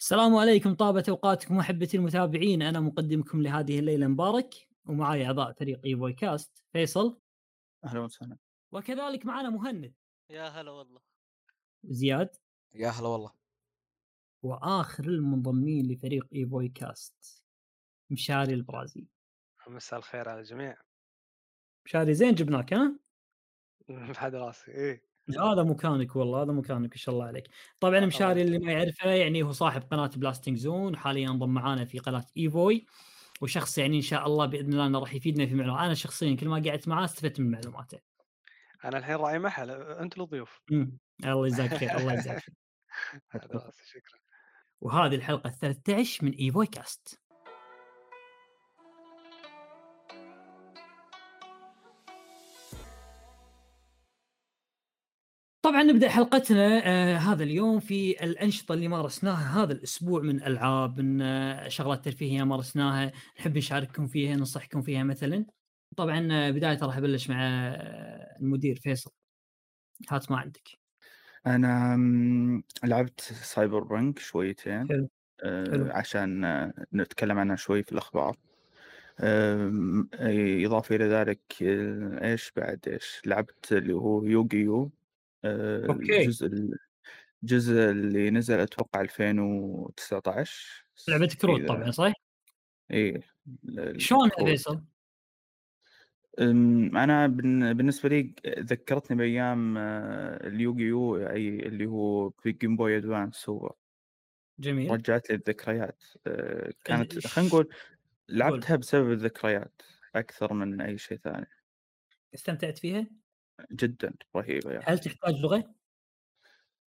السلام عليكم طابة أوقاتكم أحبتي المتابعين. أنا مقدمكم لهذه الليلة مبارك ومعي أعضاء فريق إيفوي كاست. فيصل. أهلا وسهلا. وكذلك معنا مهند. يا هلا والله. وزياد. يا هلا والله. وآخر المنضمين لفريق إيفوي كاست مشاري البرازيل. مساء الخير على الجميع. مشاري زين جبناك ها؟ بعد راسي إيه. هذا مكانك والله هذا مكانك إن شاء الله عليك. طبعا مشاري اللي. ما يعرفه يعني هو صاحب قناة بلاستنج زون حاليا انضم معانا في قناة ايفوي وشخص يعني إن شاء الله بإذن الله إنه راح يفيدنا في معلومات. أنا شخصيا كل ما قعدت معاه استفدت من معلوماته. أنا الحين راعي محل أنت الضيوف. الله يجزاك خير الله يجزاك خير. شكرا. وهذه الحلقة ال 13 من ايفوي كاست طبعا نبدأ حلقتنا آه هذا اليوم في الأنشطة اللي مارسناها هذا الأسبوع من ألعاب من آه شغلات ترفيهية مارسناها نحب نشارككم فيها ننصحكم فيها مثلا. طبعا آه بداية راح أبلش مع آه المدير فيصل. هات ما عندك؟ أنا لعبت سايبر بنك شويتين حلو آه، حلو. عشان نتكلم عنها شوي في الأخبار. إضافة إلى ذلك إيش بعد إيش؟ لعبت اللي هو Yu-Gi-Oh. الجزء الجزء اللي نزل أتوقع 2019 لعبة كروت إذا- طبعا صح؟ إيه شلون. فيصل؟ أنا بالن- بالنسبة لي ذكرتني بأيام آه، ال Yu-Gi-Oh أي اللي هو في Game Boy Advance هو جميل رجعت لي الذكريات آه، كانت إيش- خلينا نقول لعبتها بسبب الذكريات أكثر من أي شيء ثاني استمتعت فيها؟ جدا رهيبة أخي. هل تحتاج لغة؟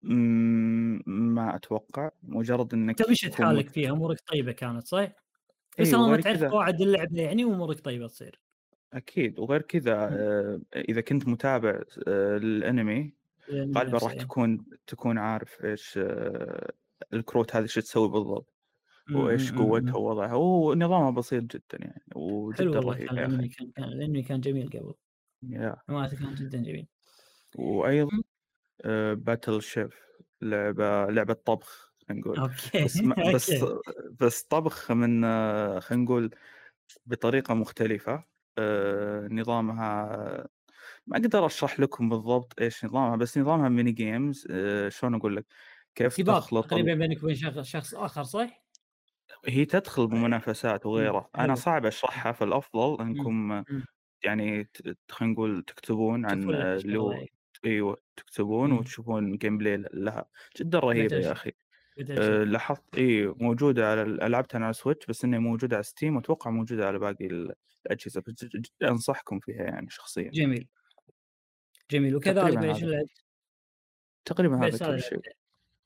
ما أتوقع مجرد إنك تكون حالك فيها أمورك طيبة كانت صح؟ بس إيه، طالما وغير تعرف قواعد اللعبة يعني وأمورك طيبة تصير أكيد وغير كذا آه، إذا كنت متابع آه، للانمي لأن غالبا راح. تكون تكون عارف إيش آه، الكروت هذه شو تسوي بالضبط وإيش قوتها. ووضعها ونظامها بسيط جدا يعني وجدا رهيب الأنمي كان الأنمي كان جميل قبل امانه كان جدا جميل وأيضا. Battle Chef لعبة لعبة طبخ خلينا نقول okay بس ما بس. بس طبخ من آه، خلينا نقول بطريقة مختلفة آه، نظامها ما أقدر أشرح لكم بالضبط إيش نظامها بس نظامها mini games آه، شلون أقول لك كيف تخلط تقريبا. بينك وبين شخص آخر صح؟ هي تدخل بمنافسات وغيره. أنا صعب أشرحها فالافضل إنكم. يعني ت- خلينا نقول تكتبون عن آه، شاء اللي هو. أيوه تكتبون م. وتشوفون جيم بلاي لها جدا رهيبه بتل يا أه شيء. لاحظت اي موجودة على ال- لعبتها على سويتش بس إنها موجودة على ستيم وأتوقع موجودة على باقي ال- الأجهزة بس ج- ج- أنصحكم فيها يعني شخصيا. جميل. جميل. وكذلك تقريبا هذا. لعبت تقريبا هذا بس هذا كل شيء.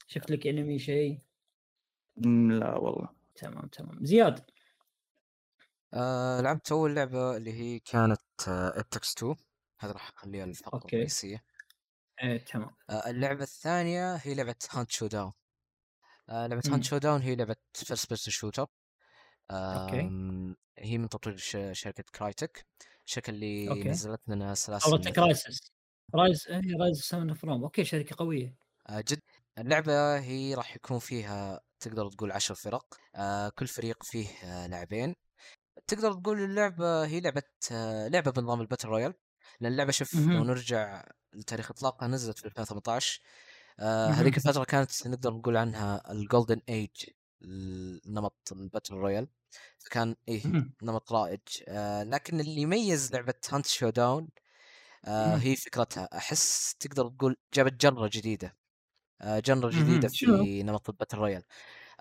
شفت لك أنمي شيء. مم، لا والله. تمام تمام. زياد. آه لعبت أول لعبة اللي هي كانت آه It Takes 2 هذا راح أخليها الفقره. الرئيسيه إيه تمام. آه اللعبة الثانية هي لعبة Hunt Showdown آه لعبة. Hunt Showdown هي لعبة first person shooter okay. هي من تطوير ش- شركة Crytek الشركة اللي okay. نزلت لنا سلاسل Crysis Ryse Ryse Son of Rome okay شركة قوية. آه، جد. اللعبة هي راح يكون فيها تقدر تقول عشر فرق. آه، كل فريق فيه آه، لاعبين. تقدر تقول اللعبة هي لعبة آه، لعبة بنظام ال battle royale لأن اللعبة شوف لو. نرجع لتاريخ إطلاقها نزلت في 2018 آه،. هذيك الفترة كانت نقدر نقول عنها ال golden age نمط ال battle royale فكان إيه. نمط رائج آه، لكن اللي يميز لعبة Hunt Showdown آه،. هي فكرتها أحس تقدر تقول جابت آه، جنرة مهم. جديدة شنو؟ في نمط ال battle royale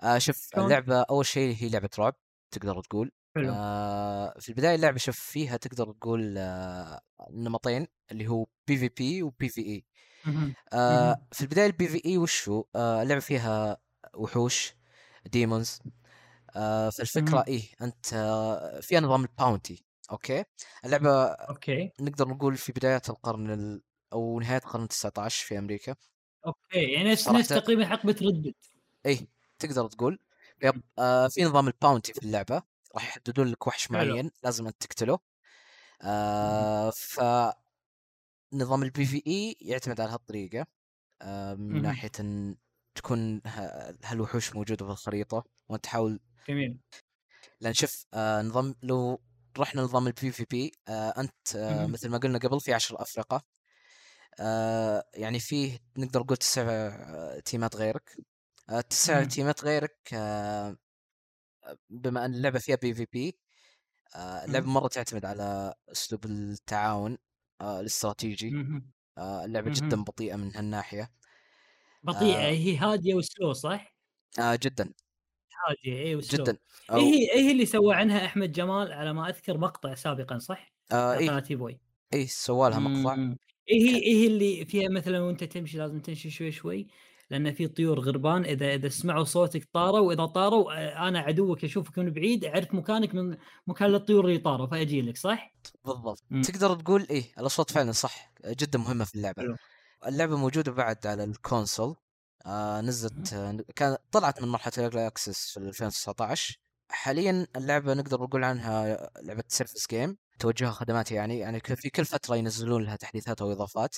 آه شوف شلون؟ اللعبة أول شيء هي لعبة رعب تقدر تقول حلو. آه في البداية اللعبة شوف فيها تقدر تقول آه نمطين اللي هو PvP و PvE. آه. في البداية ال PvE وش هو؟ آه اللعبة فيها وحوش demons آه فالفكرة مهم. إيه أنت آه فيها نظام ال bounty okay؟ اللعبة okay. نقدر نقول في بداية القرن ال... أو نهاية القرن 19 في أمريكا. okay يعني نفس تقريبا حقبة Red Dead إيه تقدر تقول. yep. آه في نظام ال bounty في اللعبة. راح يحددون لك وحش حلو. معين لازم أنت تقتله آه ف نظام ال PvE يعتمد على هالطريقة آه من. ناحية إن تكون هالوحوش موجودة في الخريطة وأنت تحاول جميل لأن شوف آه نظام لو رحنا نظام ال PvP آه أنت آه. مثل ما قلنا قبل في عشر أفرقة آه يعني فيه نقدر نقول تسع تيمات غيرك آه تسع مهم. تيمات غيرك آه بما أن اللعبة فيها PvP آه اللعبه مهم. مرة تعتمد على أسلوب التعاون آه الاستراتيجي. آه اللعبة جدا. بطيئة من هالناحية. بطيئة آه. هي هادية و slow صح؟ آه جدا. هادية اي و slow. جدا. اي أو هي اي هي اللي سوى عنها أحمد جمال على ما أذكر مقطع سابقا صح؟ آه إيه. قناة تي بوي إيه سوالها مقطع. امم اي هي اي هي اللي فيها مثلا وأنت تمشي لازم تمشي شوي شوي. لأن في طيور غربان إذا إذا سمعوا صوتك طاروا وإذا طاروا آه، أنا عدوك أشوفك من بعيد أعرف مكانك من مكان الطيور اللي طاروا فأجي لك صح؟ بالضبط. امم تقدر تقول إيه الأصوات فعلا صح جدا مهمة في اللعبة. حلو. اللعبة موجودة بعد على ال console آه نزلت آه كان طلعت من مرحلة ال early access في 2019 حاليا اللعبة نقدر نقول عنها لعبة service game توجهها خدمات يعني يعني في كل فترة ينزلون لها تحديثات أو إضافات.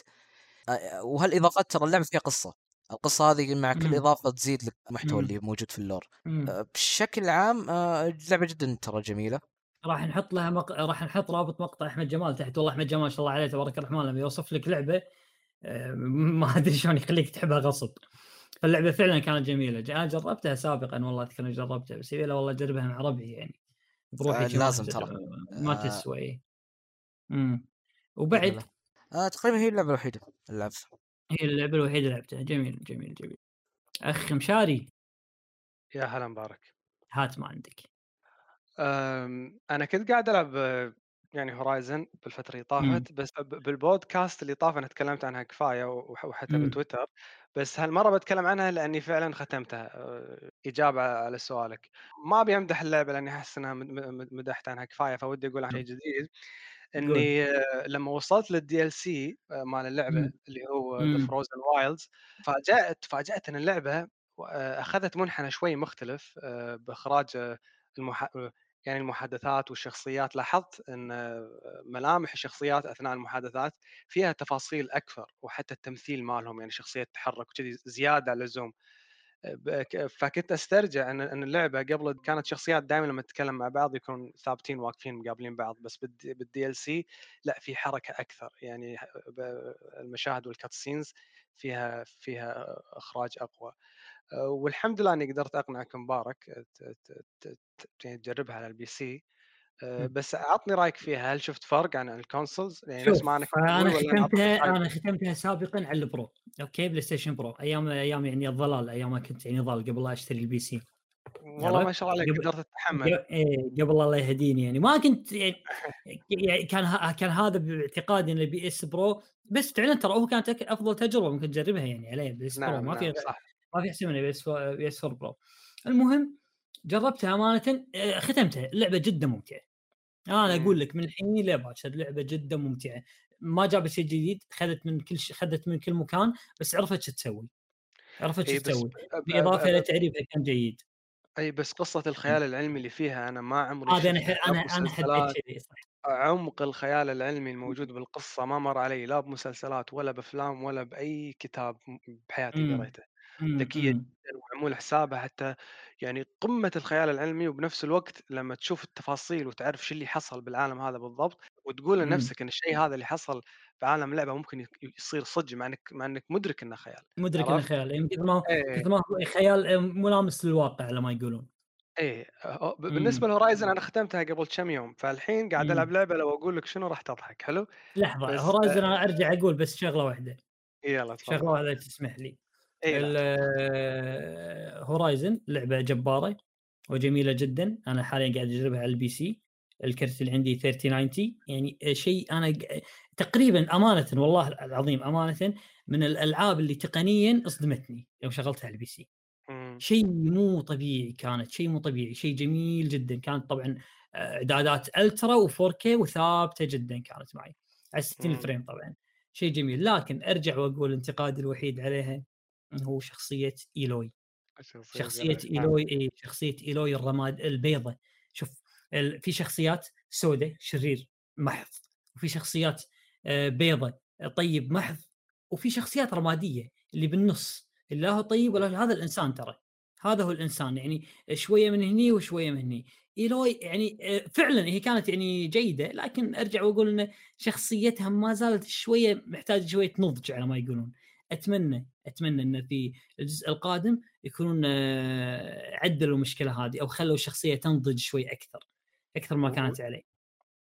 آه وهالإضافات ترى اللعبة فيها قصة. القصة هذه مع كل إمم. اضافه تزيد لك المحتوى إمم. اللي موجود في ال lore. إمم. آه بشكل عام آه اللعبه جدا ترى جميلة. راح نحط لها مق... راح نحط رابط مقطع أحمد جمال تحت. والله أحمد جمال ما شاء الله عليه تبارك الرحمن لما يوصف لك لعبة آه، ما أدري شلون يخليك تحبها غصب. فاللعبة فعلا كانت جميلة. أنا جربتها سابقا والله أذكر اني جربتها بس يبي والله اجربها مع ربعي يعني. بروحي آه لازم ترى. ما آه. تسوى. إيه. إمم. وبعد؟ آه تقريبا هي اللعبة الوحيدة اللي لعبتها هي اللعبة الوحيدة اللي لعبتها. جميل جميل جميل. أخ مشاري يا هلا مبارك. هات ما عندك. أنا كنت قاعد ألعب يعني Horizon بالفترة اللي طافت بس بالبودكاست اللي طاف أنا تكلمت عنها كفاية وح- وحتى بتويتر. بس هالمرة بتكلم عنها لأني فعلا ختمتها. إجابة على سؤالك. ما أبي أمدح اللعبة لأني أحس إنها مد- مد- مدحت عنها كفاية فودي أقول عن شيء جديد. إني آه، لما وصلت لل DLC مال اللعبة إمم. اللي هو Frozen Wilds فاجأت تفاجأت إن اللعبة آه، أخذت منحنى شوي مختلف آه، بإخراج آه، المح... آه، يعني المحادثات والشخصيات. لاحظت إن آه، ملامح الشخصيات أثناء المحادثات فيها تفاصيل أكثر وحتى التمثيل مالهم يعني شخصية تتحرك وكذي زيادة عن اللزوم. فكنت أسترجع إن إن اللعبة قبل كانت شخصيات دائما لما تتكلم مع بعض يكونون ثابتين واقفين مقابلين بعض بس بالدي ال سي لا في حركة أكثر. يعني المشاهد وال cutscenes فيها فيها إخراج أقوى. أه، والحمد لله إني قدرت اقنعك مبارك يعني تجربها على ال PC أه، بس عطني رأيك فيها هل شفت فرق عن ال consoles؟ يعني نفس ما أنا كنت أقول أنا أنا ختمتها أنا ختمتها سابقا على ال Pro okay بلاي ستيشن Pro أيام أيام يعني الضلال أيام ما كنت يعني ضال قبل لا أشتري ال PC والله ما؟ شاء الله عليك قدرت تتحمل. إيه، قبل الله يهديني يعني. ما كنت يعني يعني كان كان هذا باعتقادي إن ال PS Pro بس فعلا ترى هو كانت أفضل تجربة ممكن تجربها يعني عليه PS Pro. نعم ما في نعم ما في احسن من PS PS 4 Pro. المهم جربتها امانه آه، ختمتها اللعبه جدا ممتعة. أنا. أقول لك من الحين لباكر لعبة جدا ممتعة. ما جابت شيء جديد خذت من كل ش... خذت من كل مكان بس عرفت شو تسوي. عرفت شو تسوي. بالإضافة إلى تعريفها كان جيد. إي بس قصة الخيال العلمي اللي فيها أنا ما عمري هذا أنا أنا أنا حبيت عمق الخيال العلمي الموجود بالقصة ما مر علي لا بمسلسلات ولا بأفلام ولا بأي كتاب بحياتي قريته. أمم. جدا ومعمول حسابها حتى يعني قمة الخيال العلمي وبنفس الوقت لما تشوف التفاصيل وتعرف شو اللي حصل بالعالم هذا بالضبط وتقول. لنفسك إن الشيء هذا اللي حصل بعالم اللعبة ممكن ي- يصير صدق مع إنك مع إنك مدرك إنه خيال مدرك إنه؟ خيال. يعني كثر ما إيه. كثر ما هو خيال آه، ملامس للواقع على ما يقولون. إيه بالنسبة ل Horizon أنا ختمتها قبل كم يوم فالحين قاعد ألعب لعبة لو أقول لك شنو راح تضحك حلو؟ لحظة Horizon أنا أرجع أقول بس شغلة واحدة. يلا شغلة تفضل واحدة تسمح لي. Horizon لعبة جبارة وجميلة جدا. أنا حاليا قاعد أجربها على ال PC. الكرت اللي عندي 3090 يعني شيء أنا تقريبا امانه والله العظيم امانه من الألعاب اللي تقنيا اصدمتني يوم شغلتها على ال PC. شيء مو طبيعي كانت شيء مو طبيعي شيء جميل جدا. كانت طبعا آه، إعدادات ultra و 4K وثابتة جدا كانت معي. على 60 مم. frame طبعا. شيء جميل. لكن أرجع وأقول انتقادي الوحيد عليها هو شخصية إيلوي. شخصية نعم. إيلوي إي شخصية إيلوي الرماد البيضة. شوف ال- في شخصيات سوداء شرير محض. وفي شخصيات آه، بيضة طيب محض. وفي شخصيات رمادية اللي بالنص لا هو طيب ولا هذا الإنسان ترى. هذا هو الإنسان يعني شوية من هني وشوية من هني. إيلوي يعني آه، فعلا هي كانت يعني جيدة لكن أرجع وأقول إن شخصيتها ما زالت شوية محتاجة شوية نضج على ما يقولون. أتمنى أتمنى انه في الجزء القادم يكونون آه، عدلوا المشكلة هذه أو خلوا الشخصية تنضج شوي أكثر أكثر ما كانت عليه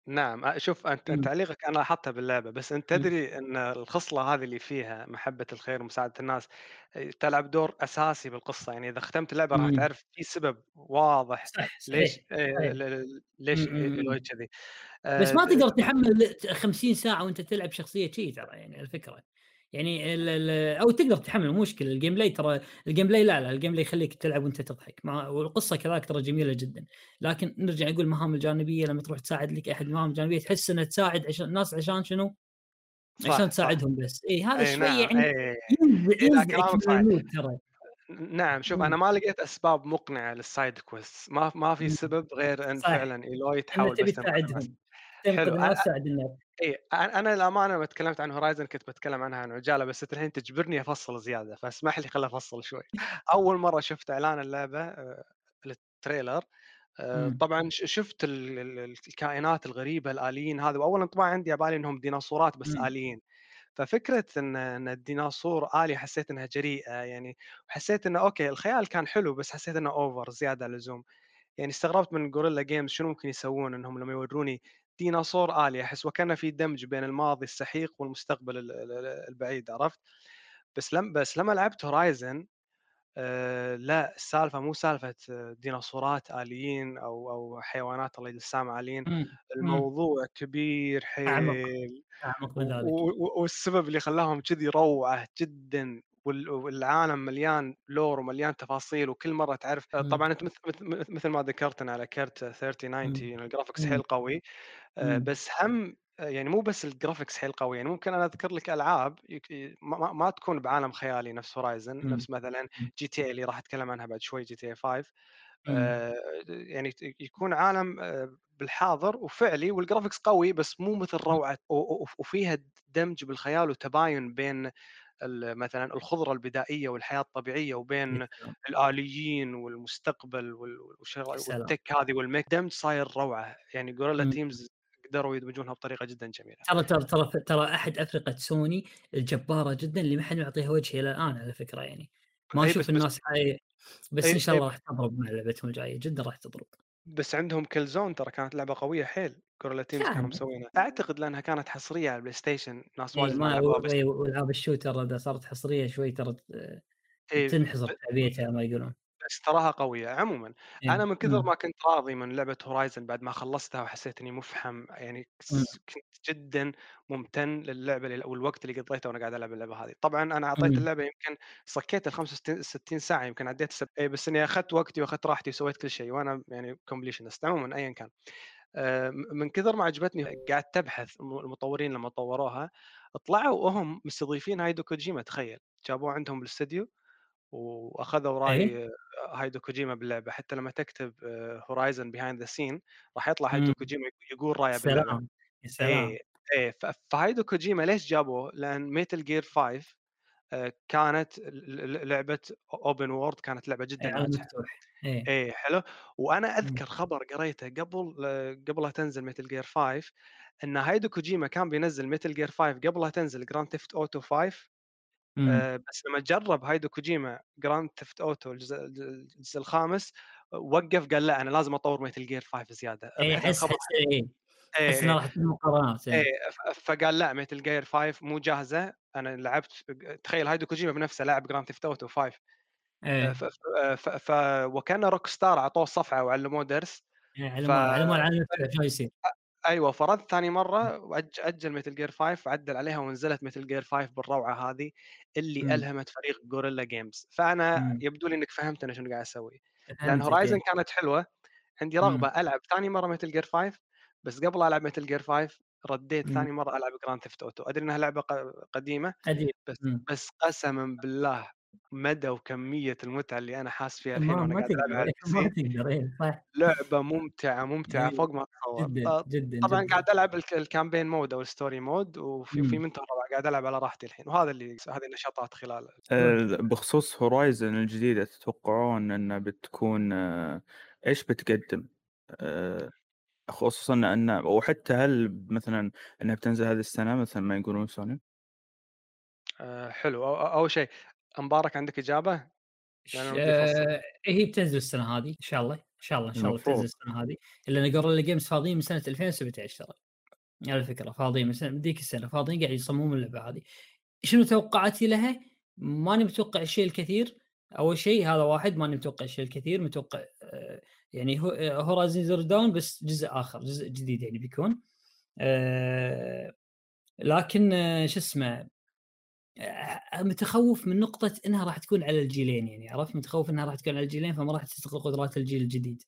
نعم شوف أنت إمم. تعليقك أنا لاحظته باللعبة، بس أنت إمم. تدري إن الخصلة هذه اللي فيها محبة الخير ومساعدة الناس آآ تلعب دور أساسي بالقصة، يعني إذا ختمت اللعبة راح إمم. تعرف في سبب واضح صح ليش صحيح صحيح ل ليش. كذي. بس ما تقدر تحمّل ت 50 ساعة وأنت تلعب شخصية شي ترى يعني الفكرة، يعني ال ال أو تقدر تحمّل مشكلة الGame play ترى الGame play لا، لا الGame play يخليك تلعب وأنت تضحك، ما والقصة كذلك ترى جميلة جدًا، لكن نرجع نقول المهام الجانبية لمّا تروح تساعد لك أحد المهام الجانبية تحس إنها تساعد عشان الناس عشان شنو؟ عشان. تساعدهم بس، إي هذا إي شوي نعم، يعني إي، ينز إي لا ينزعج كلامك من صحيح. ال mood ترى. نعم شوف إمم. أنا ما لقيت أسباب مقنعة للside quests ما ما في إمم. سبب غير إن صح. فعلًا إيلوي إنه تحاول تبي بس. تساعدهم، تنقذ الناس تساعد الناس. أ أنا للأمانة لمّا تكلمت عن Horizon كنت باتكلم عنها عن عجالة، بس أنت الحين تجبرني أفصّل زيادة، فاسمح لي خلّيني أفصّل شوي. أول مرة شُفت إعلان اللعبة آآ الtrailer آآ إمم. طبعًا شُفت ال ال الكائنات الغريبة الآليين هذا، وأول انطباع عندي على بالي إنهم ديناصورات بس إمم. آليين. ففكرة إن إن الديناصور آلي حسيت إنها جريئة يعني، وحسيت إنه أوكي الخيال كان حلو بس حسيت إنه over زيادة عن اللزوم. يعني استغربت من Gorilla Games شنو ممكن يسوون إنهم لمّا يوروني ديناصور آلي أحس وكأنه في دمج بين الماضي السحيق والمستقبل ال ال ال البعيد عرفت؟ بس لم بس لمّا لعبت Horizon آآ لأ السالفة مو سالفة ديناصورات آليين أو أو حيوانات الله يجزي السامع آليين، إمم. إمم. الموضوع كبير حيل والسبب اللي خلاهم كذي روعة جدًا وال والعالم مليان lore ومليان تفاصيل وكل مرة تعرف. طبعًا أنت مث مث مث مثل ما ذكرت أنا على كرت 3090 إمم. الgraphics إمم. حيل قوي، إمم. بس هم يعني مو بس الgraphics حيل قوي، يعني ممكن أنا أذكر لك ي ما ما تكون بعالم خيالي نفس إمم. نفس مثلًا إمم. GTA اللي راح أتكلم عنها بعد شوي GTA 5 إمم. آآ يعني يكون عالم آآ بالحاضر وفعلي والgraphics قوي بس مو مثل و وفيها دمج بالخيال وتباين بين مثلًا الخضرة البدائية والحياة الطبيعية يا وبين سلام! الآليين والمستقبل وال والشغ يا سلام! والtech هذه والmech دمج صاير روعة، يعني Gorilla إمم. قدروا يدمجونها بطريقة جدًا جميلة. ترى ترى ترى ترى أحد أفرقة سوني الجبارة جدًا اللي ما حد معطيها وجه إلى الآن على فكرة يعني، ما بس بس الناس حي بس إن أي شاء أي الله راح تضرب مع لعبتهم الجاية، جدًا راح تضرب. بس عندهم Killzone ترى كانت لعبة قوية حيل Gorilla Teams كانوا مسوينها، أعتقد لأنها كانت حصرية على الPlayStation ناس إي واجد ما ما لعبوها و بس و والألعاب الشوتر إذا صارت حصرية شوي ترى تنحصر ب شعبيتها ما يقولون. بس تراها قوية. عمومًا إيه. أنا من كثر إمم. ما كنت راضي من لعبة Horizon بعد ما خلصتها وحسيت إني مُفحم يعني إمم. كنت جدًا ممتن للعبة ل والوقت اللي قضيته وأنا قاعد ألعب اللعبة هذه. طبعًا أنا عطيت إمم. اللعبة يمكن صكيت ال65 60 ساعة يمكن عديت السب إي بس إني أخذت وقتي وأخذت راحتي وسويت كل شيء وأنا يعني completionist عمومًا أيًا كان. م من كثر ما عجبتني قعدت الم المطورين لمّا طوروها طلعوا وهم مستضيفين هايدو كوجيما تخيل! جابوه عندهم بالإستوديو وأخذوا إيه؟ رأي هيديو كوجيما باللعبة، حتى لمّا تكتب Horizon behind the scene راح يطلع هيديو إمم. كوجيما يق يقول رأيه باللعبة. سلام! يا سلام! إيه، إيه ف فهيديو كوجيما ليش جابوه؟ لأن Metal Gear 5 آآ كانت ل ل لعبة open world كانت لعبة جدًا إي عالم ناجحة. مفتوح. إيه. إيه حلو، وأنا إمم. أذكر خبر قريته قبل قبل لا تنزل Metal Gear 5 إن هيديو كوجيما كان بينزل Metal Gear 5 قبل لا تنزل Grand Theft Auto 5 آآ بس لمّا جرب هيديو كوجيما Grand Theft Auto الجزء الج الجزء الخامس وقف قال لأ أنا لازم أطوّر Metal Gear 5 زيادة، إي ربحت أحس الخبر أحس إي، إيه، أحس إنه إيه. راح تكون مقارنات إيه إيه. ف فقال لأ Metal Gear 5 مو جاهزة، أنا لعبت تخيل هيديو كوجيما بنفسه لاعب Grand Theft Auto 5 آآ إيه. ف ف ف وكأنه Rockstar عطوه الصفعة وعلموه درس إيه علموه علموه العالم شلون يصير. أ أيوه فرد ثاني إمم. مرة وأج أجل Metal Gear 5 وعدل عليها ونزلت Metal Gear 5 بالروعة هذه اللي إمم. ألهمت فريق Gorilla Games. فأنا إمم. يبدو لي إنك فهمت أنا شنو قاعد فهمتك Horizon إيه. كانت حلوة، عندي إمم. رغبة ألعب ثاني مرة Metal Gear 5 بس قبل ألعب Metal Gear 5 رديت إمم. ثاني مرة ألعب Grand Theft Auto أدري إنها لعبة ق قديمة قديم. بس إمم. بس قسمًا بالله مدى وكمية المتعة اللي أنا حاس فيها الحين ما وأنا قاعد ألعب على تقدر ما البي إيه صح. لعبة ممتعة ممتعة إيه، فوق ما تتصور. جدا آه، جدا طبعا جدا. قاعد ألعب الك- ال campaign mode أو ال story mode وفي في مم. منتهى الروعه قاعد ألعب على راحتي الحين. وهذا اللي هذه النشاطات خلال آه، بخصوص Horizon الجديدة تتوقعون انها بتكون آه، إيش بتقدم؟ خصوصا إن وحتى هل مثلا إنها بتنزل هذه السنة مثل ما يقولون سوني؟ حلو. أو- اول شيء. مبارك عندك إجابة؟ يعني. آه، هي بتنزل السنة هذه إن شاء الله إن شاء الله إن شاء الله. بتنزل السنة هذه لأن Guerrilla Games فاضيين من سنة 2017 ترى على فكرة فاضيين من سنة من ذيك السنة فاضيين قاعد يصممون اللعبة هذه شنو توقعاتي لها؟ ماني متوقع الشيء الكثير أول شيء هذا واحد ماني متوقع الشيء الكثير متوقع آه، يعني Horizon Zero Dawn بس جزء آخر جزء جديد يعني بيكون آه، لكن آه، شو اسمه متخوف من نقطة إنها راح تكون على الجيلين يعني عرفت؟ متخوف إنها راح تكون على الجيلين فما راح تستغل قدرات الجيل الجديد.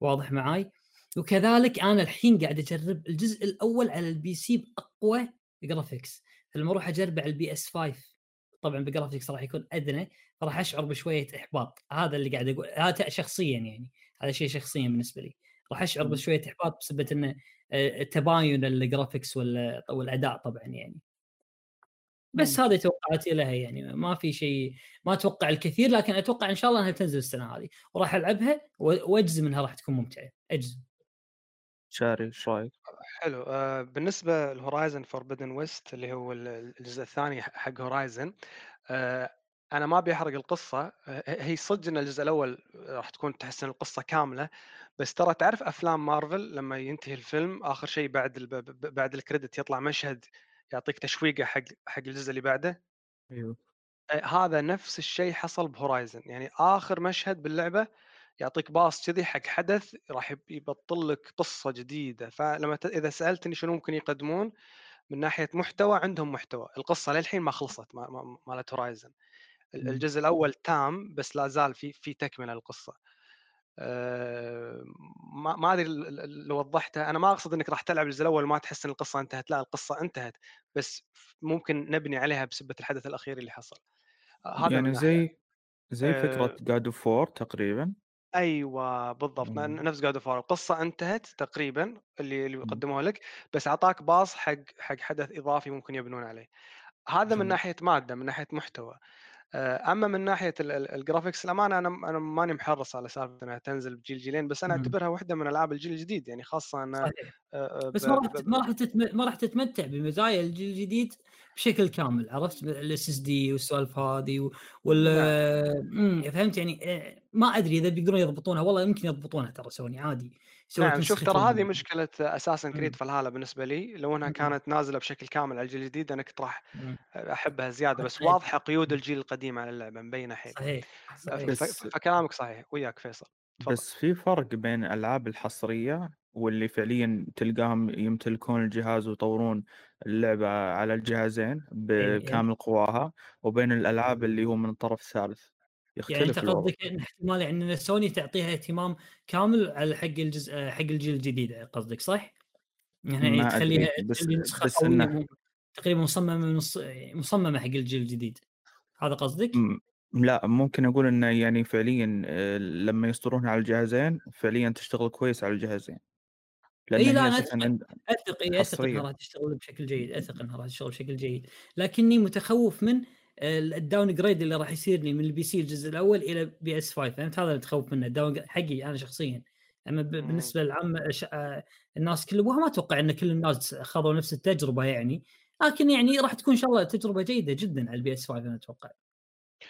واضح معاي؟ وكذلك أنا الحين قاعد أجرب الجزء الأول على ال PC بأقوى graphics فلما أروح أجربه على ال PS 5 طبعا ب graphics راح يكون أدنى فراح أشعر بشوية إحباط. هذا اللي قاعد أقول هذا شخصيا يعني هذا شيء شخصيا بالنسبة لي. راح أشعر. بشوية إحباط بسبب إنه آه، تباين ال graphics وال- والأداء طبعا يعني. بس هذه توقعاتي لها يعني ما في شيء ما أتوقع الكثير لكن أتوقع إن شاء الله إنها تنزل السنة هذه. وراح ألعبها وأجزم إنها راح تكون ممتعة. أجزم. شاري إيش رأيك؟ حلو. آه، بالنسبة ل Horizon Forbidden West اللي هو ال- الجزء الثاني حق Horizon أنا ما أبي أحرق القصة. آه، هي صدق إن الجزء الأول راح تكون تحس إن القصة كاملة بس ترى تعرف أفلام مارفل لما ينتهي الفيلم آخر شيء بعد ال- ب- ب- بعد ال credit يطلع مشهد يعطيك تشويقة حق حق الجزء اللي بعده. أيوه. آه، هذا نفس الشيء حصل بهورايزن يعني آخر مشهد باللعبة يعطيك باص كذي حق حدث راح يب- يبطل لك قصة جديدة. فلما ت... إذا سألتني شنو ممكن يقدمون من ناحية محتوى عندهم محتوى. القصة للحين ما خلصت ما- ما- مالت هورايزن. الجزء الأول تام بس لا زال في في تكملة للقصة. أه، ما ما أدري اللي وضحتها. أنا ما أقصد إنك راح تلعب الجزء الأول وما تحس إن القصة انتهت. لا القصة انتهت بس ممكن نبني عليها بسبة الحدث الأخير اللي حصل. آه، هذا يعني زي زي فكرة آه، God of War تقريبا؟ أيوه بالضبط. مم. نفس God of القصة انتهت تقريبا اللي اللي. قدموها لك بس أعطاك pass حق حق حدث إضافي ممكن يبنون عليه. هذا من. ناحية مادة من ناحية محتوى. آه، أما من ناحية ال- ال- ال graphics الامانه أنا أنا ماني محرص على سالفة إنها تنزل بجيل جيلين بس أنا. أعتبرها واحدة من ألعاب الجيل الجديد يعني خاصة أن صحيح آه، بس ما راح ما راح. ما راح تتمتع بمزايا الجيل الجديد بشكل كامل عرفت ال SSD والسوالف هذه وال نعم. فهمت يعني آه، ما أدري إذا بيقدرون يضبطونها والله يمكن يضبطونها ترى سوني عادي نعم شوف ترى هذه مشكلة أساسا مم. Creed Valhalla بالنسبة لي لو إنها مم. كانت نازلة بشكل كامل على الجيل الجديد أنا كنت راح مم. أحبها زيادة بس. واضحة قيود الجيل القديم على اللعبة مبينه حيل صحيح ف- صحيح فكلامك صحيح وياك فيصل تفضل. بس في فرق بين الألعاب الحصرية واللي فعليا تلقاهم يمتلكون الجهاز ويطورون اللعبة على الجهازين إيه. بكامل قواها وبين الألعاب اللي هو من الطرف الثالث يعني أنت يختلف قصدك إن احتمال يعني إن سوني تعطيها اهتمام كامل على حق الجزء حق الجيل الجديد قصدك صح؟ يعني تخليها بس- بس إنه- تقريبا مصممة مصممة حق الجيل الجديد هذا قصدك؟ لا ممكن أقول إنه يعني فعليا آه، لما يصدرونها على الجهازين فعليا تشتغل كويس على الجهازين لأن إي لا أنا أثق عند اثق إنها. راح تشتغل بشكل جيد اثق إنها راح تشتغل بشكل جيد لكني متخوف من ال downgrade اللي راح يصير لي من ال PC الجزء الأول إلى PS 5 فهمت هذا اللي متخوف منه ال down حقي أنا شخصيا أما. بالنسبة للعامه ش- آه، الناس كلهم وما أتوقع إن كل الناس خذوا نفس التجربة يعني لكن يعني راح تكون إن شاء الله تجربة جيدة جدا على ال PS 5 أنا أتوقع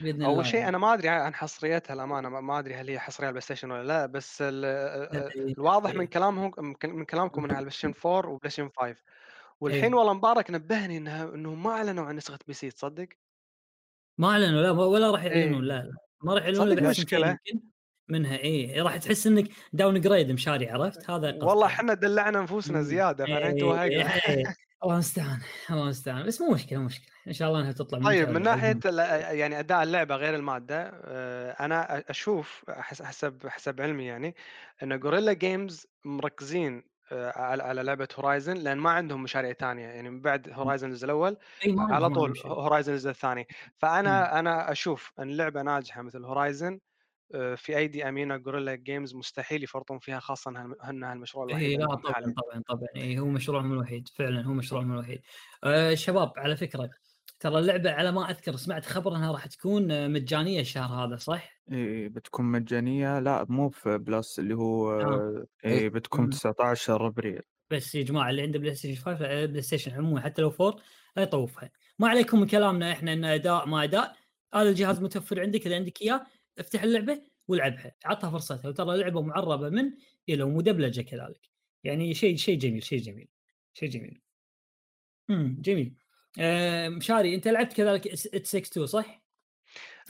بإذن الله أول شيء يعني. أنا ما أدري عن حصريتها الامانه ما- ما أدري هل هي حصرية على ال PlayStation ولا لا بس ال- لا، إيه، الواضح من إيه. كلامهم من كلامكم إنها على ال PlayStation 4 و PlayStation 5 والحين إيه. والله مبارك نبهني انها إنهم ما أعلنوا عن نسخة PC تصدق؟ ما أعلنوا لا ولا راح يعلنون إيه. لا لا ما راح يعلنون إلا. يمكن منها اي راح تحس إنك downgrade مشاري عرفت هذا قصدي والله. إحنا دلعنا أنفسنا مم. زيادة فالحين إيه، إيه، الله المستعان الله المستعان بس مو مشكلة مشكلة إن شاء الله إنها تطلع طيب من ناحية يعني أداء اللعبة غير المادة آه، أنا أشوف حس- حسب حسب علمي يعني إن Guerrilla Games مركزين على على لعبة Horizon لأن ما عندهم مشاريع ثانية يعني من بعد Horizon الجزء الأول على طول. Horizon الجزء الثاني. فأنا أنا أشوف إن لعبة ناجحة مثل Horizon آه، في ايدي امينا Guerrilla Games مستحيل يفرطون فيها خاصة انها المشروع الوحيد إي إيه، لا طبعا طبعا طبعا. هو مشروعهم الوحيد فعلا هو مشروعهم الوحيد. آه شباب على فكرة ترى اللعبة على ما أذكر سمعت خبر إنها راح تكون مجانية الشهر هذا صح؟ إي بتكون مجانية. لا مو في Plus اللي هو آه. إي. بتكون مم. 19 أبريل. بس يا جماعة اللي عنده PlayStation 5 آه، PlayStation عموما حتى لو 4 لا يطوفها. ما عليكم من كلامنا إحنا إن أداء ما أداء. هذا الجهاز متوفر عندك إذا عندك إياه افتح اللعبة والعبها. عطها فرصتها. وترى لعبه معربة من إلى ومدبلجه كذلك. يعني شيء شيء جميل شيء جميل شيء جميل. امم جميل. مشاري أنت لعبت كذلك إت 62 صح؟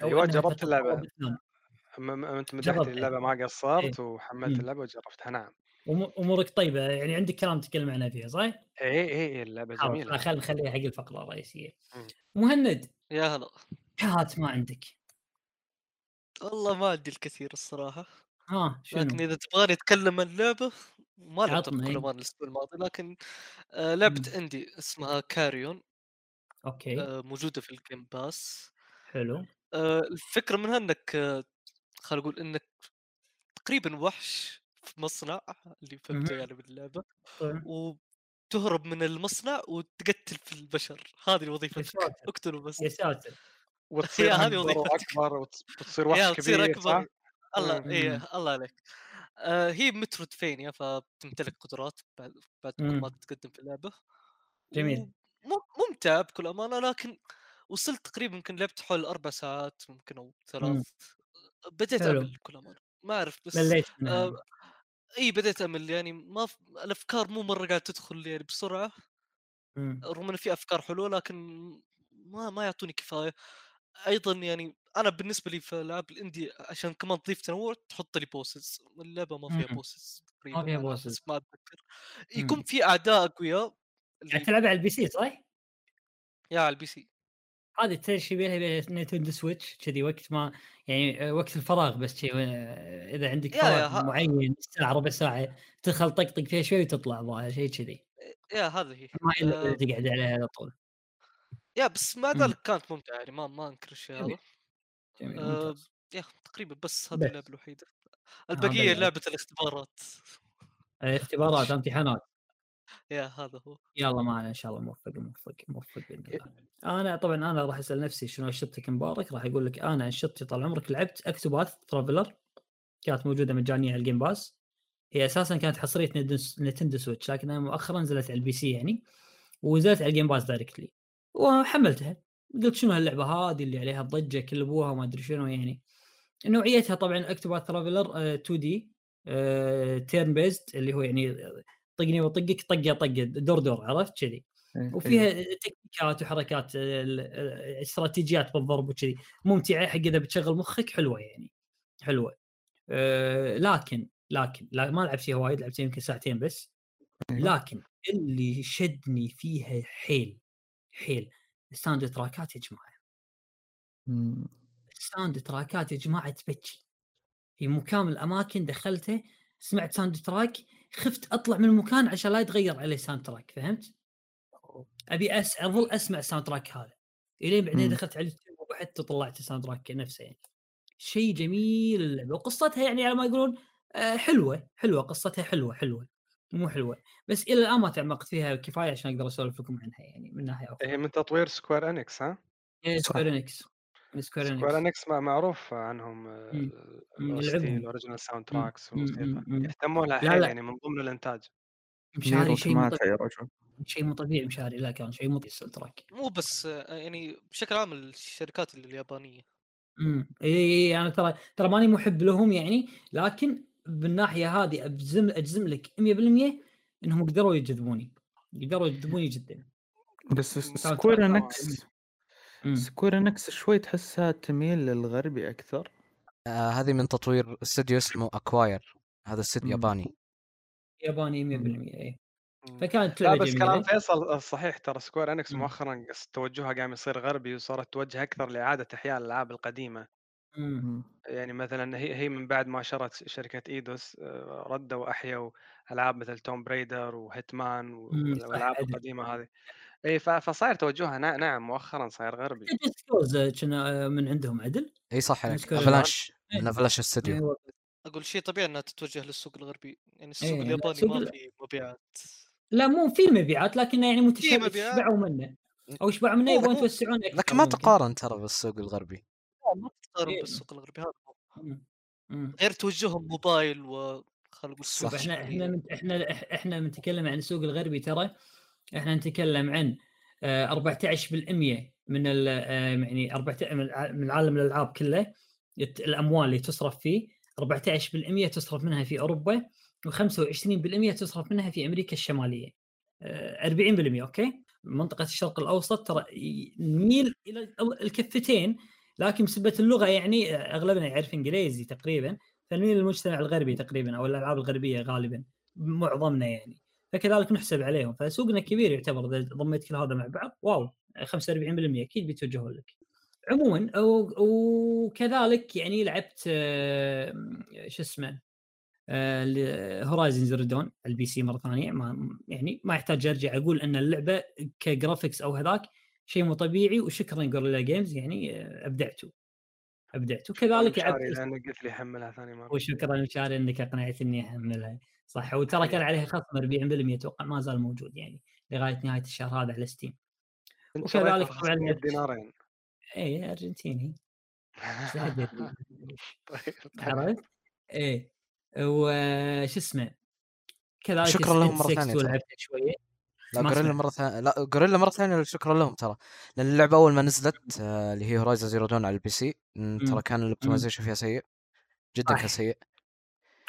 أيوه جربت اللعبة باثنان. م- م- أنت مدحت. اللعبة ما قصرت وحملت مم. اللعبة وجربتها نعم امورك طيبة يعني عندك كلام تتكلم عنها فيها صح؟ اي اي اي اللعبة جميلة خل نخليها حق الفقرة الرئيسية. مهند يا هلا شهات ما عندك والله ما عندي الكثير الصراحة ها لكن شنو؟ إذا تبغاني أتكلم عن لعبة ما إيه. أمان الأسبوع الماضي لكن آه لعبة مم. عندي اسمها Carrion أوكي آه موجودة في ال Game Pass حلو آه الفكرة منها إنك آه خلينا نقول إنك تقريبا وحش في مصنع اللي فهمته. يعني باللعبة طيب. وتهرب من المصنع وتقتل في البشر هذه وظيفتك. اقتلوا بس يا ساتر وتصير هذه أكبر وظيفتك. وأكبر وت- وتصير وحش كبير أكبر؟ الله مم. إيه مم. الله عليك آه هي مترويدفينيا فبتمتلك قدرات بعد ما. تتقدم في اللعبة جميل. ممتع بكل أمانة لكن وصلت تقريبا يمكن لعبت حول أربع ساعات ممكن أو ثلاث بديت. أمل بكل أمانة ما أعرف بس مليت آه إي بديت أمل يعني ما ف... الأفكار مو مرة قاعدة تدخل يعني بسرعة مم. رغم ان في أفكار حلوة لكن ما ما يعطوني كفاية أيضا يعني أنا بالنسبة لي في ألعاب ال indie عشان كمان تضيف تنوع تحط لي bosses اللعبة ما فيها مم. bosses تقريبا فيها. حسب ما أتذكر. يكون في أعداء أقوياء قاعد تلعب على ال P سي صح؟ يا على البي C. هذه تشي بيها؟ بين Nintendo Switch كذي وقت ما يعني آه، وقت الفراغ بس شي آه، إذا عندك فراغ معين ساعة ربع ساعة تدخل طقطق فيها شوي وتطلع ظاهر شيء كذي. يا هذه هي. ما آه، تقعد عليها على طول. يا بس مم. ذلك كانت ممتعة يعني ما ما انكر الشيء. هذا آه، ممتاز. يا تقريبا بس هذه. اللعبة الوحيدة. البقية اللعبة. لعبة الاختبارات. اختبارات امتحانات. يا هذا هو. يلا معنا إن شاء الله موفق موفق موفق بإذن الله. أنا طبعا أنا راح أسأل نفسي شنو انشطتك مبارك؟ راح أقول لك أنا انشطتي طال عمرك لعبت اكتوباث ترافلر كانت موجودة مجانية على ال Game Pass هي أساسا كانت حصرية Nintendo Switch لكنها مؤخرا نزلت على ال PC يعني ونزلت على ال Game Pass directly وحملتها. قلت شنو هاللعبة هذه اللي عليها ضجه كل ابوها وما أدري شنو يعني. نوعيتها طبعا Octopath Traveler 2D turn-based اللي هو يعني طقني وطقك طقة طقة دور دور عرفت؟ كذي. إيه، وفيها. تكنيكات وحركات ال- ال- استراتيجيات بالضرب وكذي. ممتعة حق إذا بتشغل مخك حلوة يعني حلوة. أه لكن لكن لا ما لعبت فيها وايد لعبت يمكن ساعتين بس. أيوه. لكن اللي شدني فيها حيل حيل ال soundtrack ات يا جماعة. ال soundtrack ات يا جماعة تبكي. في مكان الأماكن دخلته سمعت soundtrack خفت أطلع من المكان عشان لا يتغير عليه soundtrack فهمت؟ أبي أس... أظل أسمع ال soundtrack هذا إلين بعدين مم. دخلت على اليوتيوب وبحثت وطلعت ال soundtrack نفسه يعني شيء جميل اللعبة وقصتها يعني على ما يقولون آه، حلوة حلوة قصتها حلوة حلوة مو حلوة بس إلى الآن ما تعمقت فيها كفاية عشان أقدر أسولف لكم عنها يعني من ناحية أخرى هي من تطوير Square Enix ها؟ صح. سكوير Enix Square Square Enix Enix ما- معروف عنهم. ال original sound. tracks. يهتمون لها حيل. يعني من ضمن الإنتاج مشاري شيء مو طبيعي شيء مو طبيعي مشاري لا كان شيء مو طبيعي track مو بس آه، يعني بشكل عام الشركات اليابانية إمم اي اي أنا ترى ترى ماني محب لهم يعني لكن بالناحيه هذه اجزم أجزم لك 100% إنهم قدروا يجذبوني قدروا يجذبوني جدا بس. Square. Enix امم Square Enix شوي تحسها تميل للغربي أكثر آه هذه من تطوير استوديو اسمه Acquire هذا استوديو. ياباني ياباني 100% اي. فكانت لا لعبه بس كلام جميله فيصل الصحيح ترى Square Enix مم. مؤخرا توجهها قام يصير غربي وصارت توجه أكثر لإعادة إحياء الألعاب القديمة مم. يعني مثلا هي هي من بعد ما شرت شركة Eidos آه، ردوا احيوا ألعاب مثل Tomb Raider و Hitman والألعاب. القديمة هذه اي فصاير توجهها نع- نعم مؤخرا صاير غربي. Just Cause كان من عندهم عدل؟ إي صح عليك مشكلة Avalanche إيه. من Avalanche استوديو أيوة. أقول شيء طبيعي إنها تتوجه للسوق الغربي. يعني السوق إيه، لا، الياباني ما في مبيعات. لا مو في مبيعات لكن يعني متشابه. شبعوا منه؟ أو شبعوا منه؟ يبغون يتوسعون أكثر لكن ما. تقارن ترى بالسوق الغربي. ما تقارن إيه. بالسوق الغربي هذا. غير توجههم موبايل و خلينا نقول إحنا. إحنا إحنا إح- إحنا بنتكلم عن السوق الغربي ترى. إحنا نتكلم عن آه، 14% من ال آه، يعني 14 من من عالم الالعاب كله الأموال اللي تصرف فيه 14% تصرف منها في أوروبا و25% تصرف منها في أمريكا الشمالية. آه، 40% أوكي؟ منطقة الشرق الأوسط ترى نميل إلى ال- الكفتين لكن بسبة اللغة يعني آه، أغلبنا يعرف إنجليزي تقريبا فنميل للمجتمع الغربي تقريبا أو الألعاب الغربية غالبا معظمنا يعني. فكذلك نحسب عليهم. فسوقنا كبير يعتبر إذا ضميت كل هذا مع بعض واو 45% أكيد بيتوجهون لك. عموما وكذلك يعني لعبت شو اسمه Horizon Zero Dawn ال PC مرة ثانية. ما يعني ما يحتاج أرجع أقول إن اللعبة ك graphics أو هذاك شيء مو طبيعي وشكرا Guerrilla Games يعني آه، أبدعتوا. أبدعتوا. كذلك لعبت لانك قلت لي حملها ثاني مرة. وشكرا مشاري إنك أقنعتني أحملها. صح وترى كان عليها خصم 40% أتوقع ما زال موجود يعني لغاية نهاية الشهر هذا على Steam وكذلك طبعاً 500 دينارين اي أرجنتيني أدري؟ طيب عرفت؟ إيه وش اسمه كذلك شكراً لهم 6 ترى. ولعبتها شوية لا سمعت. مرة ثانية لا Guerrilla مرة ثانية شكرا لهم ترى لأن اللعبة أول ما نزلت آه، اللي هي Horizon Zero Dawn على ال PC ترى مم. كان ال optimization فيها سيء جدا. كان سيء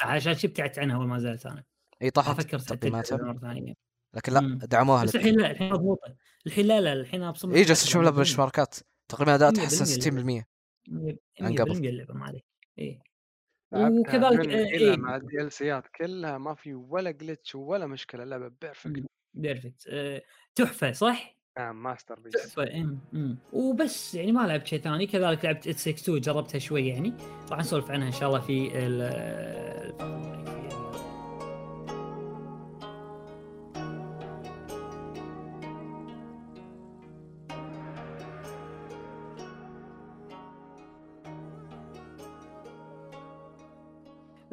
عشان شي ابتعدت عنها اول ما زالت أنا. إي ما طاحت فكرت تقييماتها مرة ثانية. لكن لا. دعموها بس لك. الحين لا الحين مضبوطة. الحين لا لا الحين أنا بصمم إي جالس أشوف لها benchmark ات تقريبا اداء 100% تحسن 60% عن 100% قبل. اللعبه ما عليك. لعبتها وكذلك من آه، إيه. مع ال DLC ات كلها ما في ولا glitch ولا مشكلة. اللعبة perfect perfect آه، تحفة صح؟ نعم masterpiece تحفة أم، أم. وبس يعني ما لعبت شيء ثاني. كذلك لعبت ات 6 2 جربتها شوي يعني. راح نسولف عنها إن شاء الله في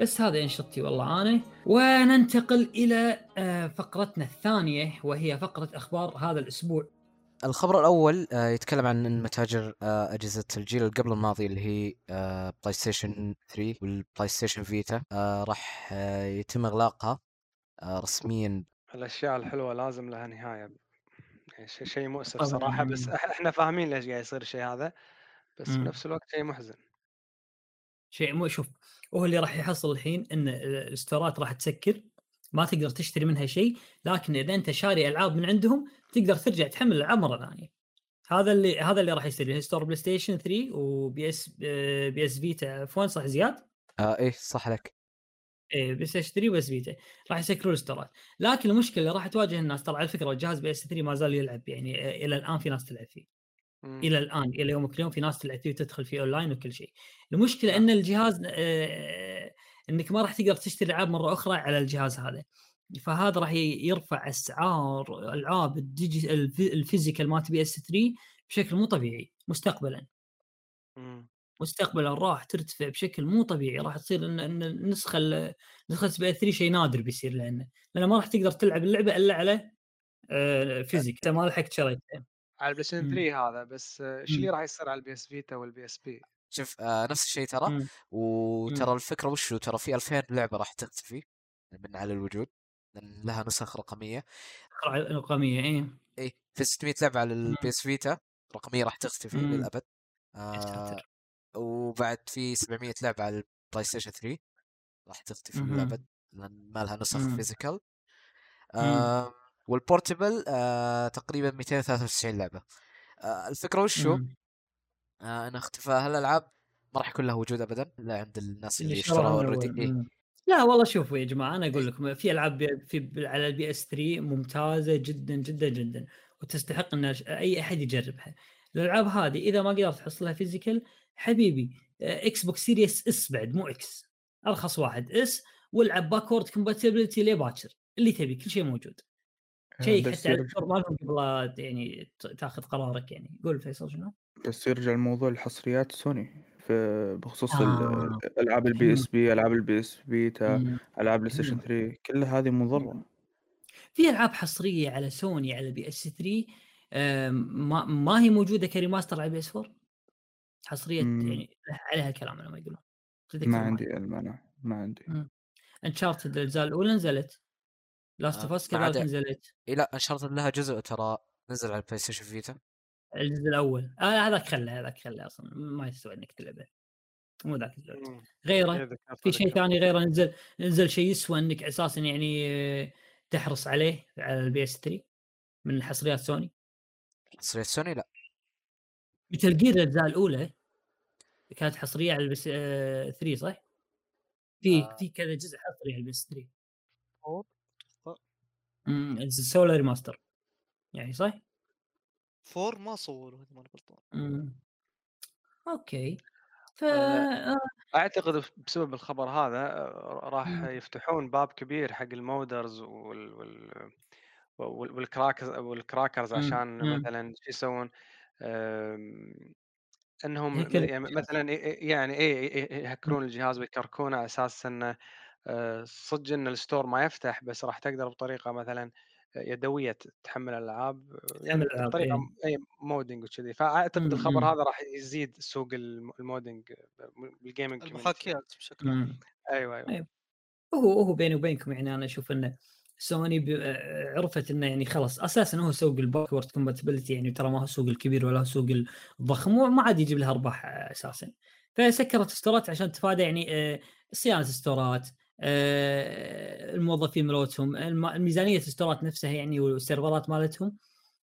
بس هذا انشطتي والله أنا. وننتقل إلى آه، فقرتنا الثانية وهي فقرة أخبار هذا الأسبوع. الخبر الأول آه، يتكلم عن ان متاجر آه، أجهزة الجيل اللي قبل الماضي اللي هي PlayStation 3 وال PlayStation Vita راح يتم إغلاقها رسميا. الأشياء الحلوة لازم لها نهاية. يعني شيء مؤسف. صراحة بس إح- إحنا فاهمين ليش قاعد يصير الشيء هذا بس. بنفس الوقت شيء محزن. شيء مو شوف هو اللي راح يحصل الحين إن ال store ات راح تسكر ما تقدر تشتري منها شيء لكن إذا أنت شاري ألعاب من عندهم تقدر ترجع تحمل الألعاب مرة ثانية. هذا اللي هذا اللي راح يصير store PlayStation 3 و PS PS Vita عفوا صح زياد؟ آه، إيه صح لك. إيه PlayStation 3 و PS Vita راح يسكرون ال store ات. لكن المشكلة اللي راح تواجه الناس ترى على فكرة الجهاز PS 3 ما زال يلعب يعني إلى الآن في ناس تلعب فيه. مم. إلى الآن إلى يومك اليوم في ناس تلعب فيه وتدخل فيه اونلاين وكل شيء المشكلة نعم. إن الجهاز آه، إنك ما راح تقدر تشتري ألعاب مرة أخرى على الجهاز هذا فهذا راح يرفع أسعار ألعاب ال physical مالت PS 3 بشكل مو طبيعي مستقبلا مم. مستقبلا راح ترتفع بشكل مو طبيعي راح تصير ان النسخة ال- نسخة PS 3 شيء نادر بيصير لأنه لأنه ما راح تقدر تلعب اللعبة إلا على آه، physical أنت ما لحقت شريتها على ال PlayStation مم. 3 هذا بس إيش اللي مم. راح يصير على ال PS Vita وال PSP شوف آه، نفس الشيء ترى مم. وترى الفكرة وشو ترى في 2000 لعبة راح تختفي من على الوجود لأن لها نسخ رقمية رقمية إيه إي في 600 لعبة على ال PS Vita رقمية راح تختفي مم. للأبد آه وبعد في 700 لعبة على ال PlayStation 3 راح تختفي. للأبد لأن ما لها نسخ. physical آه وال portable آه تقريبا 293 لعبة. آه الفكرة وشو؟ آه ان اختفاء هالالعاب ما راح يكون له وجود ابدا؟ الا عند الناس اللي اشتروها already. إيه. لا والله شوفوا يا جماعة أنا أقول لكم في ألعاب في على ال PS 3 ممتازة جدا جدا جدا وتستحق إن أي أحد يجربها. الألعاب هذه إذا ما قدرت تحصلها physical حبيبي Xbox Series S بعد مو X أرخص واحد S والعب backward compatibility ليه باكر؟ اللي تبي كل شيء موجود. شيء بس حتى على ال store مالهم قبل يعني تاخذ قرارك يعني قول فيصل شنو؟ بس يرجع الموضوع لحصريات سوني في بخصوص آه. ألعاب ال PSP ألعاب ال PS Vita. ألعاب PlayStation مم. 3 كل هذه مضرة في ألعاب حصرية على سوني على PS 3 آم، ما ما هي موجودة ك remaster على PS 4 حصرية مم. يعني عليها كلام أنا ما يقولون ما. عندي المانع ما عندي Uncharted الأجزاء الأولى نزلت Last of آه، اس كذلك نزلت. اي لا Uncharted لها جزء ترى نزل على ال PlayStation Vita الجزء الأول. آه هذاك خله هذاك خله أصلا. ما يستوي إنك تلعبه مو ذاك. غيره. إيه، في شيء. ثاني غيره نزل نزل شيء يسوى إنك أساسا يعني آه، تحرص عليه على ال PS 3 من حصريات سوني. حصرية سوني؟ لا. مثل Gear الأجزاء الأولى. كانت حصرية على ال PS 3 صح؟ في آه. في كذا جزء حصري على ال PS3 إمم سولا remaster يعني صح؟ format صوروا اذا ماني غلطان okay ف آه، آه، أعتقد بسبب الخبر هذا آه، راح مم. يفتحون باب كبير حق ال modders وال وال وال- وال crackers وال crackers مم. عشان مم. مثلا شو يسوون آم، إنهم يعني. مثلا يعني إيه يهكرون الجهاز ويكركونه على أساس إنه آه، صدق إن ال store ما يفتح بس راح تقدر بطريقة مثلا يدوية تحمل الألعاب يعني الألعاب، بطريقة إيه. اي modding وكذي فأعتقد مم، الخبر مم. هذا راح يزيد سوق الم- ال modding بال gaming. المحاكيات بشكل عام مم. أيوه أيوه أيوة. هو هو بيني وبينكم يعني أنا أشوف انه سوني عرفت إنه يعني خلاص أساسا هو سوق ال backward compatibility يعني ترى ما هو السوق الكبير ولا هو السوق الضخم وما عاد يجيب لها أرباح أساسا فسكرت store ات عشان تفادى يعني آه، صيانة ال store ات آه، الموظفين ملوتهم الم- الميزانية ال store ات نفسها يعني وال server ات مالتهم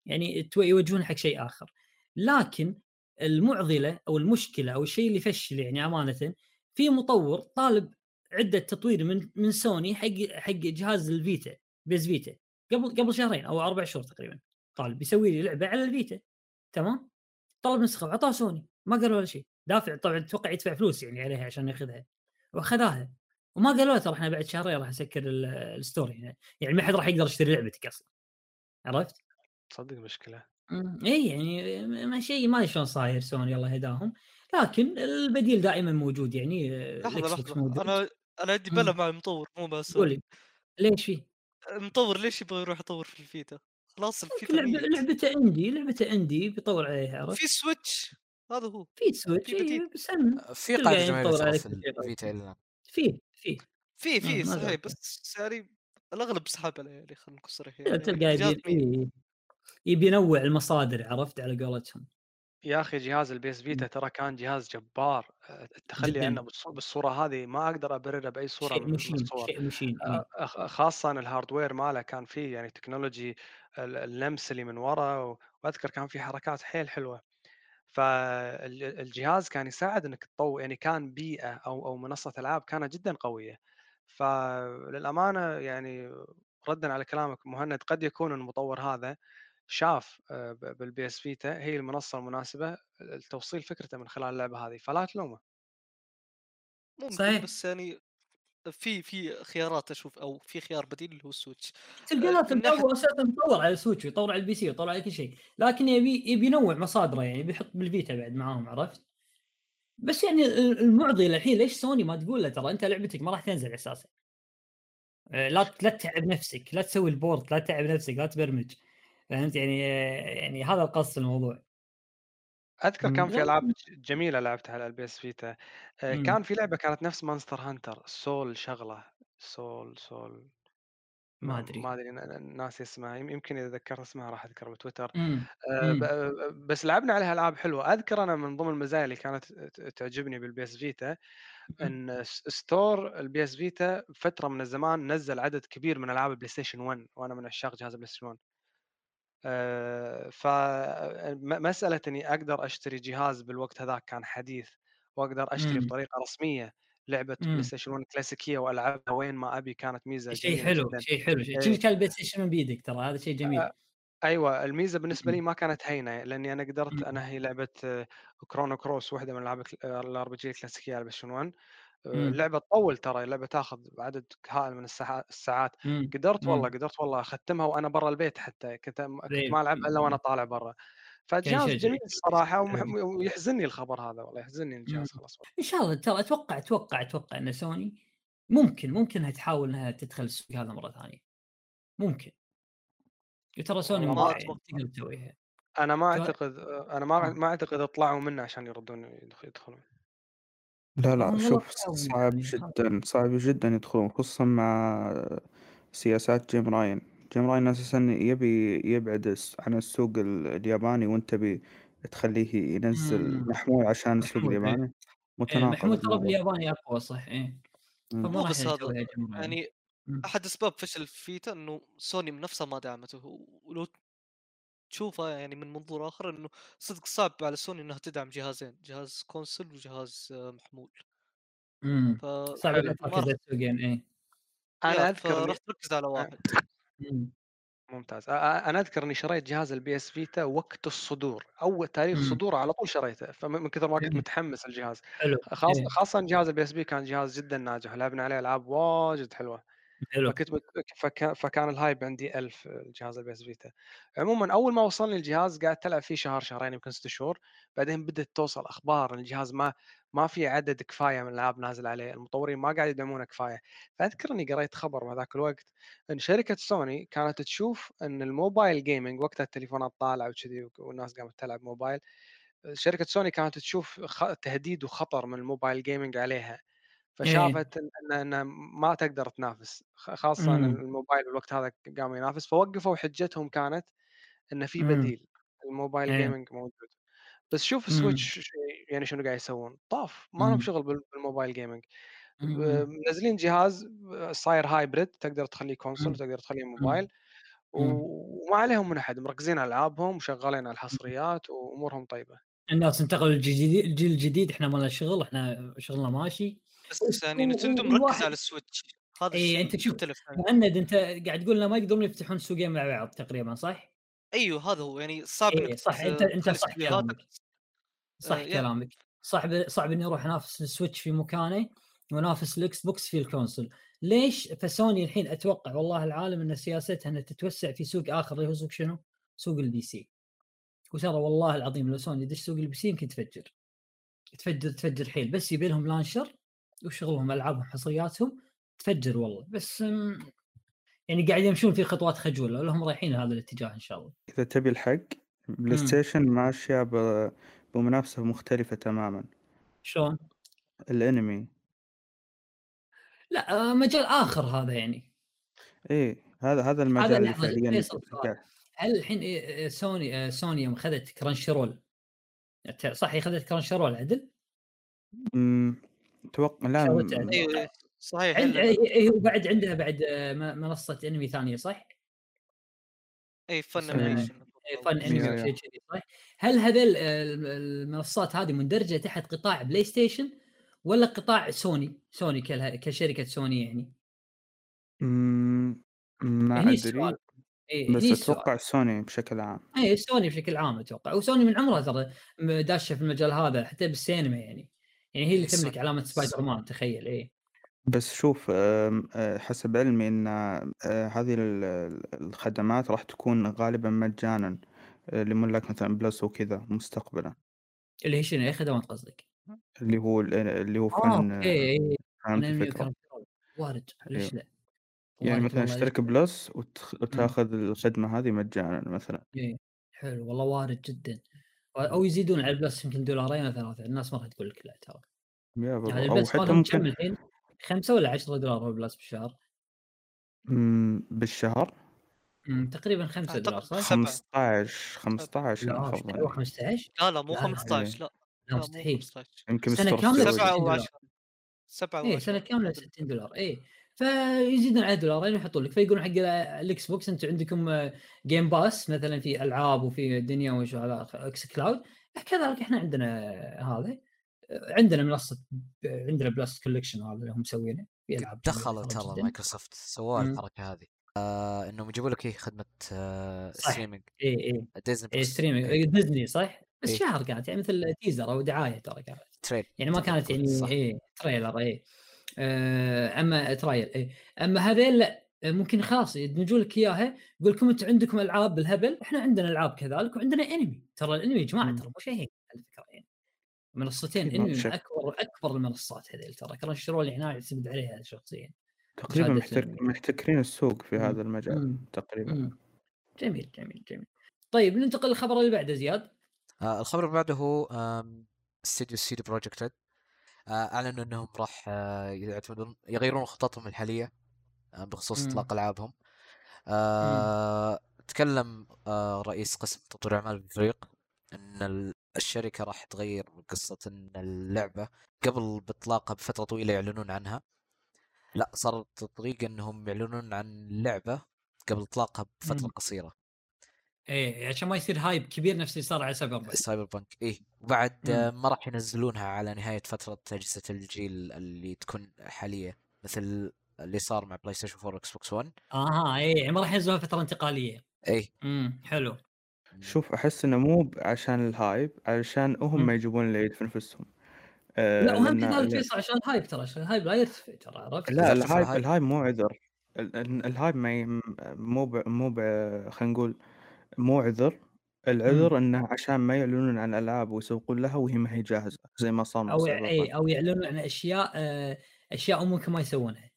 يعني يوجهون حق شيء آخر. لكن المعضلة أو المشكلة أو الشيء اللي فشل يعني أمانة في مطور طالب عدة تطوير من من سوني حق حق جهاز ال Vita PS Vita قبل قبل شهرين أو أربع شهور تقريبا طالب يسوي لي لعبة على ال Vita تمام؟ طلب نسخة وعطاه سوني ما قالوا ولا شيء. دافع طبعا أتوقع يدفع فلوس يعني عليها عشان ياخذها. وأخذها. وما قالوا له ترى إحنا بعد شهرين راح نسكر ال- ال store يعني يعني ما حد راح يقدر يشتري لعبتك أصلا عرفت؟ تصدق مشكلة إي يعني ما شيء ما أدري شلون صاير سوني الله يهداهم لكن البديل دائما موجود يعني آه، لحظة لحظة موجود. أنا أنا عندي. بلا مع المطور مو مع قول سوني لي ليش فيه؟ المطور ليش يبغى يروح يطور في ال Vita؟ خلاص ال Vita ميت. لعبته عندي لعبته عندي بيطور عليها عرفت؟ في سويتش هذا هو في سويتش في بديل. بس هم في تلقى قاعدة يعني جماهيريه يطور ترى عليك في. ال Vita. في في في صحيح. بس يعني الأغلب سحب عليه يعني خلينا نكون صريحين يعني تلقى يبي إيه، يبي ينوع المصادر عرفت على قولتهم يا أخي جهاز ال PS Vita ترى كان جهاز جبار آه، التخلي جداً. عنه بالص- بالصورة هذه ما أقدر أبررها بأي صورة شيء من مشين الصور شيء مشين إيه. آه، خاصة ال hardware ماله كان فيه يعني تكنولوجي ال- اللمس اللي من ورا وأذكر كان في حركات حيل حلوة فالجهاز كان يساعد إنك تطور يعني كان بيئة أو أو منصة ألعاب كانت جدا قوية فللامانه يعني ردا على كلامك مهند قد يكون المطور هذا شاف بال PS Vita هي المنصة المناسبة لتوصيل فكرته من خلال اللعبة هذه فلا تلومه ممكن صحيح. بس يعني في في خيارات أشوف أو في خيار بديل اللي هو ال Switch. تلقى لا هو أساسا مطور على ال Switch ويطور على ال PC ويطور على كل شيء. لكن يبي يبي ينوع مصادره يعني بيحط بال Vita بعد معاهم عرفت؟ بس يعني ال- المعضله الحين ليش سوني ما تقول له ترى أنت لعبتك ما راح تنزل أساسا؟ آه، لا لا تتعب نفسك لا تسوي ال port لا تتعب نفسك لا تبرمج. فهمت؟ يعني يعني هذا القصد الموضوع. أذكر مم. كان في ألعاب ج- جميلة لعبتها على ال PS Vita آه، مم. كان في لعبة كانت نفس Monster Hunter Soul شغلة Soul Soul ما أدري. ما أدري ن- ناسي اسمها يم- يمكن إذا ذكرت اسمها راح أذكرها بتويتر مم. آه،. ب- آه، بس لعبنا عليها ألعاب حلوة أذكر أنا من ضمن المزايا اللي كانت ت- تعجبني بال PS Vita إن س- store ال PS Vita فترة من الزمان نزل عدد كبير من ألعاب البلاي ستيشن 1 وأنا من عشاق جهاز البلاي ستيشن 1 فمساله إني أقدر أشتري جهاز بالوقت هذاك كان حديث وأقدر أشتري مم. بطريقة رسمية لعبة مم. بلاي ستيشن 1 كلاسيكية وألعبها وين ما أبي كانت ميزة شيء حلو شيء حلو شيء. كأنك كان البلاي ستيشن من بيدك ترى هذا شيء جميل آه، أيوه الميزة بالنسبة لي مم. ما كانت هينة لأني أنا قدرت مم. انهي لعبة Chrono Cross واحدة من العاب ال RPG الكلاسيكيه على البلاي ستيشن 1 مم. اللعبه تطول ترى اللعبه تاخذ عدد هائل من الساعات مم. قدرت والله. قدرت والله أختمها وأنا برا البيت حتى كنت كنت real. ما العبها إلا وأنا طالع برا فجهاز جميل. الصراحة ويحزنني الخبر هذا والله يحزنني. الجهاز خلاص والله. إن شاء الله ترى أتوقع أتوقع أتوقع إن سوني ممكن ممكن انها تحاول إنها تدخل السوق هذا مرة ثانية ممكن ترى سوني ما. تقدر تسويها أنا ما أعتقد أنا ما آه. ما أعتقد طلعوا منه عشان يردون يدخ- يدخلون لا لا والله شوف صعب جدا صعب جدا يدخلون خصوصا مع سياسات جيم راين جيم راين أساسا يبي يبعد الس- عن السوق ال- الياباني وأنت تبي تخليه ينزل مم. محمول عشان السوق محمود، إيه. الياباني إيه، متناقض محمود ترى الموضوع بالياباني أقوى صح إيه. فما مو راح بس هذا يسويها جمهور يعني مم. أحد أسباب فشل فيتا إنه سوني من نفسها ما دعمته ولو تشوفها يعني من منظور آخر إنه صدق صعب على سوني إنها تدعم جهازين جهاز console وجهاز آه، محمول مم. ف صعب. إنها تركز راح على السوقين إيه أنا أذكر إني تركز على واحد مم. ممتاز أنا أذكر إني شريت جهاز ال PS Vita وقت الصدور أول تاريخ مم. صدوره على طول شريته فمن كثر ما كنت. متحمس الجهاز حلو خاصه إيه خاصة جهاز ال PSP كان جهاز جدا ناجح لعبنا عليه ألعاب واجد حلوة حلو فكنت. فكان, فكان ال hype عندي ألف الجهاز ال PS Vita عموما أول ما وصلني الجهاز قعدت ألعب فيه شهر شهرين يمكن ست شهور بعدين بدأت توصل أخبار إن الجهاز ما ما في عدد كفاية من الألعاب نازل عليه المطورين ما قاعد يدعمونه كفاية فأذكر إني قريت خبر بهذاك الوقت إن شركة سوني كانت تشوف إن ال mobile gaming وقتها التليفونات طالعة وكذي والناس قامت تلعب موبايل شركة سوني كانت تشوف. تهديد وخطر من ال mobile gaming عليها فشافت إن إن إن ما تقدر تنافس خاصة إن مم. الموبايل بالوقت هذا قام ينافس فوقفوا حجتهم كانت ان في مم. بديل الموبايل إيه gaming موجود بس شوف مم. سويتش ش- يعني شنو قاعد يسوون طاف ما لهم مم. شغل بال- بالموبايل gaming. منزلين جهاز صاير hybrid تقدر تخليه console مم. وتقدر تخليه. موبايل. وما عليهم من أحد مركزين على ألعابهم وشغالين على الحصريات وأمورهم طيبة الناس انتقلوا الجيل الجديد إحنا ما لنا شغل إحنا شغلنا ماشي بس يعني نينتندو مركز على ال Switch هذا اي أنت شوف. مهند أنت قاعد تقول لنا ما يقدرون يفتحون سوقين مع بعض تقريبا صح؟ أيوه هذا هو يعني صعب إنك صح أنت ت- أنت صح كلامك صح آه،. كلامك صعب صعب إني أروح أنافس ال Switch في مكانه وأنافس ال Xbox في ال console ليش؟ فسوني الحين أتوقع والله العالم إن سياستها إنها تتوسع في سوق آخر اللي هو سوق شنو؟ سوق ال PC وترى والله العظيم لو سوني دش سوق ال PC يمكن تفجر تفجر تفجر حيل بس يبي لهم launcher وشغلهم العابهم حصرياتهم تفجر والله. بس يعني قاعد يمشون في خطوات خجولة لهم رايحين هذا الاتجاه إن شاء الله. إذا تبي الحق Play. Station ماشية ب- بمنافسة مختلفة تماما. شلون؟ الأنمي. لا آه، مجال آخر هذا يعني. إيه هذا هذا المجال اللي فعليا هل الحين إيه- إيه سوني آه، سوني يوم اخذت Crunchyroll صح هي اخذت Crunchyroll عدل؟ أمم، أتوقع لا م- إيه، صحيح عند هي اللعبة. هي وبعد عندها بعد منصة أنمي ثانية صح؟ اي Funimation إيه، فن انمي كذي صح؟ هل هذيل آه، المنصات هذه مندرجة تحت قطاع PlayStation ولا قطاع سوني؟ سوني كلها كشركة سوني يعني؟ ما أدري إيه بس أتوقع سوني بشكل عام اي سوني بشكل عام أتوقع وسوني من عمرها ترى داشه في المجال هذا حتى بالسينما يعني يعني هي اللي تملك علامة سبايدر مان تخيل إيه بس شوف أه، حسب علمي إن أه، هذه ال- ال- الخدمات راح تكون غالبا مجانا أه، لملاك مثلا Plus وكذا مستقبلا اللي هي شنو اي خدمات قصدك؟ اللي هو اللي هو آه فن okay فهمت وكرتون. وارد ليش لا؟ يعني مثلا اشترك؟ Plus وتاخذ الخدمة هذه مجانا مثلا إيه. حلو والله وارد جدا أو يزيدون على البلس يمكن دولارين أو ثلاثة الناس ما راح تقول لك لا ترى يا يعني بالضبط. أو البلس حتى ممكن الحين؟ خمسة ولا 10 دولار هو البلس بالشهر؟ بالشهر أمم، تقريبا 5 دولار صح؟ سبعة. 15 15 لا أنا إيش افضل دعوة 15 لا لا مو لا، لا. 15 لا لا مو مستحيل 15 يمكن سنة كاملة السعودي. 7 60 أو دولار 10 7 أو إيه 10 سنة كاملة 60 دولار إيه فيزيدون على دولارين ويحطون لك فيقولون حق ال- الإكس بوكس أنتم عندكم جيم باس مثلا في ألعاب وفي دنيا وش على إكس كلاود كذلك إحنا عندنا هذا عندنا منصة عندنا بلس كولكشن هذا اللي هم مسوينه في ألعاب دخلوا ترى. مايكروسوفت سووا. الحركة هذه آه إنهم يجيبوا لك هي خدمة آه صح. ستريمينج اي اي ديزني اي بلس ستريمينج ديزني صح؟ بس إيه. شهر كانت يعني مثل تيزر أو دعاية ترى كانت تريل يعني ما كانت يعني. إيه تريلر آه، أما ترايل إيه أما هذيل لا ممكن خلاص يدمجون لك إياها يقول لكم أنتم عندكم ألعاب بالهبل إحنا عندنا ألعاب كذلك وعندنا انمي ترى الانمي يا جماعة. ترى مو شيء هيك على فكرة يعني منصتين انمي من. أكبر أكبر المنصات هذيل ترى Crunchyroll يعني أنا اعتمد عليها شخصيا تقريبا. محتكرين السوق في. هذا المجال مم. تقريبا مم. جميل جميل جميل طيب ننتقل للخبر اللي بعده زياد آه الخبر اللي بعده هو استديو CD Projekt Red آه أعلنوا إنهم راح آه يعتمدون يغيرون خططهم الحالية آه بخصوص. إطلاق ألعابهم آه تكلم آه رئيس قسم تطوير أعمال بالفريق إن ال- الشركة راح تغير قصة إن اللعبة قبل بإطلاقها بفترة طويلة يعلنون عنها لا صارت الطريقة إنهم يعلنون عن اللعبة قبل إطلاقها بفترة مم. قصيرة إيه عشان ما يصير hype كبير نفس اللي صار على Cyberpunk Cyberpunk إيه وبعد مم. آه، ما راح ينزلونها على نهاية فترة أجهزة الجيل اللي تكون حالية مثل اللي صار مع PlayStation 4 Xbox 1 أها إيه يعني ما راح ينزلوها فترة انتقالية اي امم حلو شوف أحس إنه مو عشان ال hype علشان هم مم. ما يجيبون العيد في نفسهم آه لا وهم لأن- كذلك فيصل عشان ال hype ترى عشان ال hype لا يرتفع ترى عرفت؟ لا ال hype ال hype. مو عذر ال- ال- ال hype ما. مو ب... مو ب... خلينا نقول مو عذر العذر إنه عشان ما يعلنون عن الالعاب ويسوقون لها وهي ما هي جاهزة زي ما صار أو إي. أو يعلنون عن أشياء آه، أشياء ممكن ما يسوونها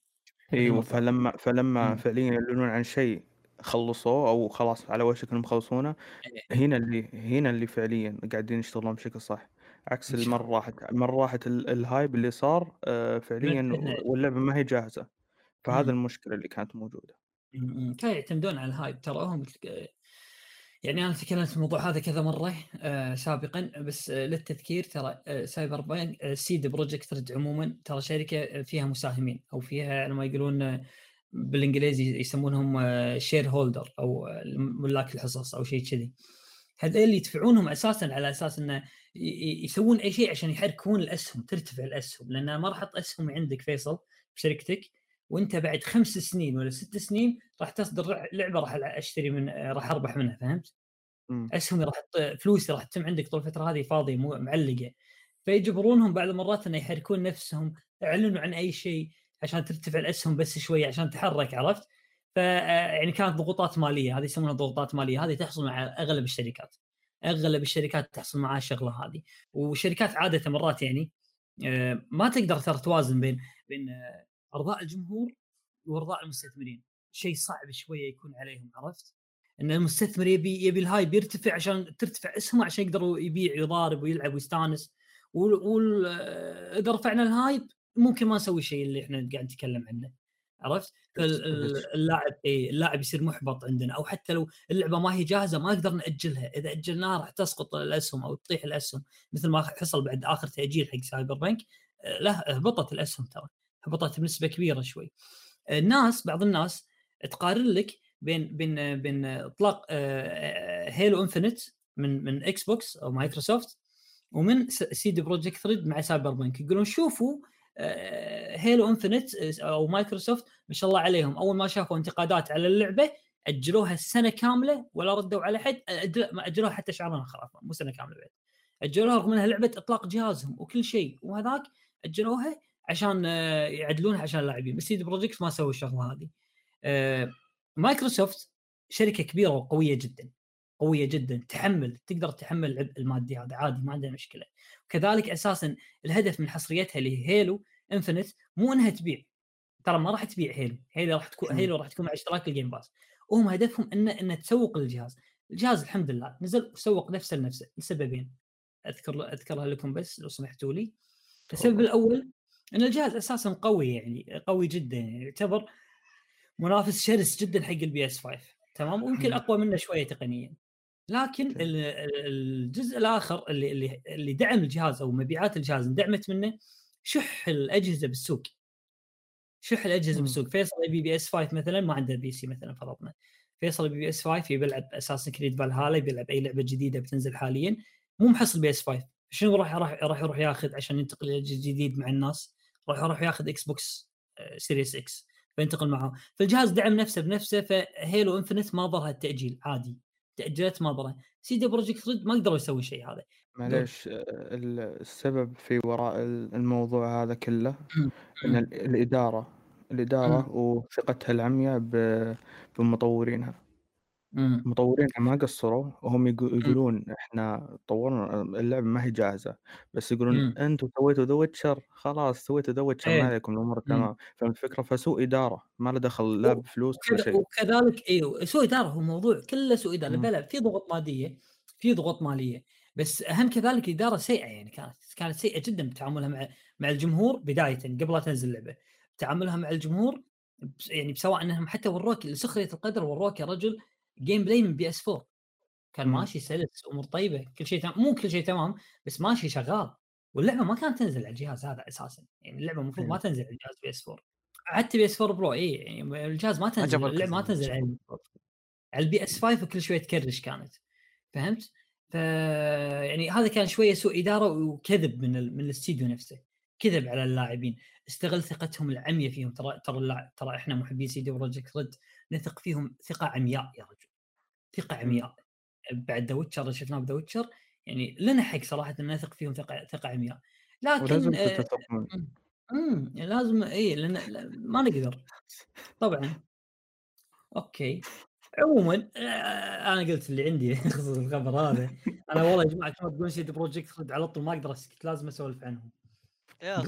مثل إيوه. فلما فلما مم. فعليا يعلنون عن شيء خلصوه أو خلاص على وشك إنهم يخلصونه إيه. هنا اللي هنا اللي فعليا قاعدين يشتغلون بشكل صح عكس المرة. راحت المرة راحت ال- الهايب اللي صار آه، فعليا. واللعبة ما هي جاهزة فهذا مم. المشكلة اللي كانت موجودة مم. كانوا يعتمدون على ال hype ترى هم يعني أنا تكلمت في الموضوع هذا كذا مرة آه سابقا بس آه للتذكير ترى آه Cyberpunk آه CD Projekt عموما. ترى شركة آه، فيها مساهمين أو فيها لما يقولون آه، بالإنجليزي يسمونهم shareholder أو آه، ملاك الحصص أو شيء كذي. هذول يدفعونهم أساسا على أساس إنه يسوون أي شيء عشان يحركون الأسهم ترتفع الأسهم لأن ما راح أحط أسهم عندك فيصل بشركتك. وانت بعد خمس سنين ولا ست سنين راح تصدر لعبة راح أشتري من راح أربح منها فهمت؟ أسهمي راح فلوسي راح تتم عندك طول الفترة هذه فاضيه مو معلقة فيجبرونهم بعض المرات إنه يحركون نفسهم يعلنوا عن أي شيء عشان ترتفع الأسهم بس شوية عشان تحرك عرفت؟ ف يعني كانت ضغوطات مالية هذه يسمونها ضغوطات مالية هذه تحصل مع أغلب الشركات أغلب الشركات تحصل معها الشغله هذه والشركات عادة مرات يعني آه، ما تقدر ترى توازن بين بين آه، أرضاء الجمهور وأرضاء المستثمرين. شيء صعب شوية يكون عليهم عرفت؟ إن المستثمر يبي يبي ال hype يرتفع عشان ترتفع اسهمه عشان يقدر يبيع ويضارب ويلعب ويستانس. واذا رفعنا ال hype ممكن ما نسوي الشيء اللي إحنا قاعد نتكلم عنه عرفت؟ اللاعب إي اللاعب يصير محبط عندنا أو حتى لو اللعبة ما هي جاهزة ما نقدر نأجلها، إذا اجلناها راح تسقط الأسهم أو تطيح الأسهم مثل ما حصل بعد آخر تأجيل حق Cyberpunk آه، لا هبطت الأسهم ترى. هبطت بنسبة كبيرة شوي. الناس بعض الناس تقارن لك بين بين بين إطلاق Halo Infinite من من إكس بوكس أو مايكروسوفت ومن CD Projekt Red مع Cyberpunk يقولون شوفوا Halo Infinite أو مايكروسوفت ما شاء الله عليهم. أول ما شافوا انتقادات على اللعبة أجلوها السنة كاملة ولا ردوا على حد أجلوها حتى اخر عفوا مو سنة كاملة بعد. أجلوها رغم إنها لعبة إطلاق جهازهم وكل شيء وهذاك أجلوها عشان آه، يعدلونها عشان اللاعبين. بس CD Projekt ما سووا الشغلة هذه. آه، مايكروسوفت شركة كبيرة وقوية جدا قوية جدا. تحمل تقدر تحمل العبء المادي هذا عادي ما عندنا مشكلة. وكذلك أساسا الهدف من حصريتها اللي هي Halo Infinite مو إنها تبيع. ترى ما راح تبيع Halo Halo راح تكون. Halo راح تكون مع اشتراك ال Game Pass وهم هدفهم إن إن تسوق للجهاز. الجهاز الحمد لله نزل وسوق نفسه لنفسه لسببين. أذكر أذكرها لكم بس لو سمحتوا لي. السبب. الأول إن الجهاز أساسا قوي يعني قوي جدا يعني يعتبر منافس شرس جدا حق ال PS 5 تمام؟ ويمكن. أقوى منه شوية تقنيا. لكن الجزء الآخر اللي اللي اللي دعم الجهاز أو مبيعات الجهاز دعمت منه شح الأجهزة بالسوق. شح الأجهزة مم. بالسوق. فيصل يبي PS 5 مثلا ما عنده PC مثلا فرضنا فيصل يبي PS 5 يبي يلعب Assassin's Creed Valhalla يبي يلعب أي لعبة جديدة بتنزل حاليا. مو محصل PS 5 شنو راح راح راح يروح ياخذ عشان ينتقل إلى جديد مع الناس؟ راح يروح ياخذ Xbox Series X فينتقل معه. فالجهاز دعم نفسه بنفسه ف Halo Infinite ما ضرها التأجيل عادي. تاجلت ما ضرها. CD Projekt Red ما قدروا يسوي شيء هذا. معليش آه، ال- السبب في وراء ال- الموضوع هذا كله. إن الإدارة. الإدارة وثقتها العمياء بمطورينها. مم. مطورينها ما قصروا وهم يقو- يقولون إحنا طورنا اللعبة ما هي جاهزة بس يقولون مم. أنتم سويتوا The Witcher خلاص سويتوا The Witcher ما إيه. عليكم الأمور مم. تمام فهمت الفكرة فسوء إدارة ما له دخل لا و- بفلوس ولا شيء وكذلك أيوه سوء إدارة هو موضوع كله سوء إدارة مم. بلا في ضغط مادية في ضغط مالية بس أهم كذلك إدارة سيئة يعني كانت كانت سيئة جدا بتعاملها مع مع الجمهور بدايه قبل لا تنزل اللعبة تعاملها مع الجمهور بس- يعني بسواء إنهم حتى وروك لسخريه القدر وروك يا رجل gameplay من PS 4 كان. ماشي سلس امور طيبة كل شيء تمام مو كل شيء تمام بس ماشي شغال واللعبة ما كانت تنزل على الجهاز هذا أساسا يعني اللعبة المفروض ما. تنزل على الجهاز PS 4 حتى PS 4 Pro اي يعني الجهاز ما تنزل اللعبة ما. تنزل على على ال PS 5 وكل شوية تـ crash كانت فهمت؟ ف يعني هذا كان شوية سوء إدارة وكذب من ال... من الاستديو نفسه كذب على اللاعبين استغل ثقتهم العمياء فيهم ترى ترى ترى إحنا محبي CD Projekt Red نثق فيهم ثقة عمياء يا رجل ثقة عمياء. بعد The Witcher شفناه ب The Witcher يعني لنا حق صراحة إن نثق فيهم ثقة ثقة عمياء. ولازم لكن آه، تتفقون إمم لازم اي لأن لا- ما نقدر. طبعا. أوكي. عموما أنا قلت اللي عندي بخصوص الخبر هذا. أنا والله يا جماعة كما تقول CD Projekt Red على طول ما أقدر أسكت لازم اسولف عنهم يا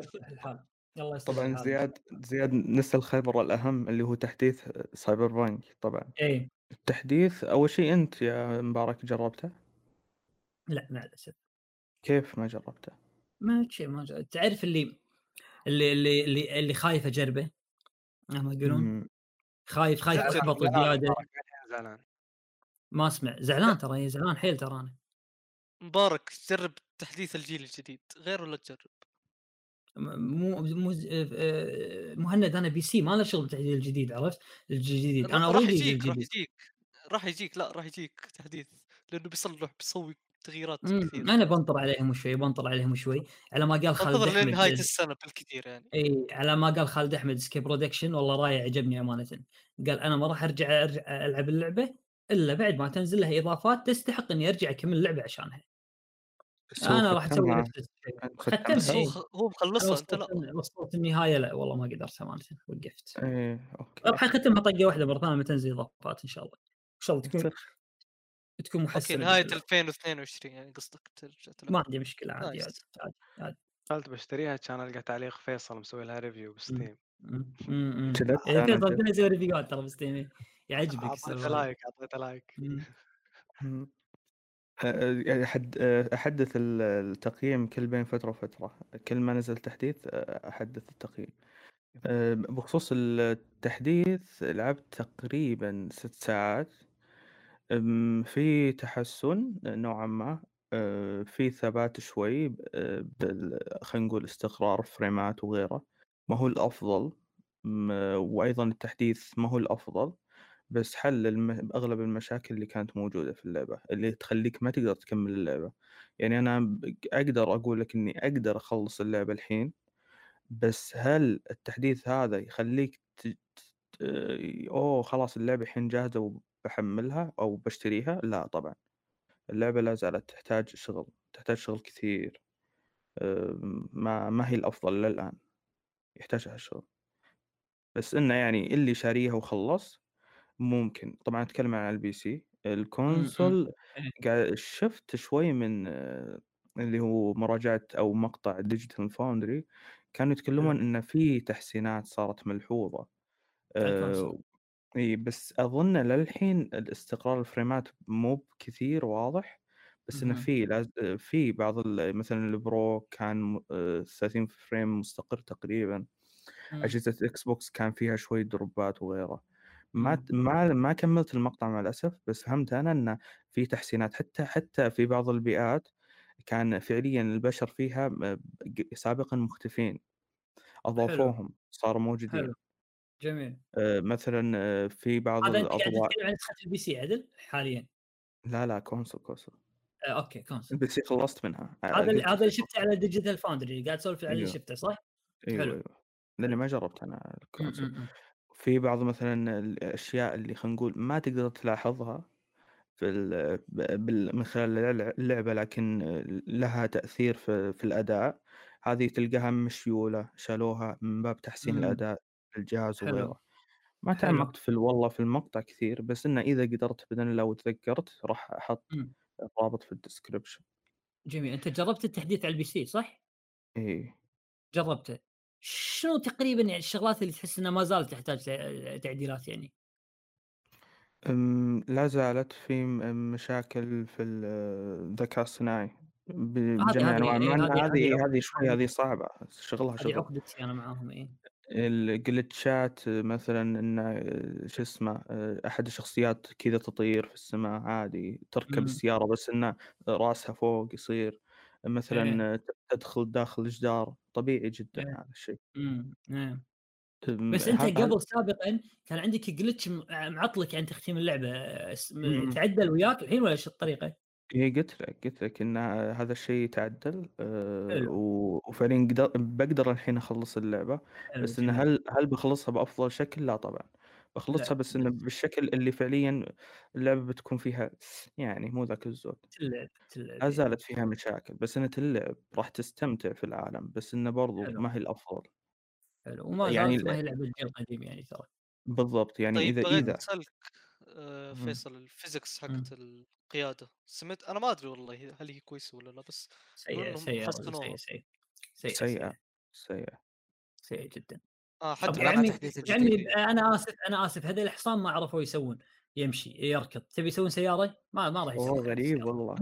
اخذت الحال. الله طبعا. زياد زياد نسى الخبر الأهم اللي هو تحديث Cyberpunk طبعا. إيه. التحديث أول شيء أنت يا مبارك جربته؟ لا مع الاسف كيف ما جربته؟ ما شيء ما جا- تعرف اللي اللي اللي اللي, اللي خايف أجربه؟ ما يقولون. خايف خايف احبط زيادة. زعلان. ما أسمع. زعلان ترى زعلان حيل ترى أنا مبارك جرب تحديث الجيل الجديد غير ولا تجرب؟ مو مو آه، آه، مهند أنا بي سي ما له شغل بالتحديث الجديد عرفت؟ الجديد. أنا راح يجيك راح يجيك راح يجيك لا راح يجيك تحديث لأنه بيصلح بيسوي تغييرات كثير. أنا بنطر عليهم شوي بنطر عليهم شوي على ما قال خالد انتظر أحمد نهاية السنة بالكثير يعني. إي على ما قال خالد أحمد Skip Production والله راي عجبني أمانة. قال أنا ما راح أرجع أرجع ألعب اللعبة إلا بعد ما تنزل لها إضافات تستحق إني أرجع أكمل اللعبه عشانها. أنا راح أسوي ختمها. نفس الشيء. هو إيه. مخلصها أنت لا. وصلت النهاية لا والله ما قدرت أمانة وقفت. إيه أوكي. راح أختمها طقة واحدة مرة ثانية لما تنزل إضافات إن شاء الله. إن شاء الله تكون. تكون أوكي محسنة نهاية بإذن الله. 2022 يعني قصدك ترجع ما عندي مشكلة عادي. عادي عادي قلت بشتريها كان ألقى تعليق فيصل مسوي لها review ب Steam. إيه، فيصل نسوي review ات ترى ب Steam يعجبك أعطيته. like أعطيته like مم. مم. أه، يعني أه، أحدث ال- التقييم كل بين فترة وفترة. كل ما نزل تحديث أحدث التقييم. بخصوص التحديث لعبت تقريبا ست ساعات. في تحسن نوعا ما. في ثبات شوي خلينا نقول استقرار فريمات وغيره. ما هو الأفضل. وأيضا التحديث ما هو الأفضل. بس حل الم... أغلب المشاكل اللي كانت موجودة في اللعبة اللي تخليك ما تقدر تكمل اللعبة. يعني أنا ب- أقدر أقول لك إني أقدر أخلص اللعبة الحين بس هل التحديث هذا يخليك ت... ت... أوه خلاص اللعبة الحين جاهزة وبحملها أو بشتريها؟ لا طبعا. اللعبة لا زالت تحتاج شغل تحتاج شغل كثير. ما ما هي الأفضل للآن يحتاجها شغل. بس إنه يعني اللي شاريها وخلص ممكن طبعا أتكلم عن ال PC ال console إيه. قاعد شفت شوي من آه، اللي هو مراجعة أو مقطع Digital Foundry كانوا يتكلمون إن في تحسينات صارت ملحوظة آه، ال console. إي بس أظن للحين الاستقرار ال frame ات مو بكثير واضح بس إنه. في لاز... في بعض ال... مثلا ال Pro كان م- آه، 30 frame مستقر تقريبا مم. أجهزة Xbox كان فيها شوي drop ات وغيره ما مم. ما ما كملت المقطع مع الأسف بس فهمت أنا إنه في تحسينات حتى حتى في بعض البيئات كان فعليا البشر فيها سابقا مختفين أضافوهم صاروا موجودين حلو جميل آه، مثلا في بعض هذا أنت قاعد تتكلم عن نسخه ال PC عدل حاليا لا لا console console آه okay console ال PC خلصت منها هذا هذا اللي شفته على Digital Foundry اللي قاعد تسولف على اللي أيوه. شفته صح؟ أيوه حلو. أيوه لأني ما جربت أنا مم، ال console مم، مم. في بعض مثلا الأشياء اللي خلينا نقول ما تقدر تلاحظها في ال بال من خلال الع اللعبة لكن لها تأثير في في الأداء، هذه تلقاها مشيولة، شالوها من باب تحسين إمم. الأداء الجهاز حلو. وغيره. ما حلو. تعمقت في ال والله في المقطع كثير، بس إنه إذا قدرت بإذن الله وتذكرت راح أحط إمم. الرابط في الdescription. جميل، أنت جربت التحديث على الPC صح؟ إيه. جربته. شنو تقريبًا يعني الشغلات اللي تحس إنها ما زالت تحتاج تعديلات يعني؟ لا زالت في مشاكل في ال الذكاء الصناعي بجميع هذه مع إيه هذه هذه شوي هذه صعبة، شغلها هذه شغل. عقدتي أنا معاهم إيه. الجلتشات مثلًا إنه شو اسمه، أحد الشخصيات كذا تطير في السما عادي، تركب إمم. السيارة بس إنه راسها فوق يصير،. مثلًا ت تدخل داخل جدار، طبيعي جدًا إيه. هذا الشيء. إمم، إيه. بس هذا قبل سابقًا كان عندك glitch م معطلك عن تختيم اللعبة س إمم،. تعدل وياك الحين والّا إيش الطريقة؟ إيه قُلت لك، قُلت لك إن هذا الشيء تعدل آآ، حلو. و وفعليًا قد باقدر الحين أخلّص اللعبة، حلو بس جميل. هل هل باخلّصها بأفضل شكل؟ لا طبعًا، باخلّصها لأ بس بس بالشكل اللي فعليًا اللعبة بتكون فيها يعني مو ذاك الزود. تلعب، تلعب لا إيه. زالت فيها مشاكل، بس إنها تنلعب، راح تستمتع في العالم، بس إنه برضو حلو. ما هي الأفضل. حلو، وما يعني ما هي لعبة الجيل القديم يعني ترى. بالضبط، يعني طيب إذا أسألك آآ، إمم. فيصل إمم. حقت القيادة، سمعت أنا ما أدري والله هل هي كويسة والّا لا، بس سيئة، سيئة، سيئة، سيئة، سيئة. سيئة جدًا. آه، طب حتى عمي الجديد. أنا آسف أنا آسف هذول الحصان ما عرفوا يسوون، يمشي، يركض، تبي يسوون سيارة؟ ما ما راح يسوون غريب. والله.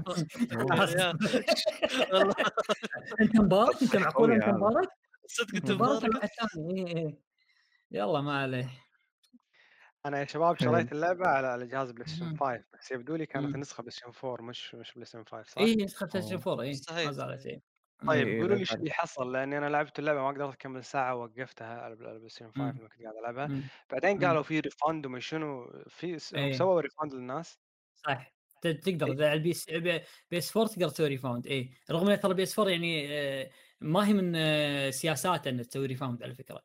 أنت مبارك؟ قوي أنت هذا. مبارك؟ صدق إمم. مبارك؟ ثاني إيه، إيه. يالّا ما عليه. أنا يا شباب. شريت اللعبة على على جهاز PlayStation إمم. 5 بس يبدو لي كانت إمم. النسخة PlayStation 4 مش مش PlayStation 5 صح؟ إيه نسخة PlayStation أوه. 4 إيه، ما مستحيل زالت إيه. طيب إي، إي قولوا لي زالت. اللي حصل لأني أنا لعبت اللعبة ما قدرت أكمل ساعة ووقفتها على ال على PlayStation 5 إمم. لما كنت قاعد ألعبها، إمم. بعدين إمم. قالوا في refund وما شنو في س هم إيه. سووا refund للناس؟ صح ت تقدر إيه. إذا على البيس ب PS4 تقدر تسوي refund إيه، رغم إن ترى PS4 يعني آآ، ما هي من آه، سياساته إنه تسوي refund على فكرة.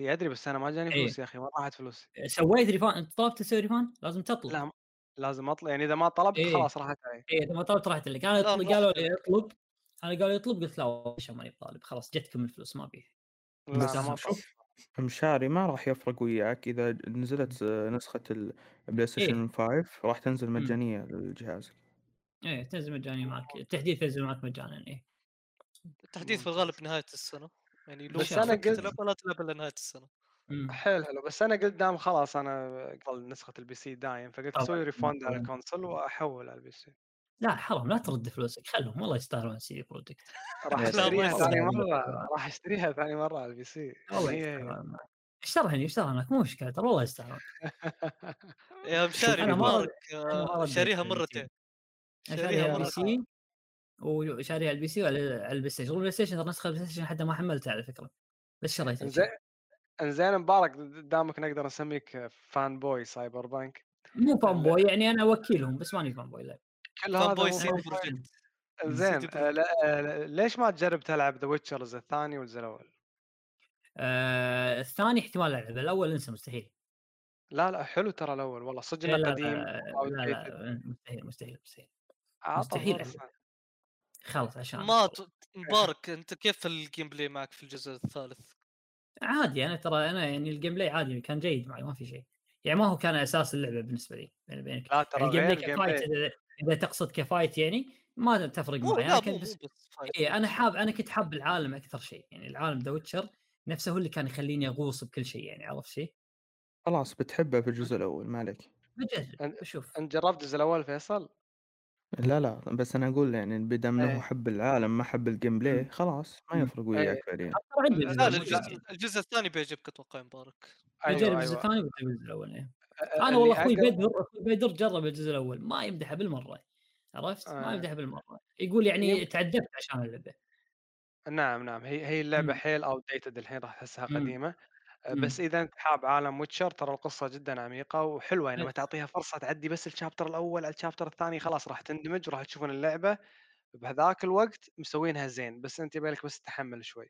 إي أدري بس أنا ما جاني إيه. فلوس يا أخي وين راحت فلوسي؟ سويت ريفاوند طلبت تسوي ريفاوند؟ لازم تطلب. لا لازم أطلب يعني إذا ما طلبت إيه. خلاص راحت علي. إيه إذا ما طلبت راحت لك، لا طل قالوا لي. اطلب، أنا قالوا لي اطلب قلت لا والله ماني طالب خلاص جتكم الفلوس ما أنا بس ما. شوف مشاري ما راح يفرق وياك إذا نزلت نسخة إيه. الPlayStation 5 راح تنزل إمم. مجانية للجهاز. إيه تنزل مجاني معك، التحديث ينزل معك مجانا إيه. التحديث في الغالب نهاية السنة، يعني لو بس أنا فكرت قلت- لا تلعبها إلا نهاية السنة. إمم. حلو، حلو، بس أنا قلت دام خلاص أنا قبل نسخة الPC دايم فقلت أسوي refund على. الكونسول وأحول على الPC. لا حرام لا ترد فلوسك خلهم والله يستاهلون CD Projekt. راح أشتريها ثاني. مرة راح أشتريها ثاني مرة على الPC والله يعني هي هي. يستاهلون. اشترهني اشترهنك مو مشكلة ترى والله يستاهلون. يا مشاري أنا ما مبارك آه، شاريها البي مرتين. سي. شاريها على البي مرتين. سي وشاريها على البي سي وعلى على البلاي ستيشن، والبلاي ستيشن ترى نسخة البلاي ستيشن حتى ما حملتها على فكرة. بس شريتها إنزين كذا. إنزين مبارك دامك نقدر نسميك fanboy سايبر بانك مو fanboy يعني أنا وكيلهم بس ماني fanboy لا. كل هذا سيدي آه، لا- آه، ليش ما تجرب تلعب ذا ويتشرز الثاني والجزء الأول؟ آه الثاني احتمال ألعب الأول انسى مستحيل. لا لا حلو ترى الأول والله صدق لا انه لا قديم لا, لا. لا مستحيل مستحيل مستحيل. عطى مستحيل. خلاص عشان ما. مبارك أنت كيف ال gameplay معك في الجزء الثالث؟ عادي أنا ترى أنا يعني ال gameplay عادي كان جيد معي ما في شيء. يعني ما هو كان أساس اللعبة بالنسبة لي بيني وبينك. لا ترى ال gameplay إذا تقصد ك fight يعني ما تفرق معي أنا كنت بس fight. إيه أنا حاب أنا كنت حاب العالم أكثر شيء يعني العالم ذا ويتشر نفسه هو اللي كان يخليني أغوص بكل شيء يعني عرفت شيء؟ خلاص بتحبه في الجزء الأول ما عليك. بجرب بشوف أنت جربت الجزء الأول فيصل؟ لا لا بس أنا أقول يعني بدام إنه إيه. حب العالم ما حب ال gameplay. خلاص ما. يفرق وياك فعليا. عندي الجزء الثاني بيعجبك أتوقع مبارك. بجرب أيوه الجزء أيوه الثاني وبجرب الجزء الأول إيه. أنا والله أخوي بدر أخوي بدر جرب الجزء الأول ما يمدحه بالمرة عرفت؟ ما آه. يمدحه بالمرة يقول يعني تعذبت عشان اللعبة نعم نعم هي هي اللعبة مم. حيل outdated الحين راح تحسها مم. قديمة أه، مم. بس إذا أنت حاب عالم ويتشر ترى القصة جدا عميقة وحلوة يعني حلو. لما تعطيها فرصة تعدي بس ال chapter الأول على ال chapter الثاني خلاص راح تندمج وراح تشوفون اللعبة بهذاك الوقت مسوينها زين بس أنت يبالك بس تحمل شوي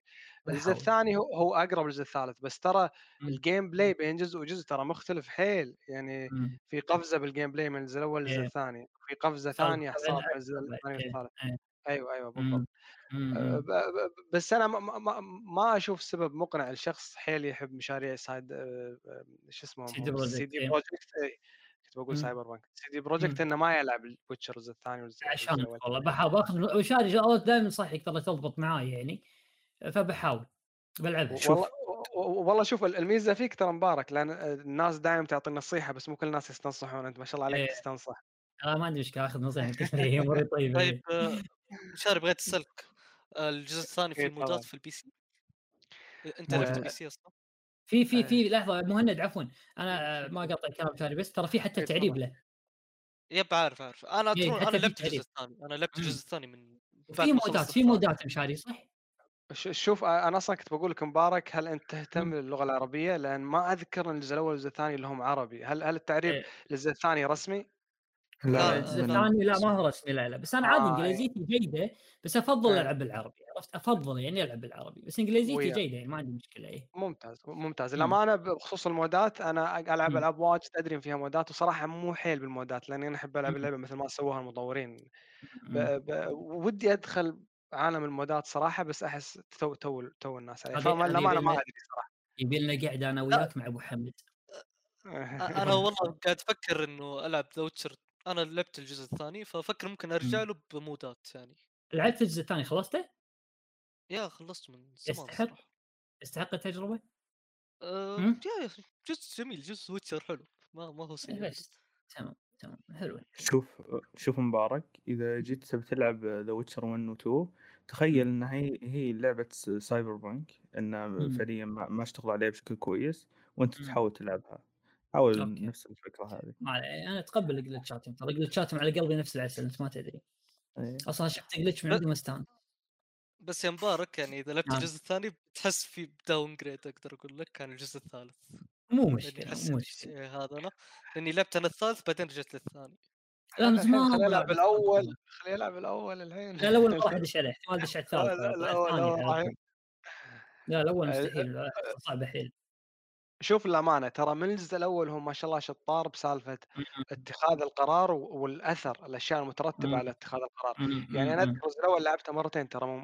الجزء. الثاني هو هو أقرب للجزء الثالث بس ترى مم. ال gameplay بين جزء وجزء ترى مختلف حيل يعني مم. في قفزة بال gameplay من الجزء الأول للجزء إيه. الثاني في قفزة ثانية صارت من الجزء الثاني إيه. والثالث إيه. أيوه أيوه. بالضبط. أه، بس أنا ما, ما, ما أشوف سبب مقنع لشخص حيل يحب مشاريع سايد أه، أه، شو؟ Projekt، سي دي إيه. بروجكت كنت بقول مم. سايبر بانك سي دي بروجكت مم. إنه ما يلعب الويتشر الجزء الثاني والجزء عشان. والله بحاول باخذ وشاري شغلات دائما صحيح ترى تضبط معاي يعني فبحاول بلعبها شوف والله والله شوف الميزة فيك ترى مبارك لأن الناس دائما تعطي نصيحه بس مو كل الناس يستنصحون أنت ما شاء الله عليك إيه. تستنصح أنا ما عندي مشكلة آخذ نصيحة هي اموري طيبة طيب آه، مشاري بغيت أسألك آه، الجزء الثاني إيه في مودات طبعاً. في ال PC أنت آه، لعبت PC أصلا؟ في في إيه. في لحظة مهند عفوا أنا آه، ما قاطع كلام شاري بس ترى في حتى إيه، تعريب. له yep عارف عارف أنا إيه، ترون أنا لعبت الجزء. الثاني أنا لعبت. الجزء الثاني من في مودات في. مودات مشاري صح؟ ش- شوف أنا أصلا كنت بقول لك مبارك هل أنت تهتم. باللغة العربية لأن ما أذكر إن الجزء الأول والجزء الثاني لهم عربي هل هل التعريب إيه. للجزء الثاني رسمي؟ لا. الثاني لا ما. هو رسمي لا لا بس أنا عادي آه، إنجليزيتي جيدة بس أفضل إيه. ألعب بالعربي عرفت أفضل يعني ألعب بالعربي بس إنجليزيتي ويا. جيدة يعني ما عندي مشكلة إيه ممتاز ممتاز مم. الامانه بخصوص المودات أنا ألعب مم. ألعاب واجد أدري إن فيها مودات وصراحة مو حيل بالمودات لأني أنا أحب ألعب. اللعبة مثل ما سووها المطورين ب... ب... ودي أدخل عالم المودات صراحة بس أحس too too too الناس عليه هذه- فما الامانه ما أدري صراحة يبي لنا قعدة أنا وياك مع أبو حمد أنا والله قاعد أفكر إنه ألعب ذا ويتشر أنا لعبت الجزء الثاني فأفكر ممكن أرجع له بمودات يعني لعبت الجزء الثاني خلصته؟ يا خلصت من زمان يستحق؟ يستحق التجربة؟ أه مم؟ يا يا جزء جميل جزء ويتشر حلو ما ما هو سيء بس تمام تمام حلو شوف شوف مبارك إذا جيت تبي تلعب ذا ويتشر 1 و 2 تخيل مم. إن هي هي لعبة سايبر بانك ان مم. فعليا ما, ما أشتغل عليها بشكل كويس وأنت. تحاول تلعبها حاول أوكي. نفس الفكرة هذه. ما علي أنا أتقبل الجلتشات ترى الجلتشاتهم على قلبي نفس العسل أنت ما تدري. إيه. أصلا شفت glitch من عندي مستان بس يا مبارك يعني إذا لعبت نعم. الجزء الثاني بتحس في downgrade أقدر أقول لك كان الجزء الثالث. مو مشكلة مو مشكلة. هذا أنا. لأني لعبت أنا الثالث بعدين رجعت للثاني. لا من زمان خليه ما يلعب لعبت الأول. خليه يلعب الأول الحين. لا الأول ما راح أدش عليه احتمال أدش على الثالث لا، لا، الأول مستحيل صعبه حيل. شوف الامانه ترى من الجزء الأول هم ما شاء الله شطار بسالفة اتخاذ القرار و- والأثر الأشياء المترتبة مم. على اتخاذ القرار. يعني أنا مم. اذكر الجزء الأول لعبته مرتين ترى مو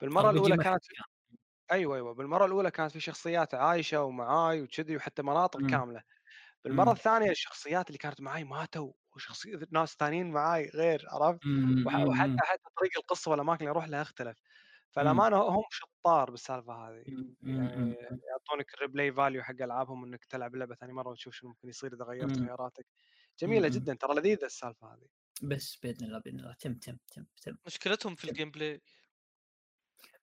بالمرة RPG الأولى ما كانت أحب أيوه أيوه بالمرة الأولى كانت في شخصيات عايشة ومعاي وكذي وحتى مناطق بالمرة مم. الثانية الشخصيات اللي كانت معاي ماتوا وشخصي ناس ثانيين معاي غير عرفت. وح-. وحتى حتى طريق القصة والأماكن اللي أروح لها اختلف فالامانه هم شطار بالسالفة هذه مم. يعني مم. يعطونك ال replay value حق ألعابهم إنك تلعب اللعبة ثاني مرة وتشوف شنو ممكن يصير إذا غيرت. خياراتك جميلة. جدا ترى لذيذة السالفة هذه بس بإذن الله بإذن الله تم تم تم تم مشكلتهم في ال gameplay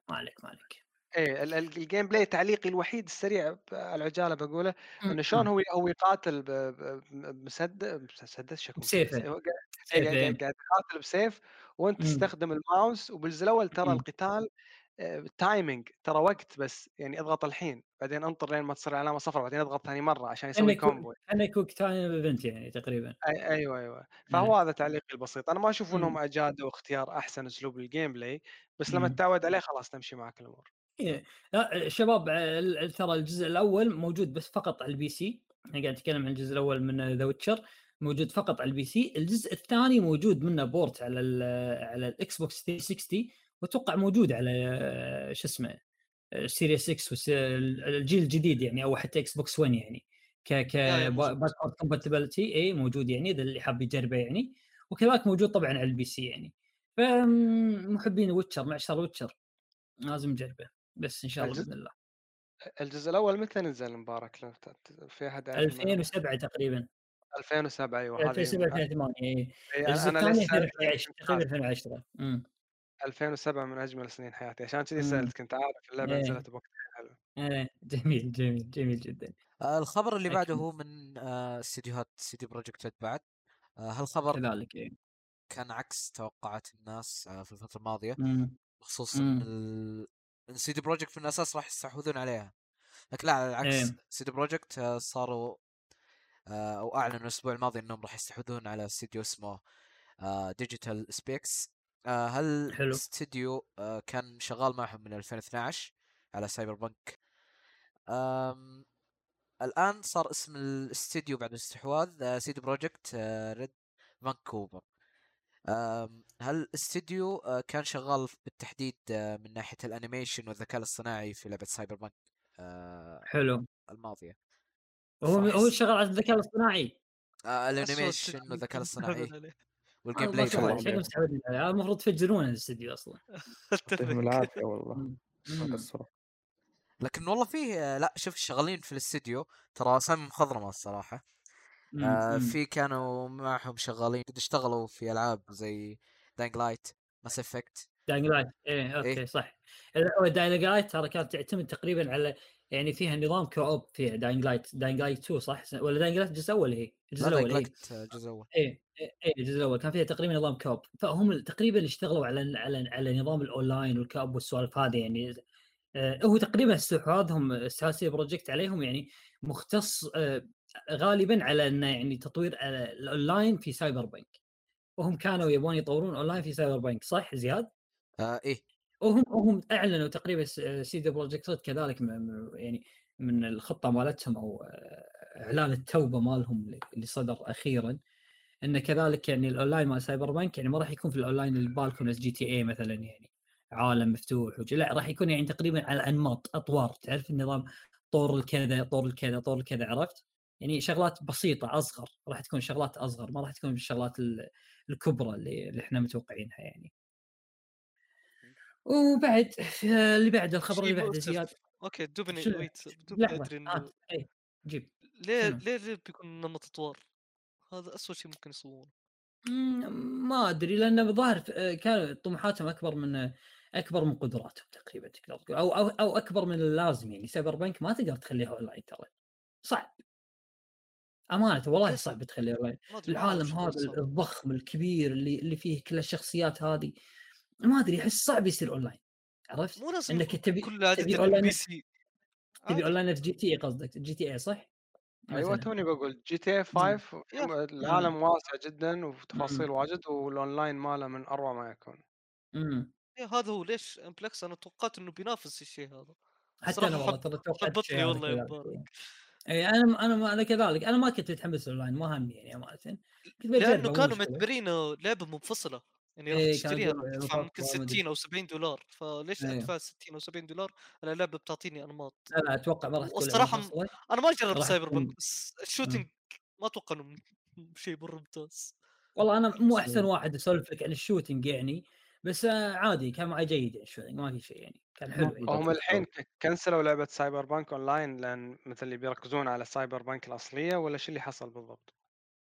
ما عليك ما عليك إيه ال- ال- gameplay تعليقي الوحيد السريع ب- على العجالة بقوله مم. إنه شلون هو هو يقاتل ب- ب- بمسدس مسدس شكله. مسدس. هو قاعد- قاعد إيه. قاعد يقاتل بسيف وأنت مم. تستخدم الماوس وبالجزء الأول ترى مم. القتال آه، timing ترى وقت بس يعني أضغط الحين بعدين أنطر لين ما تصير علامة صفراء بعدين أضغط ثاني مرة عشان يسوي combo كانه quick time event يعني تقريبا أي أيوه أيوه فهو هذا تعليقي البسيط أنا ما أشوف إنهم. أجادوا اختيار أحسن أسلوب لل gameplay بس لما مم. تتعود عليه خلاص تمشي معك الأمور إيه. لا شباب ترى الجزء الأول موجود بس فقط على ال PC أنا قاعد أتكلم عن الجزء الأول من ذا ويتشر موجود فقط على ال PC. الجزء الثاني موجود منه port على ال على الإكس بوكس 360 وأتوقع موجود على شو اسمه Series X الجيل الجديد يعني أو حتى إكس بوكس 1 يعني. ك ك. backward compatibility اي موجود يعني إذا اللي حاب يجربه يعني. وكذلك موجود طبعا على ال PC يعني. فمحبين ويتشر معشر ويتشر لازم نجربه. بس إن شاء الله الجزء- بإذن الله الجزء الأول متى نزل مبارك في أحد يعرف المعلومة؟ 2007 تقريبا 2007 أيوه هذه 2007 2008 اي الجزء أنا الثاني لسه 2011 تقريبا 2010 امم 2007 من اجمل سنين حياتي عشان كذي. سألت كنت عارف اللعبة إيه. نزلت بوقت حلو إيه جميل جميل جميل جدا آه، الخبر اللي بعده. هو من آه، استديوهات سي دي بروجكت ريد بعد آه، هالخبر كذلك إيه. كان عكس توقعات الناس آه، في الفترة الماضية مم. بخصوص مم. إن ال... ان سي دي بروجكت في الأساس راح يستحوذون عليها لكن لا على العكس إيه. سي دي بروجكت آه، صاروا آه، أو اعلنوا الأسبوع الماضي إنهم راح يستحوذون على استديو اسمه ديجيتال سكيبس آه هل حلو. استديو آه كان شغال معهم من 2012 على سايبر بنك الآن صار اسم الاستديو بعد الاستحواذ آه سيدي بروجكت آه ريد فانكوفر هل الاستديو آه كان شغال بالتحديد آه من ناحية ال animation والذكاء الاصطناعي في لعبة سايبر بنك آه حلو. الماضية؟ هو هو شغال على الذكاء الاصطناعي. ال animation والذكاء الاصطناعي. وال gameplay. المفروض تفجرون الاستديو أصلا. يعطيهم العافية والله. لكن والله فيه لا شوف شغالين في الاستديو ترى اسامي مخضرمه الصراحة. آه مم. في كانوا معهم شغالين قد اشتغلوا في ألعاب زي داينج لايت ماس افكت داينج لايت إيه okay إيه. صح هو داينج لايت ترى كانت تعتمد تقريبا على يعني فيها نظام co-op في داينج لايت داينج لايت 2 صح؟ ولا داينج لايت الجزء الأول هي؟ الجزء لا الأول هي. الجزء الأول. إيه إيه إيه، الجزء الأول. كان فيها تقريبا نظام co-op فهم تقريبا اشتغلوا على على على نظام ال online وال co-op والسوالف هذه يعني. آه هو تقريبا استحواذهم استحواذ بروجكت عليهم يعني مختص آه غالبا على إنه يعني تطوير الأونلاين في سايبر بنك وهم كانوا يبون يطورون أونلاين في سايبر بنك صح زياد؟ آه إيه وهم وهم أعلنوا تقريبا سيدي بروجكت ريد كذلك م- م- يعني من الخطة مالتهم أو آه، إعلان التوبة مالهم اللي- صدر أخيرا انه كذلك يعني الأونلاين مال سايبر بانك يعني ما راح يكون في الأونلاين اللي بالكم نفس جي تي اي مثلا يعني عالم مفتوح لا راح يكون يعني تقريبا على أنماط أطوار تعرف النظام طور الكذا طور الكذا طور الكذا عرفت؟ يعني شغلات بسيطة أصغر راح تكون شغلات أصغر ما راح تكون الشغلات ال- الكبرى اللي, اللي إحنا متوقعينها يعني. وبعد آه، اللي بعد الخبر اللي بعده. زياد okay دوبني؟ wait دوبني أدري إنه هات إيه جيب ليه؟ ليه ليه بيكون نمط اطوار؟ هذا اسوء شيء ممكن يسوونه مم، ما أدري لأن الظاهر آه، كان طموحاتهم أكبر من أكبر من قدراتهم تقريبا تقدر تقول أو أو أو أكبر من اللازم يعني سايبر بنك ما تقدر تخليها أونلاين ترى صعب أمانة والله؟ صعب ما أعرف العالم هذا. الضخم الكبير اللي اللي فيه كل الشخصيات هذه ما أدري أحس صعب يصير أونلاين عرفت؟ مو لازم إنك تبي تبي أونلاين بي سي تبي أونلاين نفس جي تي إي قصدك جي تي إي صح؟ أيوه. توني بقول جي تي إي 5 يا. العالم واسع جدا وتفاصيل واجد والأونلاين ماله من أروع ما يكون امم إيه هذا هو ليش إمبلكس أنا توقعت إنه بينافس الشيء هذا حتى أنا والله ترى توقعت والله. اي أنا أنا أنا كذلك أنا ما كنت متحمس اونلاين ما همني يعني امانه كنت لأنه كانوا. معتبرينه لعبة منفصلة يعني راح إيه، تشتريها كانوا تدفع ممكن مفصلة وما أدري. 60 أو 70 دولار فليش إيه. أدفع 60 أو 70 دولار على لعبة بتعطيني أنماط لا لا أتوقع ما راح والصراحة منفصلة. أنا ما جربت راح سايبر بنك بس ال shooting ما أتوقع إنه شيء مره ممتاز والله أنا مو أحسن. واحد اسولف لك عن ال shooting يعني بس عادي كان معي جيد يعني ما في شيء يعني كان حلو. هم الحين cancel وا لعبة سايبر بانك اونلاين لأن مثل اللي بيركزون على سايبر بانك الأصلية ولا شو اللي حصل بالضبط؟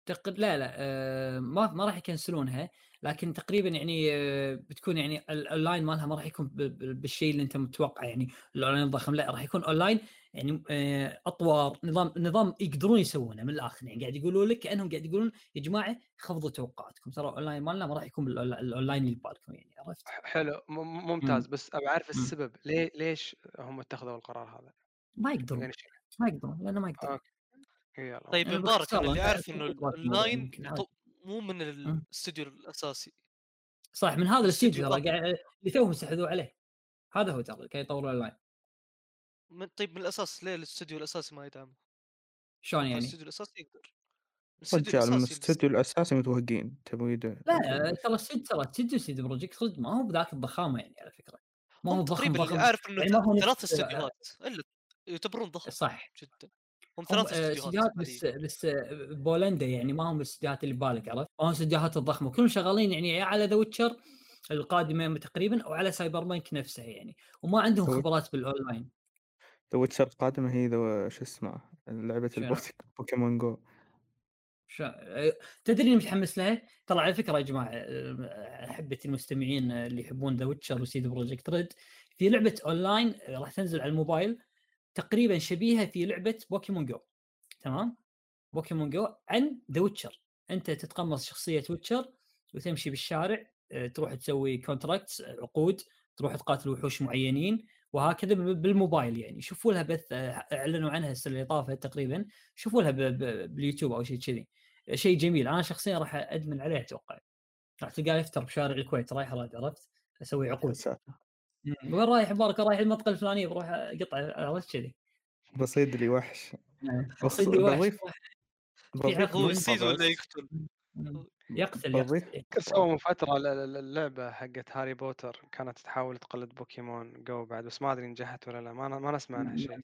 تق... لا لا آه، ما ما راح ي cancel ونها لكن تقريبا يعني آه، بتكون يعني ال- الاونلاين مالها ما راح يكون بالشيء اللي أنت متوقع يعني الاونلاين ضخم لا راح يكون اونلاين يعني آه، أطوار نظام نظام يقدرون يسوونه من الآخر يعني قاعد يقولوا لك كأنهم قاعد يقولون يا جماعة خفضوا توقعاتكم. ترى الأونلاين مالنا ما راح يكون الأونلاين اللي ببالكم يعني عرفت؟ حلو ممتاز. بس ابى أعرف السبب ليه ليش هم اتخذوا القرار هذا؟ ما يقدرون يعني ما يقدرون لأنه ما يقدرون. يلا. طيب يعني مبارك اللي اعرف إنه الأونلاين مو من الاستوديو الأساسي. صح من هذا قاعد اللي توهم استحوذوا عليه. هذا هو ترى كي يطوروا الأونلاين. من طيب من الأساس ليه الاستوديو الأساسي ما يدعمه؟ شلون يعني؟ الاستوديو الأساسي يقدر رجال من الاستوديو الاساسي متوهقين تمويد لا ترى سيد ترى CD CD Projekt Red ما هو بذاك الضخامة يعني على فكرة. ما هو ضخم ضخم اعرف إنه يعني ثلاث استديوهات إلا يعتبرون ضخم صح. جدا. هم ثلاث استديوهات بس. بس آه، بولندا يعني ما هم الاستديوهات اللي ببالك عرفت؟ ما هم الاستديوهات الضخمة. كلهم شغالين يعني يا على The Witcher القادمة تقريبا أو على Cyberpunk نفسه يعني. وما عندهم خبرات بالأونلاين. ذا Witcher القادمة هي ذا شو اسمه لعبة شنو؟ البوك- Pokemon Go شا... تدري إني متحمس لها؟ ترى على فكرة يا جماعة آه، أحبة المستمعين اللي يحبون The Witcher و CD Projekt Red في لعبة اونلاين راح تنزل على الموبايل تقريبا شبيهة في لعبة Pokemon Go تمام؟ Pokemon Go عن The Witcher أنت تتقمص شخصية Witcher وتمشي بالشارع آه، تروح تسوي contracts عقود تروح تقاتل وحوش معينين وهكذا بالموبايل يعني. شوفوا لها بث أعلنوا عنها السنة اللي طافت تقريبا. شوفوا لها ب- ب- باليوتيوب أو شيء كذي. شيء جميل. أنا شخصيا راح أدمن عليه أتوقع. راح تلقاه يفتر بشارع الكويت. رايح راد عرفت؟ أسوي يا عقود. وين رايح؟ مبارك رايح المنطقة الفلانية. بروح أقطع عرفت كذي. بصيد لي وحش. بس بصيد لي وحش. بضيف نقطة يصيد ولا يقتل. يقتل بضيف يقتل إيه. سووا من فترة ال- ال- اللعبه حقت هاري بوتر كانت تحاول تقلد Pokemon Go بعد بس ما أدري نجحت ولا لا ما ما نسمع عنها شيء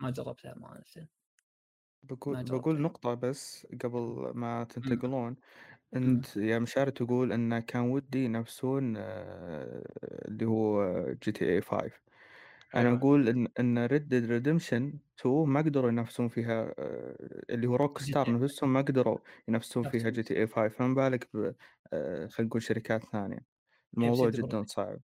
ما جربتها ما نفسها بقول بقول. نقطة بس قبل ما تنتقلون. أنت يا مشاري تقول انه كان ودي ينافسون آه، اللي هو GTA 5 أنا أيوة. أقول إن إن Red Dead Redemption 2 ما قدروا ينافسون فيها آه، اللي هو Rockstar GTA. نفسهم ما قدروا ينافسون فيها. GTA 5 فما بالك ب آه، خلينا نقول شركات ثانية الموضوع بسيط جدا صعب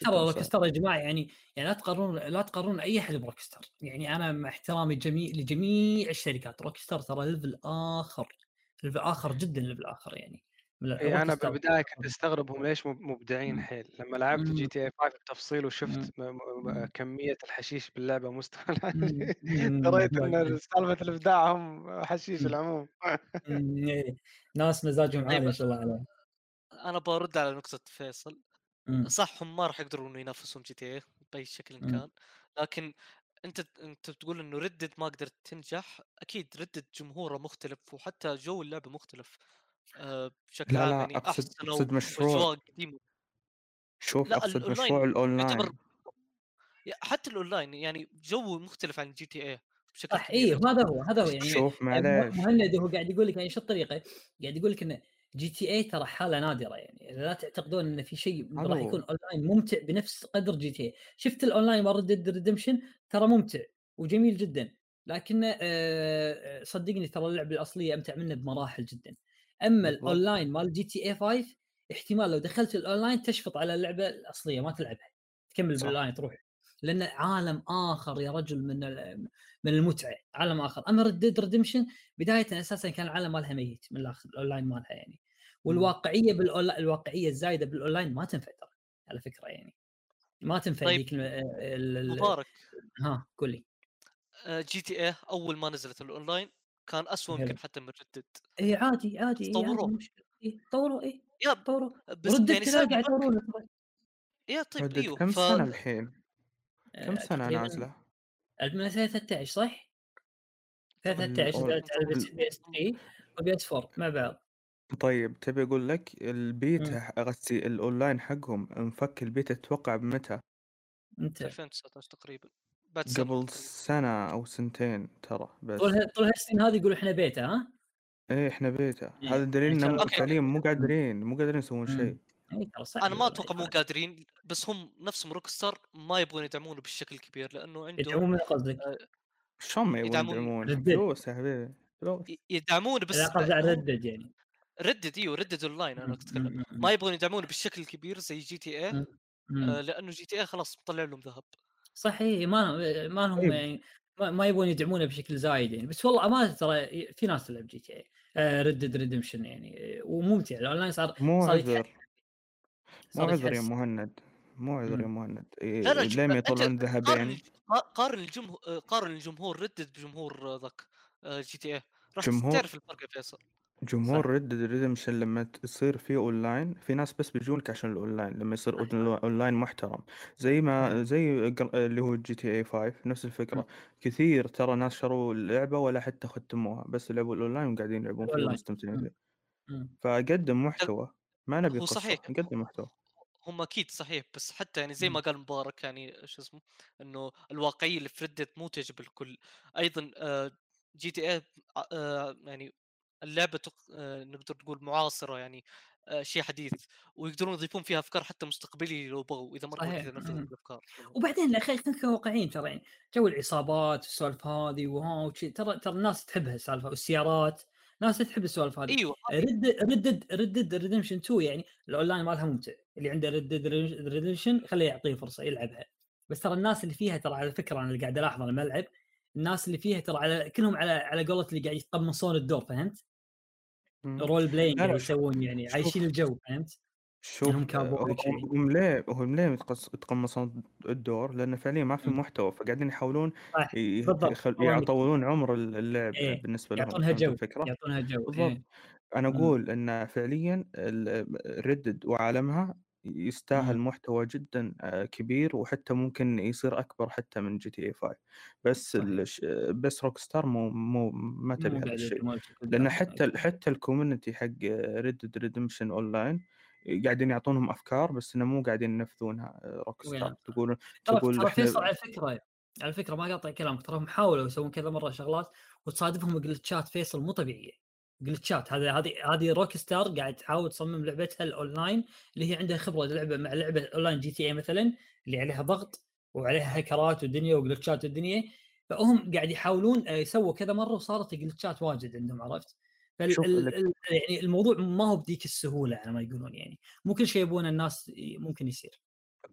ترى جدا روك صعب ستار يا جماعة يعني يعني لا تقارنون لا تقارنون أي أحد ب Rockstar يعني أنا مع احترامي جميع لجميع الشركات Rockstar ترى level آخر level آخر جدا level آخر يعني من اي أنا. بالبدايه كنت استغرب ليش مب- مبدعين مم. حيل لما لعبت مم. GTA 5 بتفصيل وشفت م- م- مم. كمية الحشيش باللعبة مستوى. دريت إن واجد. سالفة الابداع هم حشيش. العموم. إيه. ناس مزاجهم طيب، عالي ما شاء الله عليهم أنا برد على نقطة فيصل. صح هم ما راح يقدرون إنه ينافسون GTA بأي شكل. كان لكن أنت أنت بتقول إنه Red Dead ما قدرت تنجح أكيد Red Dead جمهوره مختلف وحتى جو اللعبة مختلف آه، بشكل لا عام لا يعني أقصد أحسن أقصد مشروع شوف لا أقصد الأونلاين مشروع الأونلاين. يعتبر حتى الأونلاين يعني جو مختلف عن GTA بشكل صح اي هذا هو هذا هو يعني شوف يعني معليش مهند هو قاعد يقول لك يعني شو الطريقة؟ قاعد يقول لك انه GTA ترى حالة نادرة يعني لا تعتقدون إن في شيء هذا راح. يكون أونلاين ممتع بنفس قدر GTA، شفت الأونلاين مال Red Redemption ترى ممتع وجميل جدا لكن آه، صدقني ترى اللعبة الأصلية أمتع منه بمراحل جدا. أما. الاونلاين مال GTA 5 احتمال لو دخلت الاونلاين تشفط على اللعبة الأصلية ما تلعبها. تكمل. بالاونلاين تروح. لأن عالم آخر يا رجل من من المتعة عالم آخر. أما Red Redemption بداية أساسا كان العالم مالها ميت من الآخر الاونلاين مالها يعني. والواقعية بالأونلاين الواقعية الزايدة بالاونلاين ما تنفع ترى على فكرة يعني. ما تنفع طيب، ذيك مبارك. ها قول لي. آه، GTA أول ما نزلت الاونلاين كان اسوء. يمكن حتى من Red Dead إي عادي عادي طوروه. إي طوروا إي يا طوروا بس ردت يعني قاعد يطورونه. يا طيب Red Dead أيوه كم ف... سنة الحين؟ كم آه، تقريباً نازلة؟ 2013 صح؟ 2013 الأول- نزلت على PS 3 و PS 4 مع بعض طيب تبي أقول لك البيتا. قصدي الأونلاين حقهم انفك البيتا أتوقع بمتى؟ انت 2019 تقريبا سنة قبل. سنة أو سنتين ترى بس طول طول هالسنين هذه يقولوا إحنا بيتا ها؟ إيه إحنا بيتا إيه، هذا دليل إنهم. فعليا مو قادرين مو قادرين يسوون. شيء صعب أنا ما أتوقع مو. قادرين بس هم نفسهم Rockstar ما يبغون يدعمونه بالشكل الكبير لأنه عندهم يدعمون قصدك شلون ما يبون يدعمون يدعمون. فلوس يا حبيبي فلوس ي- يدعمونه بس لا قصدي على Red Dead يعني Red Dead إيوه Red Dead online أنا أتكلم ما يبغون يدعمونه بالشكل الكبير زي GTA. لأنه GTA خلاص مطلع لهم ذهب صحيح ما ما لهم طيب. يعني ما, ما يبون يدعمونه بشكل زايد يعني. بس والله أمانة ترى في ناس تلعب GTA Red Redemption يعني آه، وممتع. الأونلاين صار مو صار عذر. مو عذر يا مهند. مو عذر يا. مهند. إيه أنت يطلعون قارن ذهبين الج- قارن الجمهور قارن الجمهور Red Dead بجمهور ذاك GTA راح تعرف الفرق يا فيصل. جمهور صح. Red Redemption لما تصير في اونلاين في ناس بس بيجونك عشان الاونلاين لما يصير اونلاين محترم زي ما. زي قر- اللي هو GTA 5 نفس الفكرة كثير ترى ناس شروا اللعبة ولا حتى ختموها بس لعبوا الاونلاين وقاعدين يلعبون فيه الأونلاين. ومستمتعين. فيه. فقدم محتوى ما نبي هو قصة صحيح. نقدم محتوى هم أكيد صحيح بس حتى يعني زي. ما قال مبارك يعني شو اسمه إنه الواقعية اللي في Red Dead مو تعجب الكل أيضا آه، GTA يعني اللعبة تق- آه، نقدر نقول معاصرة يعني آه، شيء حديث ويقدرون يضيفون فيها أفكار حتى مستقبليه لو بغوا إذا صحيح. كذا نفذوا مم. الأفكار وبعدين لا خلينا نكون واقعيين ترى يعني جو العصابات والسوالف هذه وها وشي ترى ترى الناس تحبها السالفه والسيارات ناس تحب السوالف هذه أيوه Red Red Dead Redemption 2 يعني الأونلاين مالها ممتع اللي عنده Red Dead Redemption خليه يعطيه فرصة يلعبها بس ترى الناس اللي فيها ترى على فكرة أنا اللي قاعد ألاحظ لما ألعب الناس اللي فيها ترى على كلهم على على قولة اللي قاعد يتقمصون الدور فهمت؟ role playing شوف- يسوون يعني. عايشين الجو فهمت؟ شوف كابوي هم- ليه هم ليه يتقمصون الدور لأن فعليا ما في. محتوى فقاعدين يحاولون يطولون عمر اللعب إيه، بالنسبة لهم يعطونها جو الفكرة؟ يعطونها جو بالضبط إيه. أنا. أقول إن فعليا Red Dead وعالمها يستاهل إمم. محتوى جدا كبير وحتى ممكن يصير أكبر حتى من GTA 5 بس. الش... بس Rockstar مو مو ما تبي هذا الشيء لأن. حتى okay. حتى ال community حق Red Dead Redemption online قاعدين يعطونهم أفكار بس إنه مو قاعدين ينفذونها Rockstar؟ تقول ترى تقول ترى فيصل على فكرة على فكرة ما قاطع كلامك تراهم حاولوا يسوون كذا مرة شغلات وتصادفهم glitch ات فيصل مو طبيعيه glitch ات هذه هذه هذه Rockstar قاعد تحاول تصمم لعبتها الأونلاين اللي هي عندها خبرة لعبة مع لعبة online GTA مثلا اللي عليها ضغط وعليها هكرات ودنيا و glitch ات والدنيا فهم قاعد يحاولون آه، يسووا كذا مرة وصارت glitch ات واجد عندهم عرفت؟ فال يعني الموضوع ما هو بديك السهولة على ما يقولون يعني. مو كل شيء يبونه الناس ممكن يصير.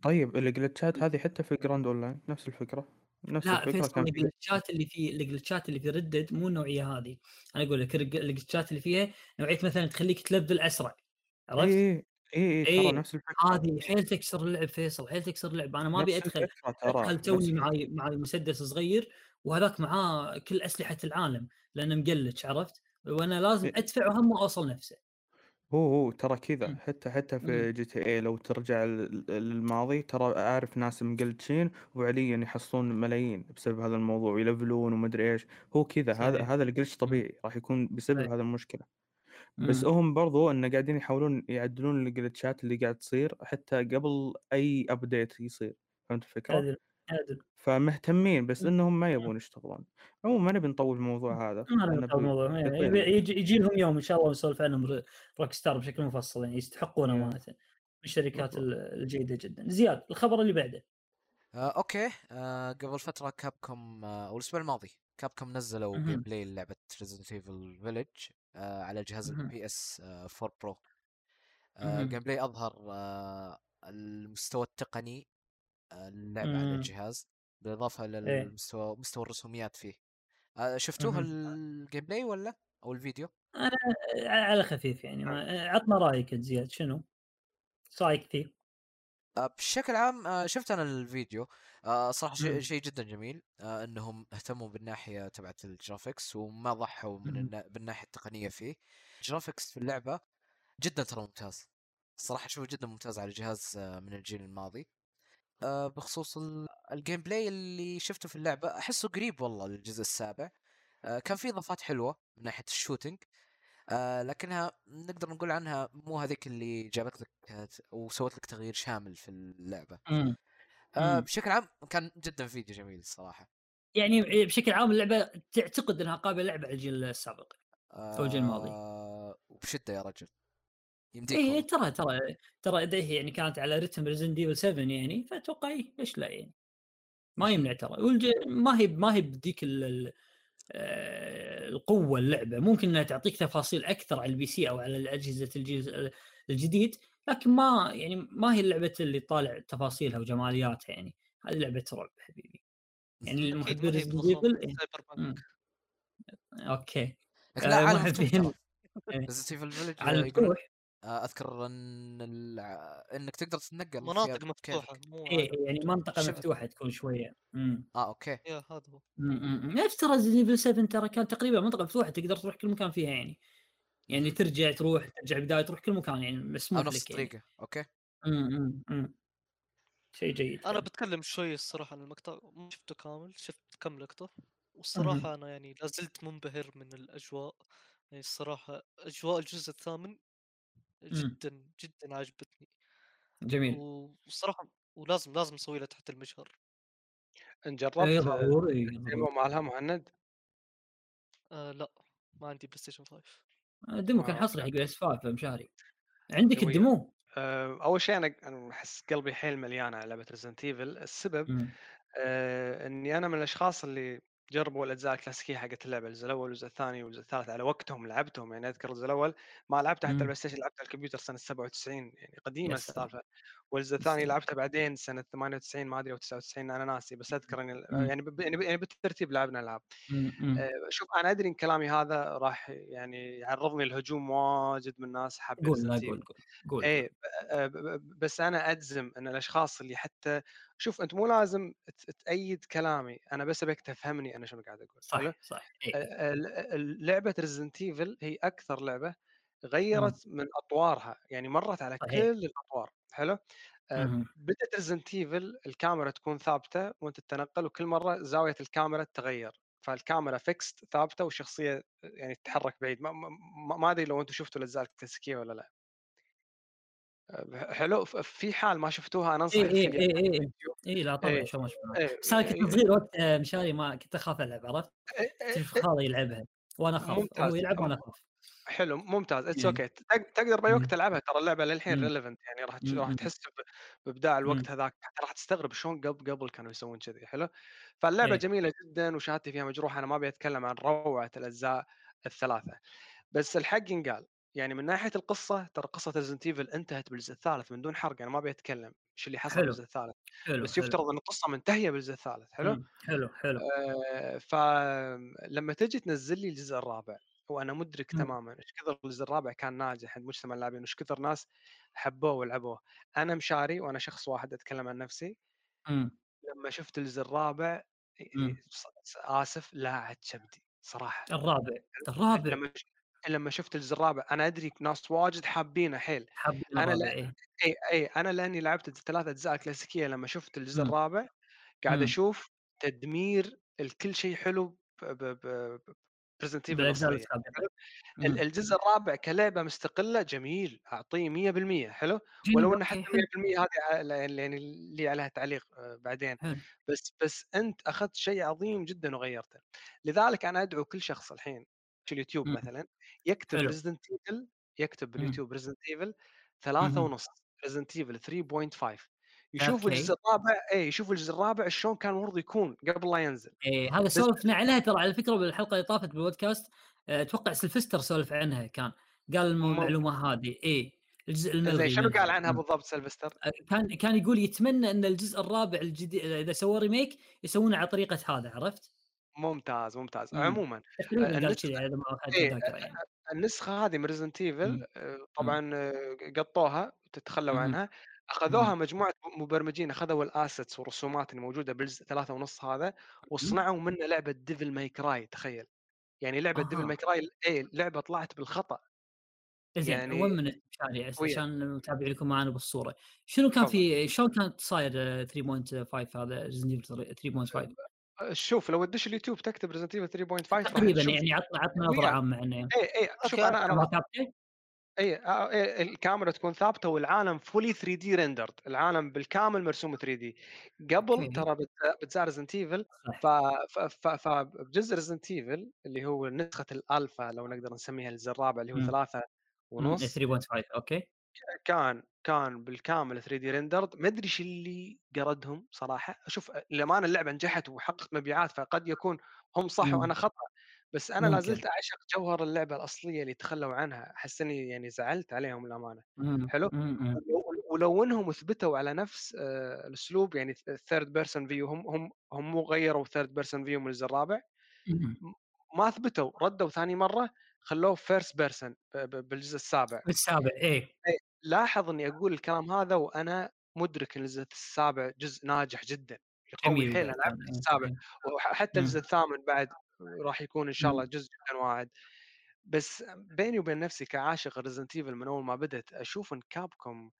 طيب ال glitch ات هذه حتى في Grand online نفس الفكرة. نفس لا الفكرة ال glitch ات اللي في ال glitch ات اللي في Red Dead مو النوعية هذه أنا أقول لك الج- ال glitch ات اللي فيها نوعية مثلا تخليك تلفل أسرع عرفت؟ إي إي إي ترى نفس الفكرة هذه حيل تكسر اللعب فيصل حيل تكسر اللعب أنا ما أبي أدخل أدخل توني. معي معي مسدس صغير وهذاك معاه كل أسلحة العالم لأنه مقلتش عرفت؟ وأنا لازم. أدفع وهم أوصل نفسه هو هو ترى كذا مم. حتى حتى. في GTA لو ترجع لل- للماضي ترى أعرف ناس مقلتشين وفعليا يحصلون ملايين بسبب هذا الموضوع ويلفلون ومدري إيش هو كذا هذا صحيح. هذا ال glitch طبيعي راح يكون بسبب صحيح. هذا المشكلة بس مم. هم برضو انه قاعدين يحاولون يعدلون ال glitch ات اللي قاعد تصير حتى قبل أي update يصير فهمت الفكرة؟ فمهتمين بس مم. إنهم ما يبون يشتغلون عموما ما نبي نطول الموضوع هذا ما نبي نطول الموضوع. يبي- يجي, يجي لهم يوم إن شاء الله ونسولف عنهم Rockstar بشكل مفصل يعني يستحقون. أمانة من الشركات الجيدة جدا زياد الخبر اللي بعده آه okay آه قبل فترة Capcom آه أو الأسبوع الماضي Capcom نزلوا. gameplay لعبة Resident Evil Village آه على جهاز. ال PS آه 4 Pro آه. gameplay أظهر آه المستوى التقني آه للعبه على مم. الجهاز بالإضافة إيه. للمستوى مستوى الرسوميات فيه شفتوه. ال gameplay ولا أو الفيديو؟ أنا على خفيف يعني عطنا رأيك زياد شنو؟ إيش رأيك فيه؟ آه، بشكل عام آه، شفت أنا الفيديو آه، صراحة شيء مم. شيء جدا جميل إنهم اهتموا بالناحية تبعت ال graphics وما ضحوا من مم. النا... بالناحية التقنية فيه ال graphics في اللعبة جدا ترى ممتاز الصراحه اشوفه جدا ممتاز على جهاز آه، من الجيل الماضي بخصوص ال- ال gameplay اللي شفته في اللعبة أحسه قريب والله للجزء السابع آه، كان في إضافات حلوة من ناحية ال shooting آه لكنها نقدر نقول عنها مو هذيك اللي جابت لك آه، وسوت لك تغيير شامل في اللعبة مم. آه مم. بشكل عام كان جدا فيديو جميل الصراحه يعني بشكل عام اللعبة تعتقد إنها قابلة لعبه على الجيل السابق أو الجيل الماضي. آه وبشدة يا رجل يمديك اي. ترى ترى ترى يعني كانت على رتم Resident Evil 7 يعني فأتوقع إيه، ليش لا يعني؟ ما يمنع ترى. والج... ما هي ما هي بديك ال... آه، القوة اللعبة. ممكن إنها تعطيك تفاصيل أكثر على ال PC أو على اجهزه الجيل الجديد لكن ما يعني ما هي اللعبة اللي طالع تفاصيلها وجمالياتها يعني. هذه لعبة رعب حبيبي. يعني المحبين Resident Evil okay. لكن لا آه، عالم على آه أذكر إن ال... إنك تقدر تتنقل مناطق مفتوحة بكيفك. مو عالم. يعني منطقة. مفتوحة تكون شوية. امم آه okay. يا هذا هو. نفس ترى Evil 7 ترى كان تقريبا منطقة مفتوحة تقدر تروح كل مكان فيها يعني. يعني ترجع تروح ترجع بداية تروح كل مكان يعني أو مسموح نفس يعني. الطريقة. okay. امم امم شيء جيد. أنا. بتكلم شوي الصراحة عن المقطع ما شفته كامل شفت كم لقطة. والصراحة أنا يعني لازلت منبهر من الأجواء. يعني الصراحة أجواء الجزء الثامن جدا جدا عجبتني جميل. والصراحه ولازم لازم نسوي له تحت المجهر اي جربت ضروري ال demo ضروري. مالها مهند؟ آه لا ما عندي PlayStation 5 ال demo كان آه، حصري حق ال PS 5 مشاري. عندك. ال demo آه، أول شيء أنا أحس قلبي حيل مليان على لعبة Resident Evil السبب مم. آه، إني أنا من الأشخاص اللي جربوا الأجزاء الكلاسيكية حقت اللعبة الجزء الأول والجزء الثاني والجزء الثالث على وقتهم لعبتهم يعني أذكر الجزء الأول ما لعبته حتى مم. ال PlayStation لعبته على الكمبيوتر سنة 97 يعني قديمة. السالفة والجزء الثاني. لعبته بعدين سنة 98 ما أدري أو 99 أنا ناسي بس أذكر إني مم. يعني يعني يعني بالترتيب لعبنا ألعاب مم. مم. آه، شوف أنا أدري إن كلامي هذا راح يعني يعرضني لهجوم واجد من ناس حابين قول. قول قول ب- آه، بس أنا أجزم إن الأشخاص اللي حتى شوف أنت مو لازم تأيد كلامي أنا بس ابيك تفهمني أنا شنو قاعد أقول؟ صح صح إيه. لعبة Resident Evil هي أكثر لعبة غيرت من أطوارها يعني مرت على صحيح. كل الأطوار حلو آه،. بدأت Resident Evil الكاميرا تكون ثابتة وأنت تتنقل وكل مرة زاوية الكاميرا تتغير فالكاميرا fixed ثابتة والشخصية يعني تتحرك بعيد ما, ما, ما أدري لو أنتم شفتوا الاجزاء الكلاسيكيه ولا لا حلو في حال ما شفتوها أنا اي أنصحك اي اي اي اي لا طبعا إيه. شو ما شفنا إيه، بس أنا كنت إيه، صغير وقت آه، مشاري ما كنت أخاف ألعب عرفت؟ إيه، تشوف خالي يلعبها وأنا أخاف هو. يلعب وأنا أخاف حلو ممتاز it's. okay تقدر بأي وقت. تلعبها ترى اللعبة للحين. relevant يعني راح راح. تحس بإبداع الوقت. هذاك حتى راح تستغرب شلون قبل قبل كانوا يسوون كذي حلو فاللعبة إيه. جميلة جدا وشهادتي فيها مجروحة أنا ما أبي أتكلم عن روعة الأجزاء الثلاثة بس الحق ينقال يعني من ناحية القصة ترى قصة Resident Evil انتهت بالجزء الثالث من دون حرق أنا ما أبي أتكلم إيش اللي حصل حلو. بالجزء الثالث حلو بس حلو. يفترض إن القصة منتهية بالجزء الثالث حلو مم. حلو حلو آه، فلما تجي تنزل لي الجزء الرابع وأنا مدرك مم. تماما إيش كثر الجزء الرابع كان ناجح عند مجتمع اللاعبين وإيش كثر ناس حبوه ولعبوه أنا مشاري وأنا شخص واحد أتكلم عن نفسي مم. لما شفت الجزء الرابع آسف لاعت كبدي صراحة الرابع الرابع لما لما شفت الجزء الرابع أنا أدري ناس واجد حابينه حيل حابين الرابع لا- إيه. إي إي أنا لأني لعبت الثلاث أجزاء كلاسيكيه لما شفت الجزء مم. الرابع قاعد مم. أشوف تدمير الكل شيء حلو ب ب Resident Evil بالاجزاء الاصليه السابقه ال- مم. الجزء الرابع كلعبة مستقلة جميل أعطيه 100% حلو ولو إن okay، حتى حلو 100% هذه يعني لي عليها تعليق آه، بعدين حلو بس بس أنت أخذت شيء عظيم جدا وغيرته لذلك أنا أدعو كل شخص الحين في اليوتيوب مم. مثلا يكتب. Resident Evil يكتب. باليوتيوب Resident Evil ثلاثة. ونص Resident Evil 3.5 يشوف. الجزء الرابع اي يشوف الجزء الرابع شلون كان المفروض يكون قبل لا ينزل إيه هذا سولفنا عليها ترى على فكرة بالحلقة اللي طافت بالبودكاست آه، أتوقع سلفستر سولف عنها كان قال. المعلومة هذه إيه الجزء الملغي زين شنو. قال عنها مم. بالضبط سلفستر؟ آه، كان كان يقول يتمنى إن الجزء الرابع الجديد إذا سووا remake يسوونه على طريقة هذا عرفت؟ ممتاز ممتاز مم. عموما قال النسخة- إيه، يعني النسخة هذه من ريزنت ايفل مم. طبعا آه، قطوها تخلوا مم. عنها أخذوها مجموعة مبرمجين أخذوا ال assets والرسومات اللي موجوده بالجزء ثلاثة ونص هذا وصنعوا منه لعبة Devil May Cry تخيل يعني لعبة Devil أها. May Cry اي لعبة طلعت بالخطأ زين يعني- 1 minute مشاري عس- ويا. عشان المتابع لكم معنا بالصورة شنو كان. في شلون كانت صاير آه، 3.5 هذا Resident 3.5 آه، شوف لو تدش اليوتيوب تكتب Resident Evil 3.5 راح تقريبا يعني عطنا عطنا نظرة. عامة عنه يعني اي اي شوف أنا أنا؟ اي آه، إيه، الكاميرا تكون ثابتة والعالم fully 3D rendered العالم بالكامل مرسوم 3D قبل. ترى بت- بتزار Resident Evil فبجزء Resident Evil اللي هو نسخة الألفا لو نقدر نسميها الجزء الرابع اللي هو مم، ونص. 3.5 okay. كان كان بالكامل 3D rendered ما أدري إيش اللي قردهم صراحة شوف للأمانة اللعبة نجحت وحققت مبيعات فقد يكون هم صح مم. وأنا خطأ بس أنا لا. زلت أعشق جوهر اللعبة الأصلية اللي تخلوا عنها أحس إني يعني زعلت عليهم الامانه مم، حلو؟ مم، مم. ولو- إنهم ثبتوا على نفس آه، الأسلوب يعني ال third person view هم هم هم مو غيروا third person view من الجزء الرابع. ما ثبتوا ردوا ثاني مرة خلوه first person بالجزء السابع السابع إيه لاحظ إني أقول الكلام هذا وأنا مدرك إن الجزء السابع جزء ناجح جدا يقوي حيل العاب كان، السابع إيه. وحتى مم. الجزء الثامن بعد راح يكون إن شاء مم. الله جزء جدا واعد بس بيني وبين نفسي كعاشق Resident Evil من أول ما بدت أشوف إن Capcom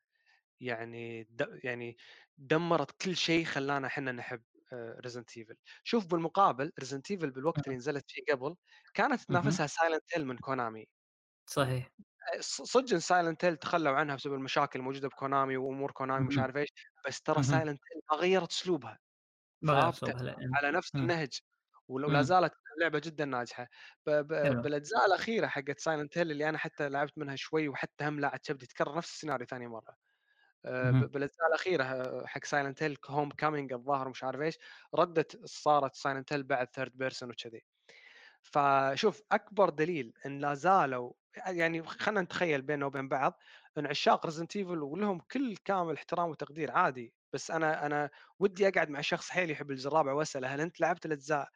يعني د... يعني دمرت كل شيء خلانا إحنا نحب Resident Evil شوف بالمقابل Resident Evil بالوقت اللي نزلت فيه قبل كانت تنافسها Silent Hill من Konami صحيح ص- صدق Silent Hill تخلوا عنها بسبب المشاكل الموجودة ب Konami وأمور Konami مش. عارف إيش بس ترى. Silent Hill ما غيرت أسلوبها ما لا. على نفس. النهج ول- مم. ولا زالت اللعبه جدا ناجحة ب... ب... حلو. بالأجزاء الأخيرة حقت Silent Hill اللي أنا حتى لعبت منها شوي وحتى هم لاعت كبدي تكرر نفس السيناريو ثاني مرة آه،. بالاجزاء الاخيره آه، حق Silent Hill Homecoming الظاهر مش عارف إيش ردت صارت Silent Hill بعد third person وكذي. فشوف أكبر دليل إن لا زالوا يعني خلينا نتخيل بيننا وبين بعض إن عشاق Resident Evil ولهم كل كامل احترام وتقدير عادي. بس أنا أنا ودي أقعد مع شخص حيل يحب الجزء الرابع واساله هل أنت لعبت الأجزاء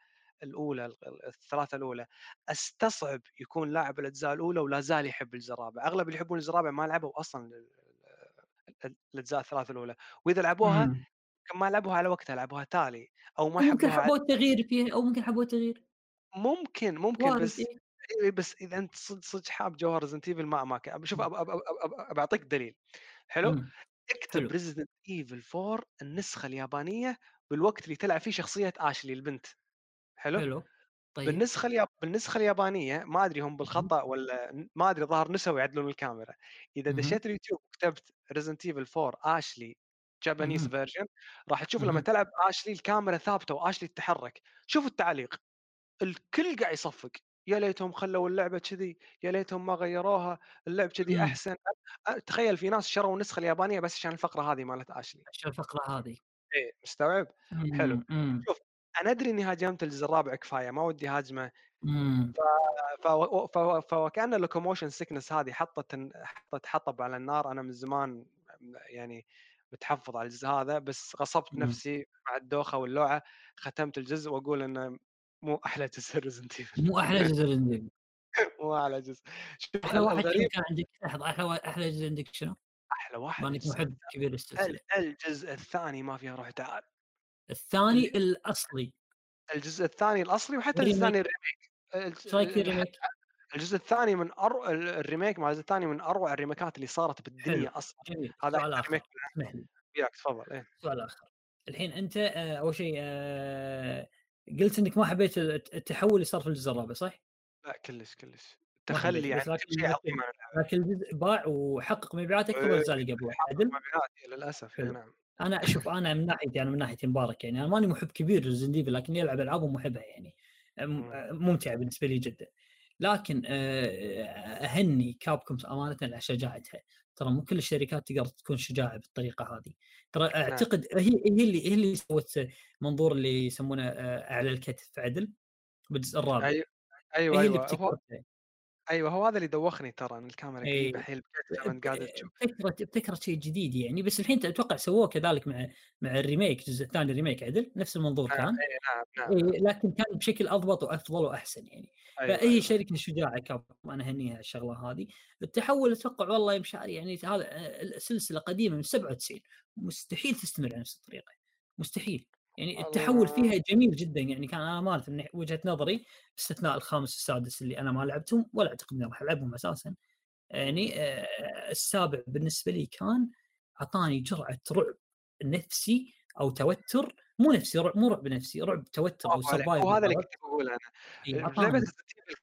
الأولى ال- ال- الثلاثة الأولى؟ أستصعب يكون لاعب الأجزاء الأولى ولا زال يحب الجزء الرابع. أغلب اللي يحبون الجزء الرابع ما لعبوا أصلا الأجزاء الثلاثة الأولى وإذا لعبوها. يمكن ما لعبوها على وقتها لعبوها تالي أو ما ممكن حبوا التغيير فيها أو ممكن حبوا التغيير ممكن ممكن بس إيه. إي بس إذا أنت صدق صدق حاب جوهر Resident Evil ما ما كان شوف أب- بعطيك دليل حلو مم. اكتب حلو. Resident Evil 4 النسخة اليابانية بالوقت اللي تلعب فيه شخصية اشلي البنت حلو حلو طيب. بالنسخة الياب... بالنسخة اليابانية ما أدري هم بالخطأ ولا ما أدري ظهر نسوا يعدلون الكاميرا. إذا. دشيت اليوتيوب وكتبت Resident Evil 4 اشلي Japanese. version راح تشوف لما. تلعب اشلي الكاميرا ثابتة واشلي تتحرك. شوف التعليق. الكل قاعد يصفق. يا ليتهم خلوا اللعبة كذي يا ليتهم ما غيروها اللعب كذي. أحسن. تخيل في ناس شروا النسخة اليابانية بس عشان الفقرة هذه مالت اشلي عشان الفقرة هذه. إيه مستوعب؟ حلو. شوف أنا أدري إني هاجمت الجزء الرابع كفاية ما ودي هاجمه. مم. ف- ف- فوكان اللوكوموشن سيكنس هذه حطت حطت حطب على النار. أنا من زمان يعني متحفظ على الجزء هذا بس غصبت مم. نفسي مع الدوخة واللوعه ختمت الجزء وأقول إنه مو أحلى جزء ريزنت مو أحلى جزء عندك مو أحلى جزء. أحلى واحد كان عندك لحظة أحلى أحلى جزء عندك شنو؟ أحلى واحد ما انك الجزء, محب كبير الجزء الثاني ما فيها روح تعال. الثاني الأصلي الجزء الثاني الأصلي وحتى الجزء الثاني ال remake إيش رأيك ال remake؟ الجزء الثاني من أرو... ال remake مع الجزء الثاني من أروع ال remakeات اللي صارت بالدنيا. أصلا جميل هذا سؤال آخر وياك تفضل إيه سؤال آخر الحين أنت آه، أول شيء آه، قلت إنك ما حبيت الت- التحول اللي صار في الجزء الرابع صح؟ لا كلش كلش تخلي يعني لكن- كل شيء عظيم. لكن الجزء باع وحقق مبيعات أكثر من إيه، اللي قبله عدل؟ مبيعات إيه، للأسف إيه،. نعم أنا أشوف أنا من ناحيتي أنا من ناحيتي مبارك يعني أنا ماني محب كبير لل Resident Evil لكني العب العابهم محبها يعني. مم. ممتعه بالنسبة لي جدا. لكن آه، أهني كابكوم امانه على شجاعتها. ترى مو كل الشركات تقدر تكون شجاعة بالطريقة هذه. ترى أعتقد هي هي اللي هي اللي سوت منظور اللي يسمونه اعلى الكتف عدل بالجزء الرابع. أيوه أيوه. هو ابتكرتها أيوه هو هذا اللي دوخني ترى إن الكاميرا إيه. قريبه بكتفها انت قاعد تشوف. ابتكرت ابتكرت شيء جديد يعني بس الحين أتوقع سووه كذلك مع مع ال remake الجزء الثاني ال remake عدل نفس المنظور نعم كان. إيه، نعم نعم إيه لكن كان بشكل أضبط وأفضل وأحسن يعني. أيوة، فهي أيوة. شركة شجاعة كابكوم أنا اهنيها الشغلة هذه. التحول أتوقع والله يا مشاري يعني هذا السلسلة قديمة من 97 مستحيل تستمر على نفس الطريقة مستحيل. يعني التحول. فيها جميل جدا يعني كان أنا مالت من وجهة نظري باستثناء الخامس والسادس اللي أنا ما لعبتهم ولا أعتقد إني راح ألعبهم أساسا يعني آه، السابع بالنسبة لي كان أعطاني جرعة رعب نفسي أو توتر مو نفسي رعب مو رعب نفسي رعب توتر أو. survival هو هذا اللي كنت بقوله أنا إيه، لعبة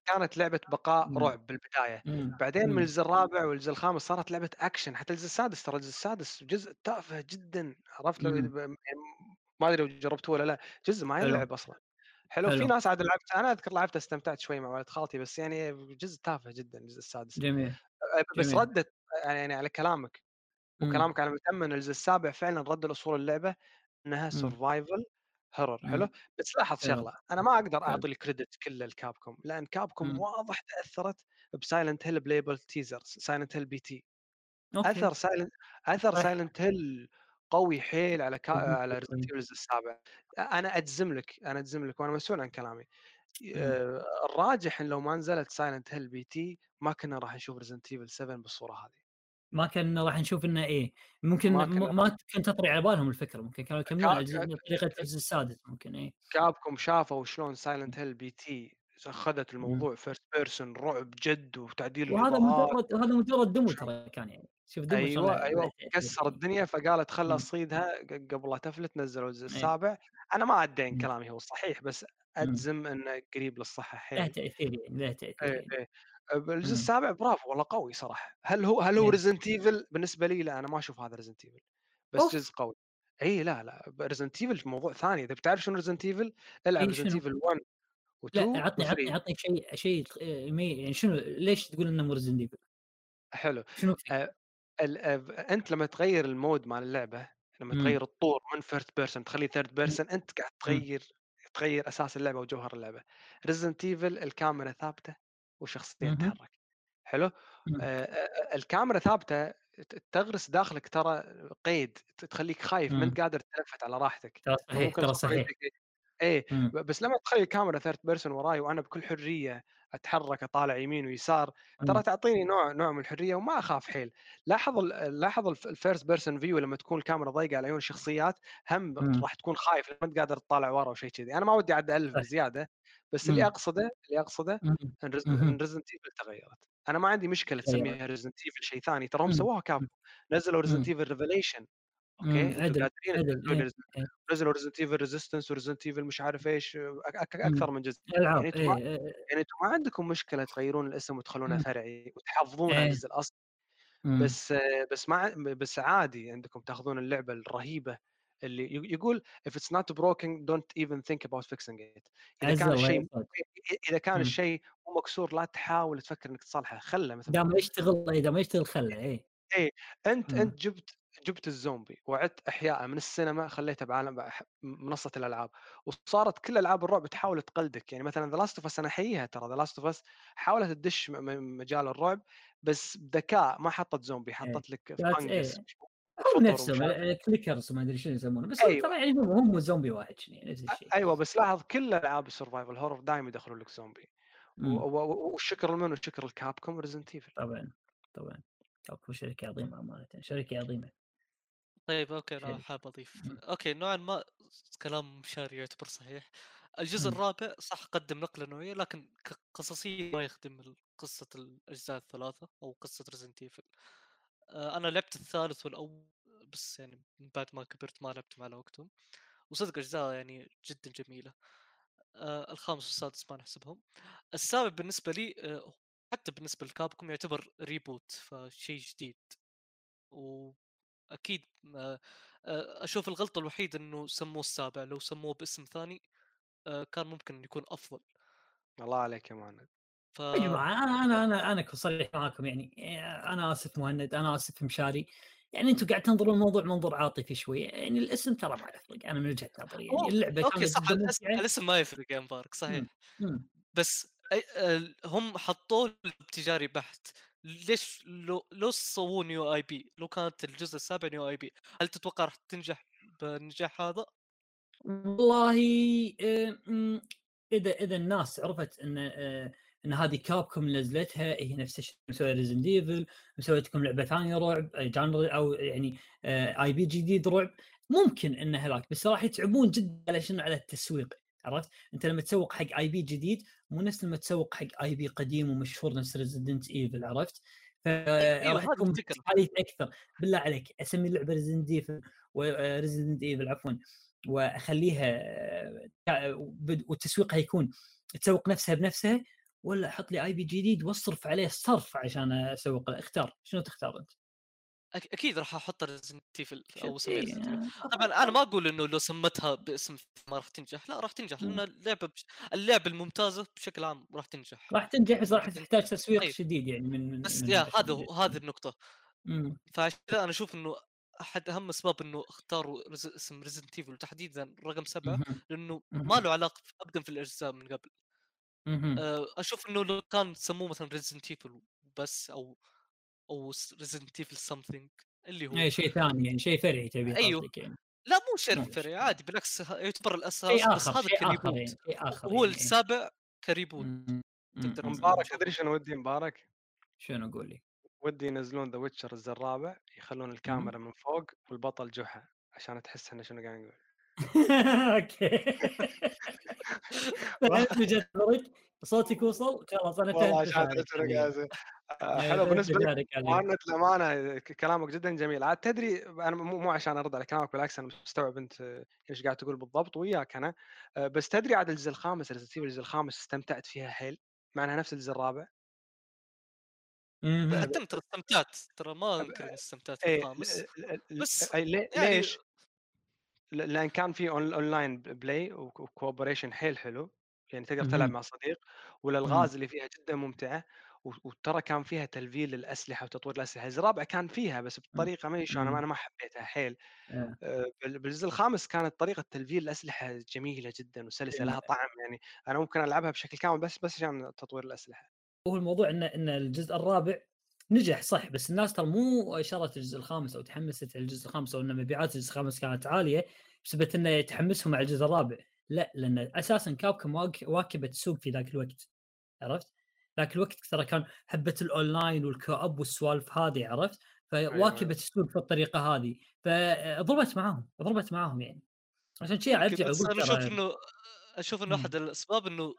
كانت لعبة بقاء مم. رعب بالبداية مم. بعدين من مم. الجزء الرابع والجزء الخامس صارت لعبة اكشن حتى الجزء السادس ترى الجزء السادس جزء تافه جدا عرفت لو ما أدري لو جربتوه ولا لا جزء ما. يلعب أصلا حلو, في حلو. ناس عاد لعبت أنا أذكر لعبته استمتعت شوي مع ولد خالتي بس يعني جزء تافه جدا الجزء السادس جميل أه، بس جميل. ردت يعني على كلامك مم. وكلامك على مثامن الجزء السابع فعلا رد الاصول اللعبة إنها. survival horror مم. حلو بس لاحظ. شغلة أنا ما أقدر. أعطي ال credit كله لكابكوم لأن كابكوم مم. واضح تأثرت ب Silent Hill ب playable teasers Silent Hill P.T. أوكي أثر Silent أثر. Silent Hill قوي حيل على كا... على السابع أنا أجزم لك أنا أجزم لك وأنا مسؤول عن كلامي. آه، الراجح إن لو ما نزلت Silent Hill P.T. ما كنا راح نشوف Resident Evil 7 بالصورة هذه. ما كان راح نشوف إنه إيه ممكن ما كنا- ما كنت تطري على بالهم الفكرة ممكن كانوا يكملون طريقة الجزء السادس ممكن إيه. كابكوم شافوا شلون Silent Hill P.T. أخذت الموضوع first person رعب جد وتعديل وهذا. مجرد هذا مجرد demo ترى كان يعني. شوف شلون أيوه له- أيوه له تأثير كسر يعني. الدنيا فقالت خل. اصيدها ق- قبل لا تفلت نزلوا الجزء إيه. السابع أنا ما ادعي إن مم. كلامي هو صحيح بس أجزم انه قريب للصحة له حيل تأثير يعني له تأثير إيه يعني. إيه الجزء مم. السابع برافو والله قوي صراحة هل هو هل هو إيه. Resident Evil بالنسبة لي لا أنا ما أشوف هذا Resident Evil بس أوف. جزء قوي إي لا لا Resident Evil موضوع ثاني إذا بتعرف شنو ريزنت ايفل العب إيه، Resident؟ Evil 1 و2 لا عطني عطني و3 عطني شيء شيء آه، يعني شنو ليش تقول إنه مو ريزن ديفل؟ حلو شنو؟ آه، ال- أنت لما تغير ال mode مال اللعبة لما مم. تغير الطور من first person تخليه third person أنت قاعد مم. تغير تغير أساس اللعبة وجوهر اللعبة Resident Evil الكاميرا ثابتة والشخصيه مهم. تتحرك حلو مم. آه، الكاميرا ثابتة تغرس داخلك ترى قيد تخليك خايف ما. أنت قادر تلفت على راحتك ترى صحيح ترى صحيح إيه بس لما تخلي الكاميرا third person وراي وأنا بكل حرية أتحرك أطالع يمين ويسار ترى مم. تعطيني نوع نوع من الحرية وما أخاف حيل لاحظ لاحظ ال first person view لما تكون الكاميرا ضيقة على عيون الشخصيات هم مم. راح تكون خايف لما أنت قادر تطالع ورا وشيء كذي أنا ما ودي عاد ألف. بزيادة بس اللي مم. أقصده اللي أقصده. إن Resident Evil تغيرت أنا ما عندي مشكلة. تسميها Resident Evil شيء ثاني ترى هم. سووها كابكوم نزلوا Resident. Evil Revelations okay مم. أنتم عدل إيه. إيه. نزلوا Resident Evil Resistance و Resident Evil مش عارف إيش أك- أك- مم. أكثر من جزء العاب يعني أنتم ما إيه. إيه. يعني أنتم ما عندكم مشكلة تغيرون الاسم وتخلونه مم. فرعي وتحافظون على إيه. الجزء الاصلي. بس بس ما بس عادي عندكم تاخذون اللعبة الرهيبة اللي يقول if it's not broken don't even think about fixing it إذا كان الشيء. إذا كان. الشيء مو مكسور لا تحاول تفكر إنك تصلحه خله مثل ما اذا ما قلت يشتغل ما يشتغل خله إيه أنت مم. انت جبت جبت الزومبي وعدت أحياء من السينما خليته بعالم منصة الألعاب. وصارت كل ألعاب الرعب تحاول تقلدك. يعني مثلا The Last of Us أنا أحييها ترى. The Last of Us حاولت تدش مجال الرعب بس بذكاء ما حطت زومبي حطت لك fungus إيه. هم نفسهم clickers ما أدري شنو يسمونه بس أيوة. ترى يعني هم زومبي واحد شنو نفس الشيء. أيوه بس لاحظ كل ألعاب ال survival horror دائما يدخلون لك زومبي. والشكر لمن وشكر ال Capcom Resident Evil طبعا طبعا. Capcom شركة عظيمة امانه شركة عظيمة. طيب okay أنا حلو. حاب أضيف. okay نوعا ما كلام مشاري يعتبر صحيح الجزء مم. الرابع صح قدم نقلة نوعية لكن كقصصيه ما يخدم قصة الأجزاء الثلاثة أو قصة Resident Evil أنا لعبت الثالث والأول بس يعني من بعد ما كبرت ما لعبتهم على وقتهم وصدق أجزاء يعني جدا جميلة آه الخامس والسادس ما نحسبهم السابع بالنسبة لي آه حتى بالنسبة ل Capcom يعتبر reboot فشيء جديد واكيد آه آه أشوف الغلطة الوحيدة إنه سموه السابع لو سموه باسم ثاني آه كان ممكن يكون أفضل. الله عليك يا مهند. ف يا جماعة أنا أنا أنا أنا صريح معاكم يعني أنا آسف مهند أنا آسف مشاري. يعني أنتم قاعد تنظرون الموضوع منظور عاطفي شوي يعني الاسم ترى ما يفرق أنا من وجهة نظري يعني اللعبة okay صح الاسم, ممتعه الاسم ما يفرق يا مبارك صحيح. مم. بس أي ال- هم حطوه تجاري بحت. ليش لو لو سووا new IP لو كانت الجزء السابع new IP هل تتوقع راح تنجح بالنجاح هذا؟ والله آه، إذا إذا الناس عرفت إن آه، إن هذه Capcom نزلتها هي نفس الشيء مسوي Resident Evil مسويت لكم لعبة ثانية رعب آه، genre أو يعني IP جديد رعب ممكن انه هذاك بس راح يتعبون جدا على شنو على التسويق عرفت؟ أنت لما تسوق حق IP جديد مو نفس لما تسوق حق IP قديم ومشهور نفس Resident Evil عرفت؟ فراح هذه تكون الفكرة. تكاليف أكثر بالله عليك أسمي اللعبة Resident Evil و Resident Evil عفوا وأخليها آه، وتسويقها يكون تسوق نفسها بنفسها ولا أحط لي IP جديد وأصرف عليه صرف عشان اسوق اختار شنو تختار أنت؟ أكيد راح أحط Resident Evil أو. آه، طبعا أنا ما أقول إنه لو سمتها باسم ما راح تنجح لا راح تنجح. لأن اللعبة بش... اللعبة الممتازة بشكل عام راح تنجح راح تنجح بس راح تحتاج تسويق طيب. شديد يعني من من بس من يا هذا هو. هذه النقطة مم. فعشان كذا أنا أشوف إنه أحد أهم أسباب إنه اختاروا رز... اسم Resident Evil وتحديدا رقم سبعة. لأنه. ما له علاقة ابدا في الأجزاء من قبل. أه، أشوف إنه لو كان سموه مثلا Resident Evil بس أو أو Resident Evil something اللي هو اي شيء ثاني يعني شيء فرعي تبي. قصدك يعني لا مو شرط ماشي. فرعي عادي بالعكس يعتبر الاساس شيء بس آخر هذا شيء آخر ك reboot يعني شيء هو يعني. السابع ك reboot. تقدر. مبارك تدري شنو ودي مبارك؟ شنو أقول لي؟ ودي ينزلون The Witcher الجزء الرابع يخلون الكاميرا من فوق والبطل جحا عشان تحس إحنا شنو قاعد نقول okay فهمت وجهه نظرك صوتك وصل خلاص أنا أقول. آه، إيه، حلو بالنسبة لك حالياً. مهند الامانه ك- كلامك جدا جميل عاد تدري أنا مو مو عشان أرد على كلامك بالعكس أنا مستوعب أنت إيش قاعد تقول بالضبط وياك أنا آه، بس تدري عاد الجزء الخامس الجزء الخامس استمتعت فيها حيل مع إنها نفس الجزء الرابع. حتى ترى استمتعت ترى ما انكر استمتعت في الخامس ل- ل- ل- بس لي- يعني ليش؟ لأن كان في on- online play و cooperation حيل حلو يعني تقدر تلعب. مع صديق والألغاز اللي فيها جدا ممتعة وترى كان فيها تلفيل للأسلحة وتطوير الأسلحة الجزء الرابع كان فيها بس بطريقة ما شلون أنا. أنا ما حبيتها حيل آه. آه، بال- بالجزء الخامس كانت طريقة تلفيل الأسلحة جميلة جدا وسلسه. لها طعم يعني أنا ممكن ألعبها بشكل كامل بس بس عشان تطوير الأسلحة هو الموضوع إن إن الجزء الرابع نجح صح بس الناس ترى مو شرت الجزء الخامس أو تحمست على الجزء الخامس أو إن مبيعات الجزء الخامس كانت عالية بسبب إنه تحمسهم على الجزء الرابع لا لأن أساسا كابكم واك- واكبت السوق في ذاك الوقت عرفت؟ ذاك الوقت ترى كان حبة الأونلاين والكوب والسوالف هذه عرفت؟ فواكبت السوق في الطريقة هذه فضربت معاهم ضربت معاهم يعني عشان يمكن أرجع أقول أنا أشوف إنه أشوف إنه. أحد الأسباب إنه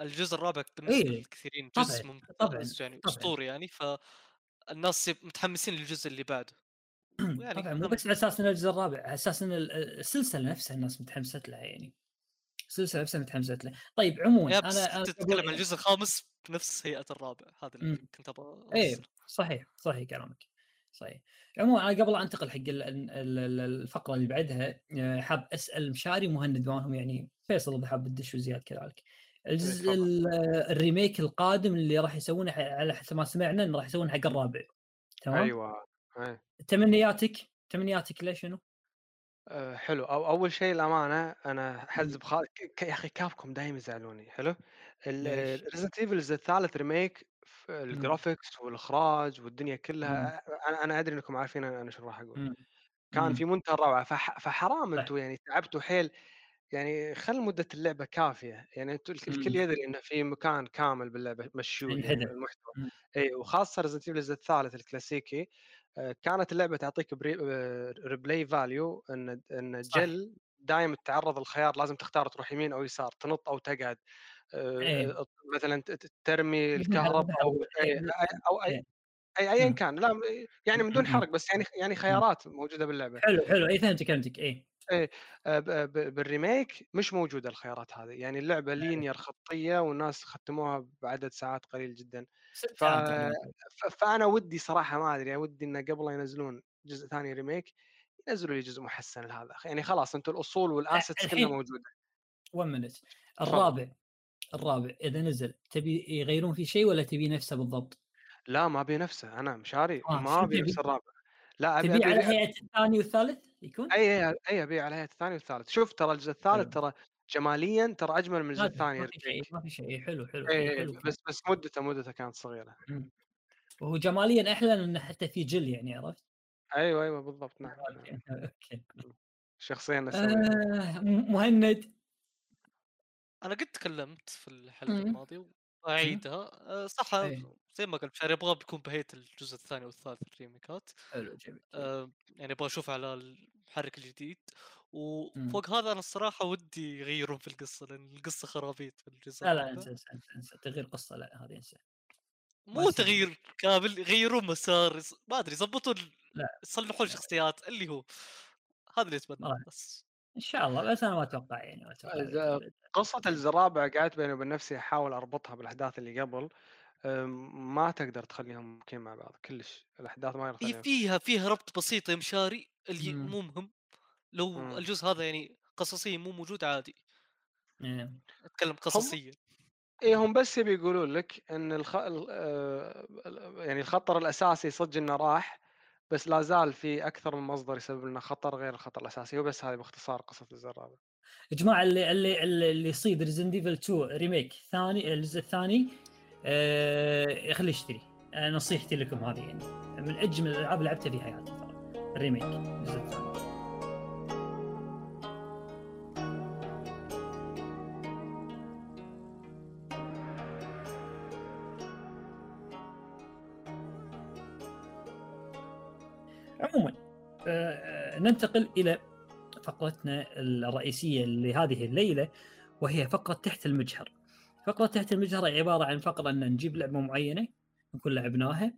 الجزء الرابع بالنسبة إيه، للكثيرين جزء طبعاً، ممتاز يعني طبعاً. أسطوري يعني فالناس متحمسين للجزء اللي بعده يعني طبعا مو بس على أساس ان الجزء الرابع على أساس ان ال- السلسلة نفسها الناس متحمسة لها يعني السلسله نفسها متحمسه لها طيب عموما أنا تتكلم عن الجزء الخامس بنفس هيئة الرابع هذا اللي مم. كنت أبغى إيه. صحيح صحيح كلامك صحيح عموما أنا قبل لا أنتقل حق ال- ال- ال- الفقرة اللي بعدها آه، حاب أسأل مشاري مهند وانهم يعني فيصل إذا حاب تدش وزياد كذلك الجزء تفضل. ال- الريميك القادم اللي راح يسوونه على حسب ما سمعنا إنه راح يسوونه حق الرابع تمام أيوه أي. تمنياتك تمنياتك ليش شنو؟ أه حلو أو أول شيء الأمانة أنا إمم. حزب خال ك- ك- يا أخي Capcom دايما يزعلوني حلو ليش؟ Resident Evil الثالث remake إمم. ال graphics والإخراج والدنيا كلها أنا أنا أدري إنكم عارفين أنا أنا شو راح أقول مم. كان مم. في منتهى الروعة فح فحرام صح. أنتم يعني تعبتوا حيل يعني خل مدة اللعبة كافية يعني الك- الكل مم. يدري إنه في مكان كامل باللعبة مشوه يعني. المحتوى مم. اي وخاصة Resident Evil الثالث الكلاسيكي آه، كانت اللعبة تعطيك replay value إن إن. جل دائما تتعرض الخيار لازم تختار تروح يمين أو يسار تنط أو تقعد آه، إيه. آه، مثلا ترمي بدون حرق- الكهرب بدون أو إيه، أي- أو أي إيه. أي ايا مم. كان لا يعني من دون. حرق بس يعني يعني خيارات موجودة باللعبة حلو حلو اي فهمتك فهمتك اي آه، بال remake مش موجودة الخيارات هذه. يعني اللعبة linear خطية والناس ختموها بعدد ساعات قليل جدا. ف... فأنا ودي صراحة ما أدري ودي انه قبل ينزلون جزء ثاني remake ينزلوا لي جزء محسن لهذا. يعني خلاص أنتم الأصول وال assets كلها موجودة. 1 minute تفضل. الرابع الرابع إذا نزل تبي يغيرون فيه شيء ولا تبي نفسه بالضبط؟ لا ما أبي نفسه. أنا مشاري آه، ما أبي نفس؟ الرابع. لا أبي تبي على هيئة الثاني والثالث؟ يكون؟ أي أي أي أبي على هيئه الثاني والثالث شوف ترى الجزء الثالث حلو. ترى جماليا ترى أجمل من الجزء الثاني ما في شيء ما في شيء حلو حلو اي إيه، اي حلو بس بس مدته مدته كانت صغيرة. وهو جماليا أحلى لأنه حتى في Jill يعني عرفت؟ أيوه أيوه بالضبط نعم نعم. okay okay الشخصيه النسويه آه مهند أنا قد تكلمت في الحلقة. الماضية وأعيدها أه، صح إيه. زي ما قلت مشاري أبغى بيكون بهيئة الجزء الثاني والثالث الريميكات حلو جميل. أه، يعني أبغى أشوف على المحرك الجديد مم. وفوق هذا أنا الصراحة ودي يغيرون في القصة لأن القصة خرابيط في الجزء لا لا. انسى انسى انسى. تغيير قصة لا هذه انسى مو. تغيير كامل يغيرون مسار ما أدري يضبطون لا. يصلحون الشخصيات اللي هو هذا اللي راح. بس إن شاء الله بس أنا ما أتوقع يعني ما أتوقع الجزء الرابع قعدت بيني وبين نفسي أحاول أربطها بالأحداث اللي قبل ما تقدر تخليهم ممكن مع بعض كلش الأحداث ما يقدر فيها فيها ربط بسيط يا مشاري اللي مم. مو مهم لو مم. الجزء هذا يعني قصصيا مو موجود عادي إيه. أتكلم قصصيا إيه هم بس يبي يقولون لك إن الخ... ال- آه، يعني الخطر الأساسي صدق إنه راح بس لا زال في أكثر من مصدر يسبب لنا خطر غير الخطر الأساسي وبس هذه باختصار قصة الجزء الرابع يا جماعة اللي اللي اللي اللي يصيد Resident Evil 2 remake ثاني الجزء الثاني آه خليه يشتري آه نصيحتي لكم هذه يعني. من أجمل الألعاب لعبتها في حياتي ترى الريميك الجزء الثاني. عموما آه، آه، ننتقل إلى فقرتنا الرئيسية لهذه الليلة وهي فقرة تحت المجهر. فقرة تحت المجهر هي عبارة عن فقرة أن نجيب لعبة معينة نكون لعبناها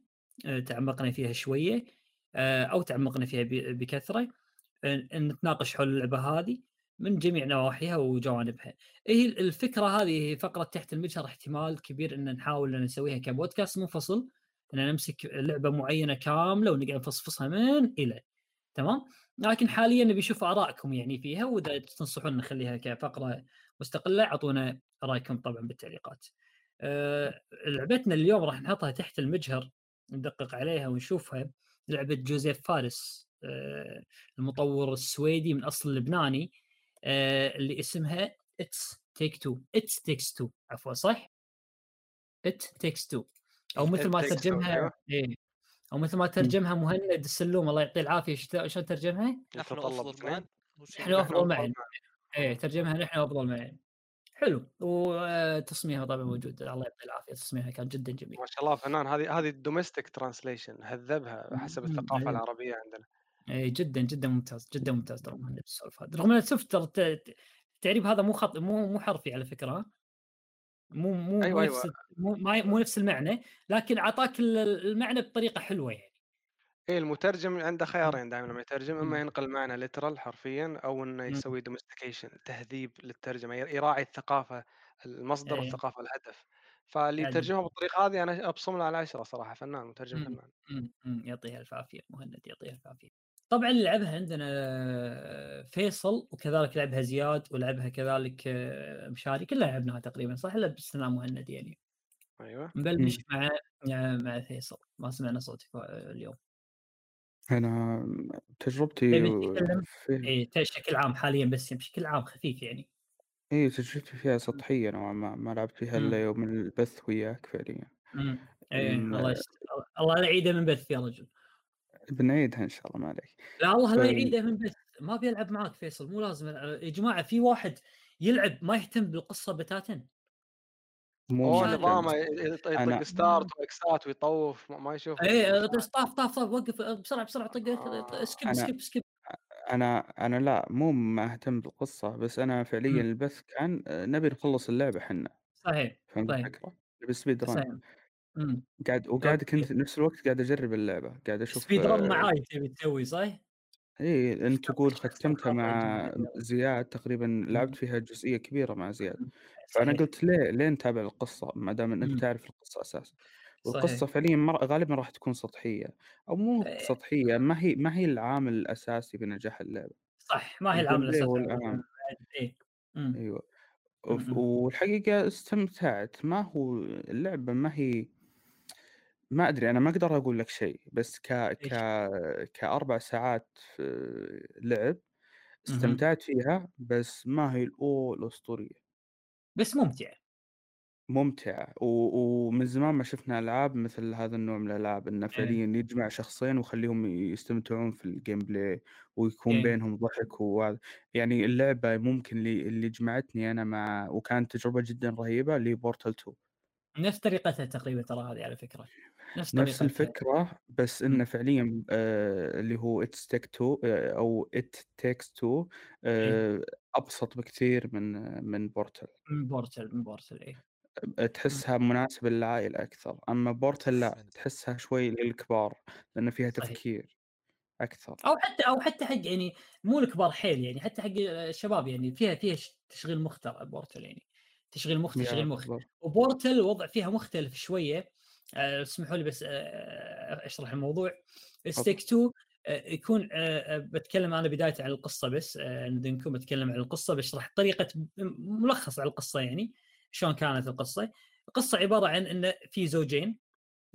آه، تعمقنا فيها شوية آه، أو تعمقنا فيها ب- بكثرة آه، نتناقش حول اللعبة هذه من جميع نواحيها وجوانبها. هي الفكرة هذه هي فقرة تحت المجهر احتمال كبير أن نحاول أن نسويها كبودكاست منفصل ان نمسك لعبة معينة كاملة ونقعد نفصفصها من إلى تمام لكن حاليا نبي نشوف آرائكم يعني فيها وإذا تنصحون نخليها كفقرة مستقلة أعطونا رايكم طبعا بالتعليقات. أه لعبتنا اليوم راح نحطها تحت المجهر ندقق عليها ونشوفها لعبة جوزيف فارس أه المطور السويدي من أصل لبناني أه اللي اسمها It's Take Two It's Takes Two عفوا صح؟ It Takes Two أو مثل ما It Takes Two، ترجمها أيوة. إيه. أو مثل ما ترجمها مهند السلوم الله يعطيه العافية شت- شلون ترجمها؟ نحن أفضل معا. نحن أفضل معا. إيه ترجمها نحن أفضل يعني حلو. وتصميمها طبعا موجود. الله يعطيه العافية. تصميمها كان جدا جميل. ما شاء الله فنان. هذه هذه ال domestic translation هذبها حسب مم، الثقافة أيوة. العربية عندنا. اي جدا جدا ممتاز جدا ممتاز ترى مهند السلوم. هذا رغم ان شفت ترى الت- التعريب هذا مو خط مو مو حرفي على فكرة؟ مو مو أيوة، مو نفس مو, ما- مو نفس المعنى لكن أعطاك ال- المعنى بطريقة حلوة يعني. اي المترجم عنده خيارين دائما لما يترجم مم. اما ينقل معنى literal حرفيا أو إنه مم. يسوي domestication تهذيب للترجمة ير- يراعي الثقافة المصدر إيه. والثقافة الهدف فاللي يترجمها بالطريقة هذه أنا أبصم له على عشرة صراحة فنان مترجم. فنان مم. مم. يعطيها الف عافيه مهند يعطيها الف عافيه طبعا اللي لعبها عندنا فيصل وكذلك لعبها زياد ولعبها كذلك آه، مشاري كلها لعبناها تقريبا صح إلا باستثناء مهند يعني أيوه نبلش مع مع- مع فيصل ما سمعنا صوتك آه، اليوم أنا تجربتي تتكلم؟ في اي بشكل عام حاليا بس بشكل عام خفيف يعني. إيه تجربتي فيها سطحية نوعا ما ما لعبت فيها مم. إلا يوم البث وياك فعليا. إمم. إيه إن- الله يست... الله لا يعيده من بث يا رجل. بنعيدها إن شاء الله ما عليك. لا الله لا يعيده من بث. ما بيلعب معك فيصل مو لازم. يا جماعة في واحد يلعب ما يهتم بالقصة بتاتا؟ مو هو مشان- نظامه يطق أنا- start واكسات ويطوف ما- ما يشوف إيه طاف طاف طاف وقف بسرعة بسرعة طق آه، skip أنا- skip skip أنا أنا لا مو ما أهتم بالقصة بس أنا فعليا مم. البث كان آه، نبي نخلص اللعبة حنا صحيح فهمت طيب. ب speed run صحيح امم قاعد وقاعد. كنت نفس الوقت قاعد أجرب اللعبة قاعد أشوف speed run آه، معاي تبي تسوي صح؟ إيه أنت تقول ختمتها مع. زياد تقريبا لعبت فيها جزئية كبيرة مع زياد صحيح. قلت ليه ليه نتابع القصة ما دام إن مم. أنت تعرف القصة أساسا صحيح. والقصة فعليا مر... غالبا راح تكون سطحية أو مو إيه. سطحية ما هي ما هي العامل الأساسي بنجاح اللعبة صح ما هي العامل الأساسي هو الأهم إيه أمم. أيوه وف- م-م. والحقيقة استمتعت ما هو اللعبة ما هي ما أدري أنا ما أقدر أقول لك شيء بس ك ك كأربع ساعات لعب استمتعت فيها بس ما هي الأو الأسطورية بس ممتع. ممتعة و... ومن زمان ما شفنا ألعاب مثل هذا النوع من الألعاب إنه فعليا يجمع شخصين ويخليهم يستمتعون في ال gameplay ويكون إيه. بينهم ضحك وهذا يعني اللعبة ممكن اللي, اللي جمعتني أنا مع وكانت تجربة جدا رهيبة اللي Portal 2 نفس طريقتها تقريبا ترى هذه على فكرة. نفس نفس الفكرة بس مم. إنه فعليا آه اللي هو It Take 2 آه أو It Takes 2 آه أبسط بكثير من من Portal من Portal من Portal إيه. تحسها مناسبة للعائلة أكثر أما Portal لا. تحسها شوي للكبار لأن فيها. تفكير أكثر. أو حتى أو حتى حق يعني مو الكبار حيل يعني حتى حق الشباب يعني فيها فيها تشغيل مخ ترى بورتل يعني تشغيل مخ تشغيل مخ. وبورتل الوضع فيها مختلف شوية آه، اسمحوا لي بس آه، أشرح الموضوع. ستيك 2 آه، يكون آه، آه، بتكلم أنا بداية عن القصة بس آه، ندنكم بتكلم عن القصة بشرح طريقة ملخص على القصة يعني شلون كانت القصة. القصة عبارة عن إن في زوجين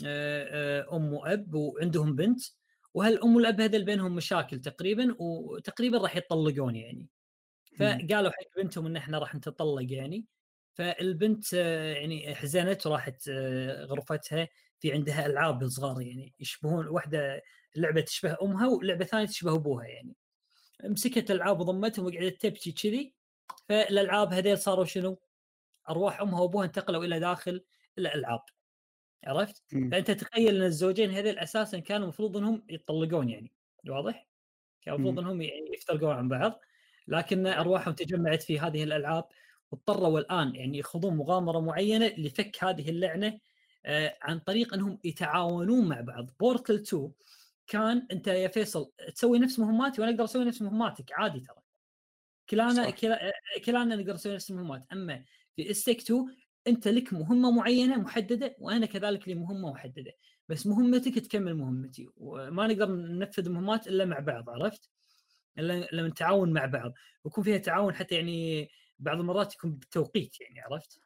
آه، آه، أم وأب وعندهم بنت وهالام والأب هذول بينهم مشاكل تقريبا وتقريبا راح يطلقون يعني. فقالوا حق بنتهم إن إحنا راح نتطلق يعني. فالبنت آه، يعني حزنت وراحت آه، غرفتها في عندها ألعاب صغار يعني يشبهون واحدة لعبة تشبه امها ولعبة ثانية تشبه ابوها يعني مسكت الألعاب وضمتهم وقعدت تبكي كذي فالألعاب هذيل صاروا شنو؟ ارواح امها وابوها انتقلوا إلى داخل الألعاب عرفت؟ مم. فأنت تخيل إن الزوجين هذول أساسا كانوا المفروض إنهم يتطلقون يعني واضح؟ كان المفروض. إنهم يعني يفترقون عن بعض لكن أرواحهم تجمعت في هذه الألعاب واضطروا الآن يعني يخوضون مغامرة معينة لفك هذه اللعنة آه، عن طريق إنهم يتعاونون مع بعض بورتل 2 كان أنت يا فيصل تسوي نفس مهماتي وأنا أقدر أسوي نفس مهماتك عادي ترى كلانا. كلا كلانا نقدر نسوي نفس المهمات أما في ستيك 2 أنت لك مهمة معينة محددة وأنا كذلك لي مهمة محددة بس مهمتك تكمل مهمتي وما نقدر ننفذ مهمات إلا مع بعض عرفت؟ إلا لما نتعاون مع بعض ويكون فيها تعاون حتى يعني بعض المرات يكون بالتوقيت يعني عرفت؟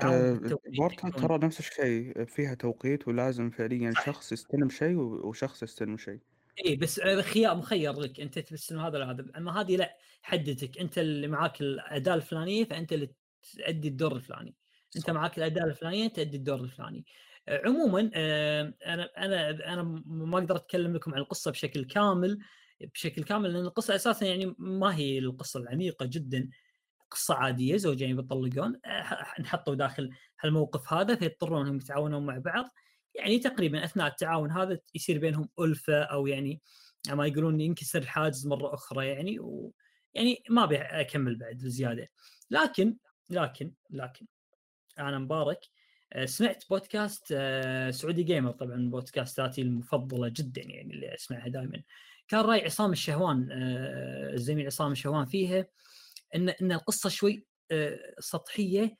تعاون آه، بورتال ترى نفس الشيء فيها توقيت ولازم فعليا صح. شخص يستلم شيء وشخص يستلم شيء. اي بس هذا خيار مخير لك. أنت تستلم هذا ولا هذا. أما هذه لا حددك أنت اللي معاك الأداة الفلانية فأنت اللي تؤدي الدور الفلاني. أنت. معاك الأداة الفلانية تؤدي الدور الفلاني. آه، عموما آه، أنا أنا أنا ما أقدر أتكلم لكم عن القصة بشكل كامل بشكل كامل لأن القصة أساسا يعني ما هي القصة العميقة جدا. قصة عادية زوجين يطلقون آه، انحطوا داخل هالموقف هذا فيضطرون إنهم يتعاونون مع بعض. يعني تقريبا أثناء التعاون هذا يصير بينهم ألفة أو يعني ما يقولون ينكسر الحاجز مرة أخرى يعني و يعني ما أبي أكمل بعد زيادة. لكن لكن لكن أنا مبارك آه، سمعت بودكاست آه، سعودي جيمر. طبعا بودكاستاتي المفضلة جدا يعني اللي أسمعها دائما كان راي عصام الشهوان الزميل عصام الشهوان فيها. إن إن القصة شوي سطحية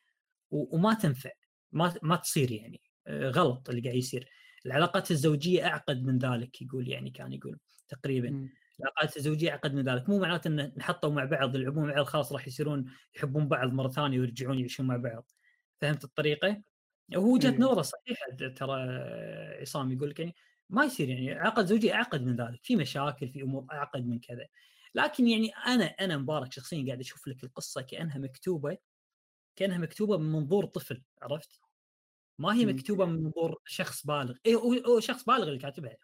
وما تنفع ما ما تصير يعني غلط اللي قاعد يصير. العلاقات الزوجية أعقد من ذلك يقول يعني كان يقول تقريبا. العلاقات الزوجية أعقد من ذلك. مو معناته إن نحطوا مع بعض يلعبون مع بعض خلاص راح يصيرون يحبون بعض مرة ثانية ويرجعون يعيشون مع بعض. فهمت الطريقة؟ وهو وجهة نظره صحيحة ترى عصام يقول لك يعني ما يصير يعني عقد زوجي أعقد من ذلك. في مشاكل في أمور أعقد من كذا. لكن يعني أنا أنا مبارك شخصيا قاعد أشوف لك القصة كأنها مكتوبة كأنها مكتوبة من منظور طفل عرفت؟ ما هي مكتوبة من منظور شخص بالغ. اي هو شخص بالغ اللي كاتبها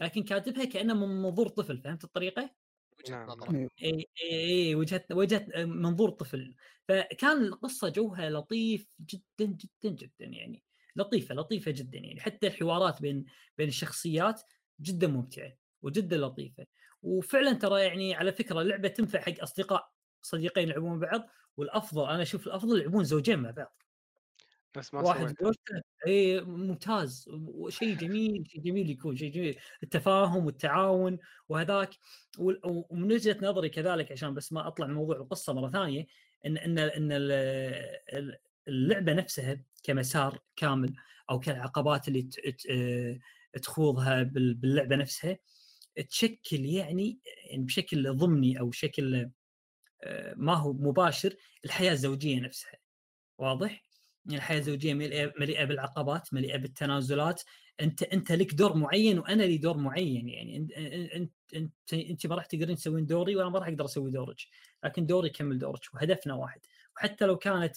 لكن كاتبها كانه من منظور طفل فهمت الطريقة؟ وجهة نعم. نظره اي اي اي وجهة وجهة منظور طفل. فكان القصة جوها لطيف جدا جدا جدا يعني. لطيفة لطيفة جدا يعني. حتى الحوارات بين بين الشخصيات جدا ممتعة وجدا لطيفة. وفعلا ترى يعني على فكرة لعبة تنفع حق أصدقاء صديقين يلعبون مع بعض والأفضل أنا أشوف الأفضل يلعبون زوجين مع بعض. بس ما واحد اي ممتاز وشيء جميل شيء جميل يكون شيء جميل. التفاهم والتعاون وهذاك. ومن وجهة نظري كذلك عشان بس ما أطلع من موضوع القصة مرة ثانية إن إن إن ال- ال- اللعبة نفسها كمسار كامل أو كالعقبات اللي آه، تخوضها بال- باللعبة نفسها تشكل يعني يعني بشكل ضمني أو بشكل آه، ما هو مباشر الحياة الزوجية نفسها. واضح؟ يعني الحياة الزوجية مليئة بالعقبات مليئة بالتنازلات. أنت أنت لك دور معين وأنا لي دور معين. يعني أنت أنت أنت, ما راح تقدرين تسوين دوري وأنا ما راح أقدر أسوي دورك. لكن دوري يكمل دورك وهدفنا واحد. وحتى لو كانت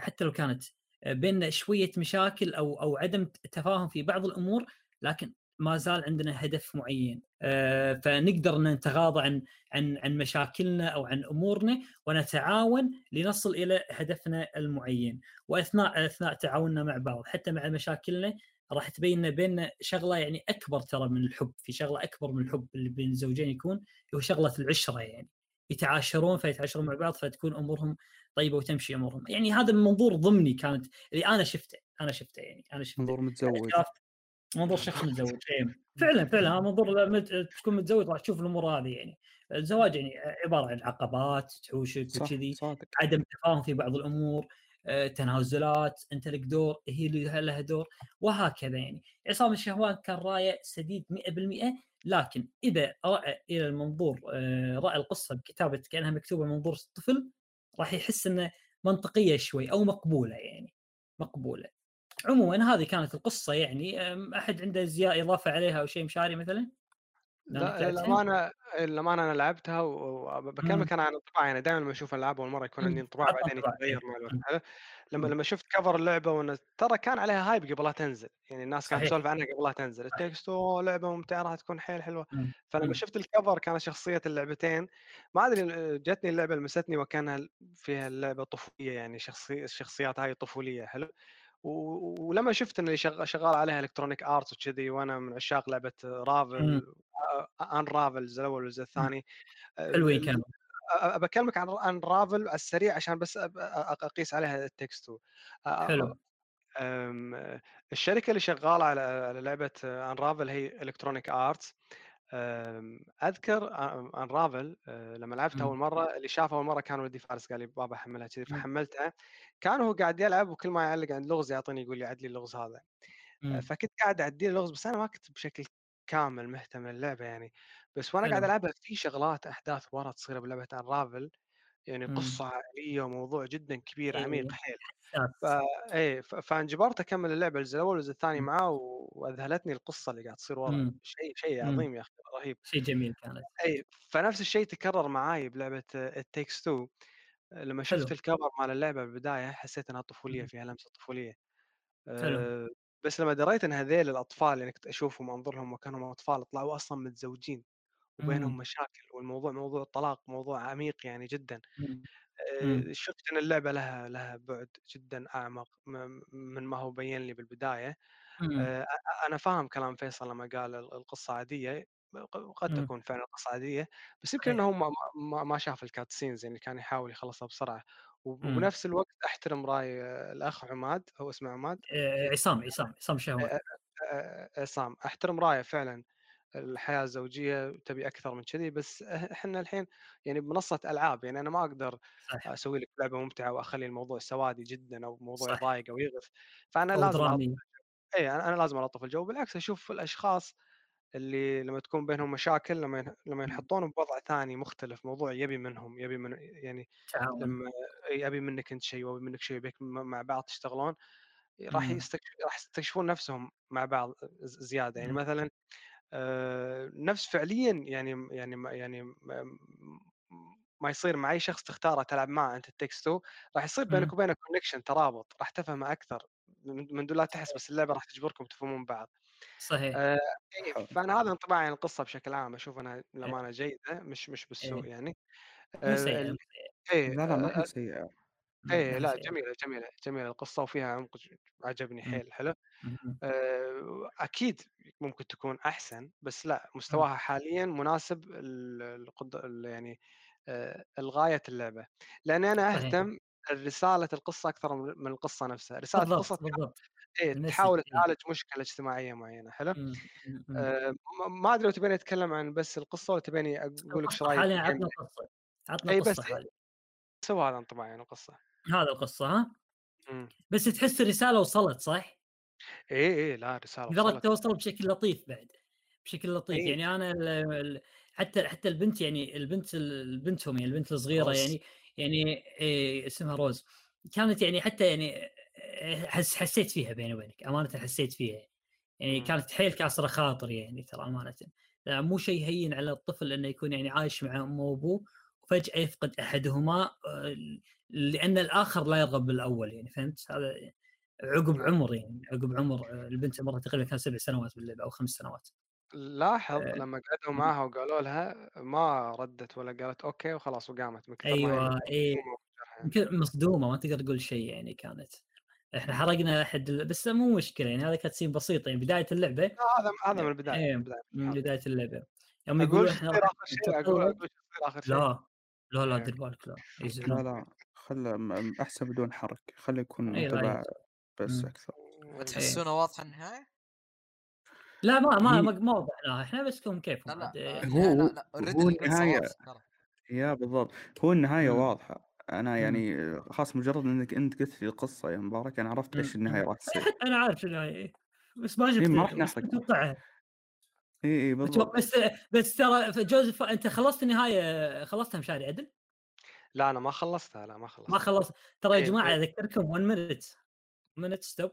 حتى لو كانت بيننا شوية مشاكل أو أو عدم تفاهم في بعض الأمور لكن ما زال عندنا هدف معين. آه، فنقدر نتغاضى عن عن عن مشاكلنا أو عن أمورنا ونتعاون لنصل إلى هدفنا المعين. وأثناء أثناء تعاوننا مع بعض حتى مع مشاكلنا راح تبين بيننا شغلة يعني أكبر ترى من الحب. في شغلة أكبر من الحب اللي بين الزوجين يكون هو شغلة العشرة يعني. يتعاشرون فيتعاشرون مع بعض فتكون أمورهم طيبة وتمشي أمورهم. يعني هذا المنظور ضمني كانت اللي أنا شفته أنا شفته يعني أنا شفته. منظور متزوج. منظور شخص متزوج. إيه. فعلا فعلا منظور لما تكون متزوج راح تشوف الأمور هذه يعني. الزواج يعني عبارة عن عقبات تحوشك صح وكذي صادق. عدم تفاهم في بعض الأمور آه، تنازلات أنت لك دور هي اللي لها دور وهكذا يعني. عصام الشهوان كان رايه سديد 100% لكن إذا رأى إلى المنظور آه، رأى القصة بكتابة كأنها مكتوبة من منظور طفل راح يحس إنه منطقية شوي أو مقبولة يعني. مقبولة. عموما هذه كانت القصة يعني أحد عنده زياده إضافة عليها أو شيء مشاري مثلا؟ لا لعبتها؟ للأمانة للأمانة أنا لعبتها. وبكلمك أنا عن انطباع يعني دائما لما أشوف ألعاب أول مرة يكون. عندي انطباع بعدين انطباع، يتغير إيه. مع الوقت. حلو لما. لما شفت كفر اللعبة وأن ترى كان عليها هايب قبلها تنزل يعني الناس كانت. تسولف عنها قبلها تنزل التكست "أوه، لعبة ممتعة راح تكون حيل حلوة. فلما. شفت الكفر كانت شخصية اللعبتين ما أدري جتني اللعبة لمستني وكانها فيها اللعبة طفولية يعني شخصي الشخصيات هاي طفولية حلو ولما شفت ان اللي شغ- شغال عليها Electronic Arts وكذي وأنا من عشاق لعبة Ravel Unravels الأول والجزء الثاني حلوين ال- كانوا بكلمك عن عن Ravel على السريع عشان بس أقيس عليها It Takes حلو. أم، الشركة اللي شغالة على على لعبة Unravel هي Electronic Arts أذكر انرافل لما لعبتها مم. أول مرة اللي شافها أول مرة كان ولدي فارس قال لي بابا حملها كذي. فحملتها كان هو قاعد يلعب وكل ما يعلق عند لغز يعطيني يقول لي عد لي اللغز هذا مم. فكنت قاعد اعدي اللغز بس أنا ما كنت بشكل كامل مهتم للعبة يعني بس وأنا قاعد. ألعبها في شغلات أحداث ورا تصير بلعبة انرافل يعني مم. قصة عائلية وموضوع جدا كبير إيه. عميق حيل. فا إيه فأنجبرت أكمل اللعبه الجزء الأول والجزء الثاني مم. معاه وأذهلتني القصة اللي قاعد تصير ورا مم. شيء شيء. عظيم يا أخي رهيب شيء جميل كانت اي فنفس الشيء تكرر معاي بلعبة التكس 2 لما حلو. شفت الكفر مال اللعبة بالبداية حسيت إنها طفولية. فيها لمسه طفولية حلو. أه بس لما دريت إن هذيل الأطفال اللي كنت أشوفهم وانظر لهم وكانوا أطفال طلعوا أصلا متزوجين وبينهم إمم. مشاكل والموضوع موضوع طلاق موضوع عميق يعني جدا إمم. إمم. شفت إن اللعبة لها لها بعد جدا أعمق من ما هو بين لي بالبداية أنا فاهم كلام فيصل لما قال ال- القصة عادية قد. تكون فعلا قصة عادية بس يمكن. إنه ما, ما, ما شاف الكات سينز يعني كان يحاول يخلصها بسرعة. وبنفس الوقت أحترم رأي الأخ عماد هو اسمه عماد عصام، عصام، عصام شهوان. عصام أحترم رأيه فعلا الحياة الزوجية تبي أكثر من كذي بس إحنا الحين يعني بمنصة ألعاب يعني أنا ما أقدر صح، أسوي لك لعبة ممتعة وأخلي الموضوع سوادي جدا أو موضوع صح. يضايق أو يغث فأنا أو لازم درامي. اي أنا أنا لازم ألطف الجو بالعكس أشوف الأشخاص اللي لما تكون بينهم مشاكل لما لما إمم. ينحطون بوضع ثاني مختلف موضوع يبي منهم يبي من يعني. لما يبي منك أنت شيء ويبي منك شيء يبيك م- مع بعض تشتغلون راح إمم. يستكشف راح يستكشفون نفسهم مع بعض زيادة يعني إمم. مثلا نفس فعليا يعني يعني يعني ما- ما يصير مع اي شخص تختاره تلعب معه أنت It Takes Two راح يصير بينك. وبينه connection ترابط راح تفهمه أكثر من دون لا تحس. بس اللعبة راح تجبركم تفهمون بعض صحيح. آه، إيه،. فأنا هذا انطباعي عن القصة بشكل عام أشوف أنها للامانه جيدة مش مش بالسوء إيه. يعني آه،. إيه لا لا ما آه، هي سيئة إيه هي لا سيئة. جميلة جميلة جميلة القصة وفيها عمق عجبني إمم. حيل حلو. آه، أكيد ممكن تكون أحسن بس لا إمم. مستواها حاليا مناسب ال- القد... ال- يعني آه، الغايه اللعبة لأني أنا صحيح. أهتم رساله القصة أكثر من القصة نفسها رسالة بالضبط، القصة بالضبط. إيه تحاول إيه. تعالج مشكلة اجتماعية معينة حلو. آه، ما أدري لو تبيني أتكلم عن بس القصة ولا تبيني أقول لك القصة رايي حاليًا عطنا قصة، عطنا بس قصة حاليًا. سوى هذا انطباعي عن القصة هذا القصة ها؟ إمم. بس تحس الرسالة وصلت صح؟ اي اي لا رسالة قدرت توصل بشكل لطيف بعد، بشكل لطيف، اي يعني أنا ال ال حتى حتى البنت يعني البنت ال بنتهم يعني البنت الصغيرة روز. يعني يعني آآ اسمها روز، كانت يعني حتى يعني حس حسيت فيها بيني وبينك، أمانةً حسيت فيها، يعني إمم. كانت حيل كاسرة خاطري يعني ترى لا مو شيء هين على الطفل إنه يكون يعني عايش مع أمه وأبوه. وفجأة يفقد أحدهما آآ لأن الآخر لا يرغب بالأول يعني فهمت؟ هذا عقب عمر يعني عقب عمر آه، البنت عمرها تقريبا كان سبع سنوات باللعبة أو خمس سنوات. لاحظ آه، لما قعدوا معها وقالوا لها ما ردت ولا قالت أوكي وخلاص وقامت هي أيوه يعني يمكن مصدومة ما تقدر تقول شيء يعني كانت. إحنا. حرقنا أحد بس مو مشكلة يعني هذا كانت سين بسيطه يعني بداية اللعبة. هذا هذا من البداية إيه من البداية من هذا. بداية اللعبة. يوم شو إحنا آخر شيء أقول آخر شيء. لا. لا لا إيه. دير بالك لا لا يزعلون لا خله م- أحسن بدون حرق خليه يكون انطباع يزعل. بس مم. أكثر إيه. وتحسونه واضح النهاية؟ لا ما ما ما ما وضحناها إحنا بس كم لا كيفهم لا آه، إيه. هو لا لا هو لا هو القصة النهاية واضحه ترى يا بالضبط هو النهاية مم. واضحة أنا مم. يعني خلاص مجرد إنك أنت قلت لي القصة يا مبارك أنا عرفت النهاية مم. راح تصير أنا عارف هي إيه. بس ما شفت ما راح نحرق إي متوقع بالضبط. بس بس ترى جوزيف أنت خلصت النهاية خلصتها مشاري عدل؟ لا أنا ما خلصتها لا ما ما خلصتها. خلص. ترى يا إيه، جماعة إيه. أذكركم 1 minute minute stop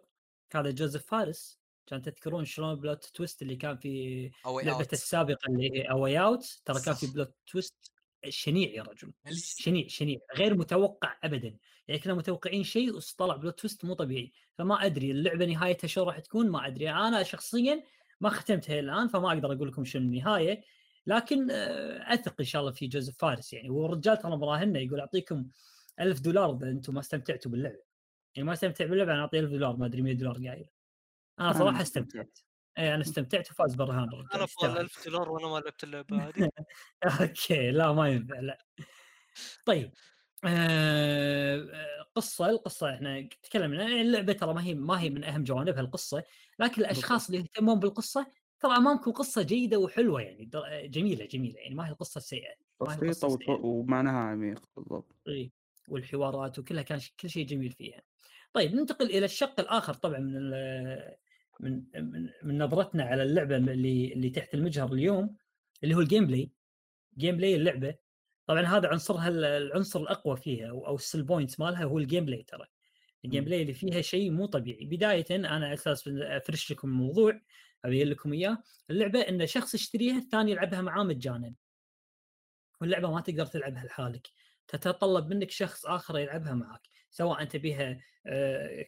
هذا جوزيف فارس كان تذكرون شلون plot twist اللي كان في لعبته Out. السابقة اللي هي A Way Out. ترى كان في plot twist شنيع يا رجل شنيع شنيع غير متوقع ابدا. يعني كنا متوقعين شيء وطلع بلوت تويست مو طبيعي. فما أدري اللعبة نهايتها شو راح تكون ما أدري. أنا شخصيا ما ختمتها الآن فما أقدر أقول لكم شنو النهاية. لكن آه، أثق إن شاء الله في جوزيف فارس يعني. والرجال ترى مراهنة يقول أعطيكم ألف دولار إذا أنتم ما استمتعتوا باللعبه يعني ما استمتع باللعبه أنا اعطيه 1000 دولار ما أدري 100 دولار قايل. أنا أنا صراحة استمتعت. اي أنا استمتعت وفاز برهان أنا أبغى يستاهل. 1000 دولار وأنا ما لعبت اللعبة هذه. أوكي لا ما ينفع لا. طيب. قصة القصة إحنا تكلمنا اللعبة ترى ما هي ما هي من أهم جوانبها القصة لكن الأشخاص اللي يهتمون بالقصة ترى أمامكم قصة جيدة وحلوة يعني جميلة جميلة يعني ما هي القصة السيئة السيئة ومعناها عميق بالضبط إيه، والحوارات وكلها كان كل شيء جميل فيها. طيب ننتقل إلى الشق الآخر طبعا من من من, من نظرتنا على اللعبة اللي اللي تحت المجهر اليوم اللي هو ال gameplay. gameplay اللعبة طبعا هذا عنصرها ال- العنصر الأقوى فيها أو أو ال sell point مالها هو ال gameplay ترى. ال game. play اللي فيها شيء مو طبيعي، بداية أنا أساس أفرش لكم الموضوع ابين لكم إياه، اللعبة إن شخص يشتريها الثاني يلعبها معاه مجانا. واللعبة ما تقدر تلعبها لحالك تتطلب منك شخص آخر يلعبها معك سواء أنت بها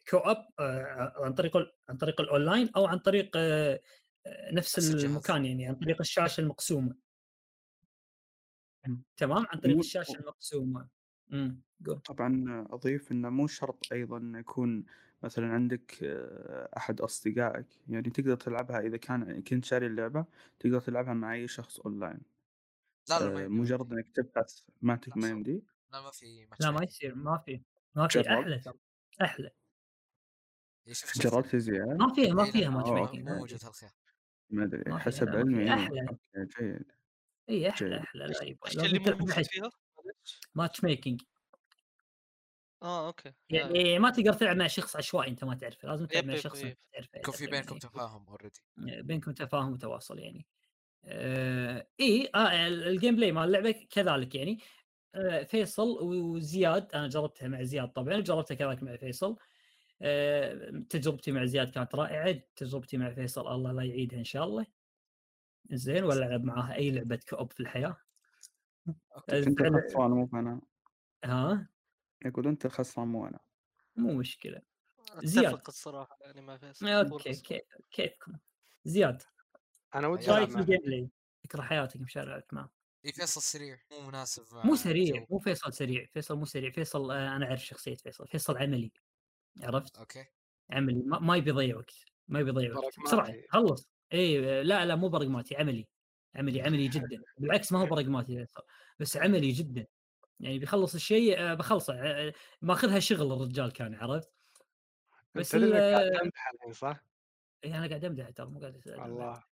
co-op عن طريق عن طريق الاونلاين أو عن طريق آه، آه، نفس. المكان يعني عن طريق الشاشة المقسومة تمام عن طريق الشاشة المقسومة امم طبعا أضيف إنه مو شرط أيضا يكون مثلا عندك آه، أحد أصدقائك يعني تقدر تلعبها إذا كان كنت شاري اللعبة تقدر تلعبها مع أي شخص اونلاين لا لا ما آه، ما مجرد. إنك تبحث ما تك ما. يمدي لا ما في لا ما. يصير ما في ما في؟ أحلى أحلى إيه، جربت زياد ما فيها ما إيه، فيها matchmaking مو ما موجود فيها. هالخيار ما أدري ما حسب فيها، ما فيها. علمي. okay جيد إي أحلى. أحلى لازم اللي بحيث فيها؟ matchmaking آه okay. يعني ما تقدر تلعب مع شخص عشوائي أنت ما تعرفه لازم تلعب مع شخص. أنت تعرفه يكون في بينكم. تفاهم already بينكم تفاهم وتواصل يعني. آه إي آه ال gameplay مال اللعبة كذلك يعني. آه فيصل وزياد أنا جربتها مع زياد طبعا وجربتها كذلك مع فيصل. آه تجربتي مع زياد كانت رائعة تجربتي مع فيصل الله لا يعيدها إن شاء الله. زين ولا العب معاها أي لعبة co-op في الحياة؟ okay انت الخسران مو أنا. ها؟ يقول أنت الخسران مو أنا. مو مشكلة. زياد. أتفق الصراحة يعني فيصل. هو okay. كيف كيفكم؟ زياد. أنا ودي. رايك في بلاي تكره حياتك مش لعبت معه اي فيصل سريع. مو مناسب مو سريع. مو فيصل سريع. فيصل مو سريع. فيصل آه، أنا أعرف شخصية فيصل. فيصل عملي. عرفت؟ أوكي. عملي. ما, ما يبي يضيع وقت. ما يبي يضيع وقت. بسرعة. خلص. إي لا لا مو برقماتي عملي عملي عملي جدا. بالعكس ما هو برقماتي فيصل بس عملي جدا. يعني بيخلص الشيء آه، بخلصه آه، ماخذها شغل الرجال كان عرفت؟ بس أنت قاعد تمدح الحين صح؟ إيه، أنا قاعد أمدح ترى مو قاعد. الله.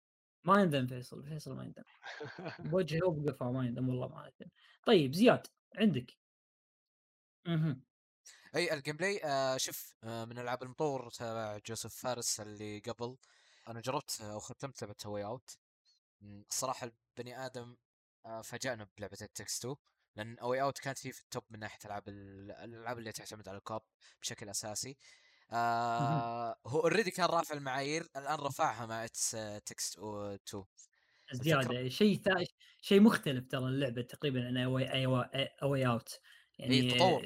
ما يندم فيصل فيصل ما يندم. بوجهه وبقفاه ما يندم والله ما يندم طيب زياد عندك؟ أها إي ال gameplay آه شوف آه من العاب المطور تبع جوزيف فارس اللي قبل. أنا جربت أو ختمت لعبة Way Out الصراحة البني آدم آه فاجأنا بلعبة ال It Takes Two لأن Way Out كانت هي في ال top من ناحية ألعاب ال- الألعاب اللي تعتمد على ال co-op بشكل أساسي. آه هو already كان رافع المعايير الآن رفعها مع It Takes Two زيادة شيء ثا... شيء مختلف ترى اللعبة تقريبا عن A Way A Way Out يعني تطور.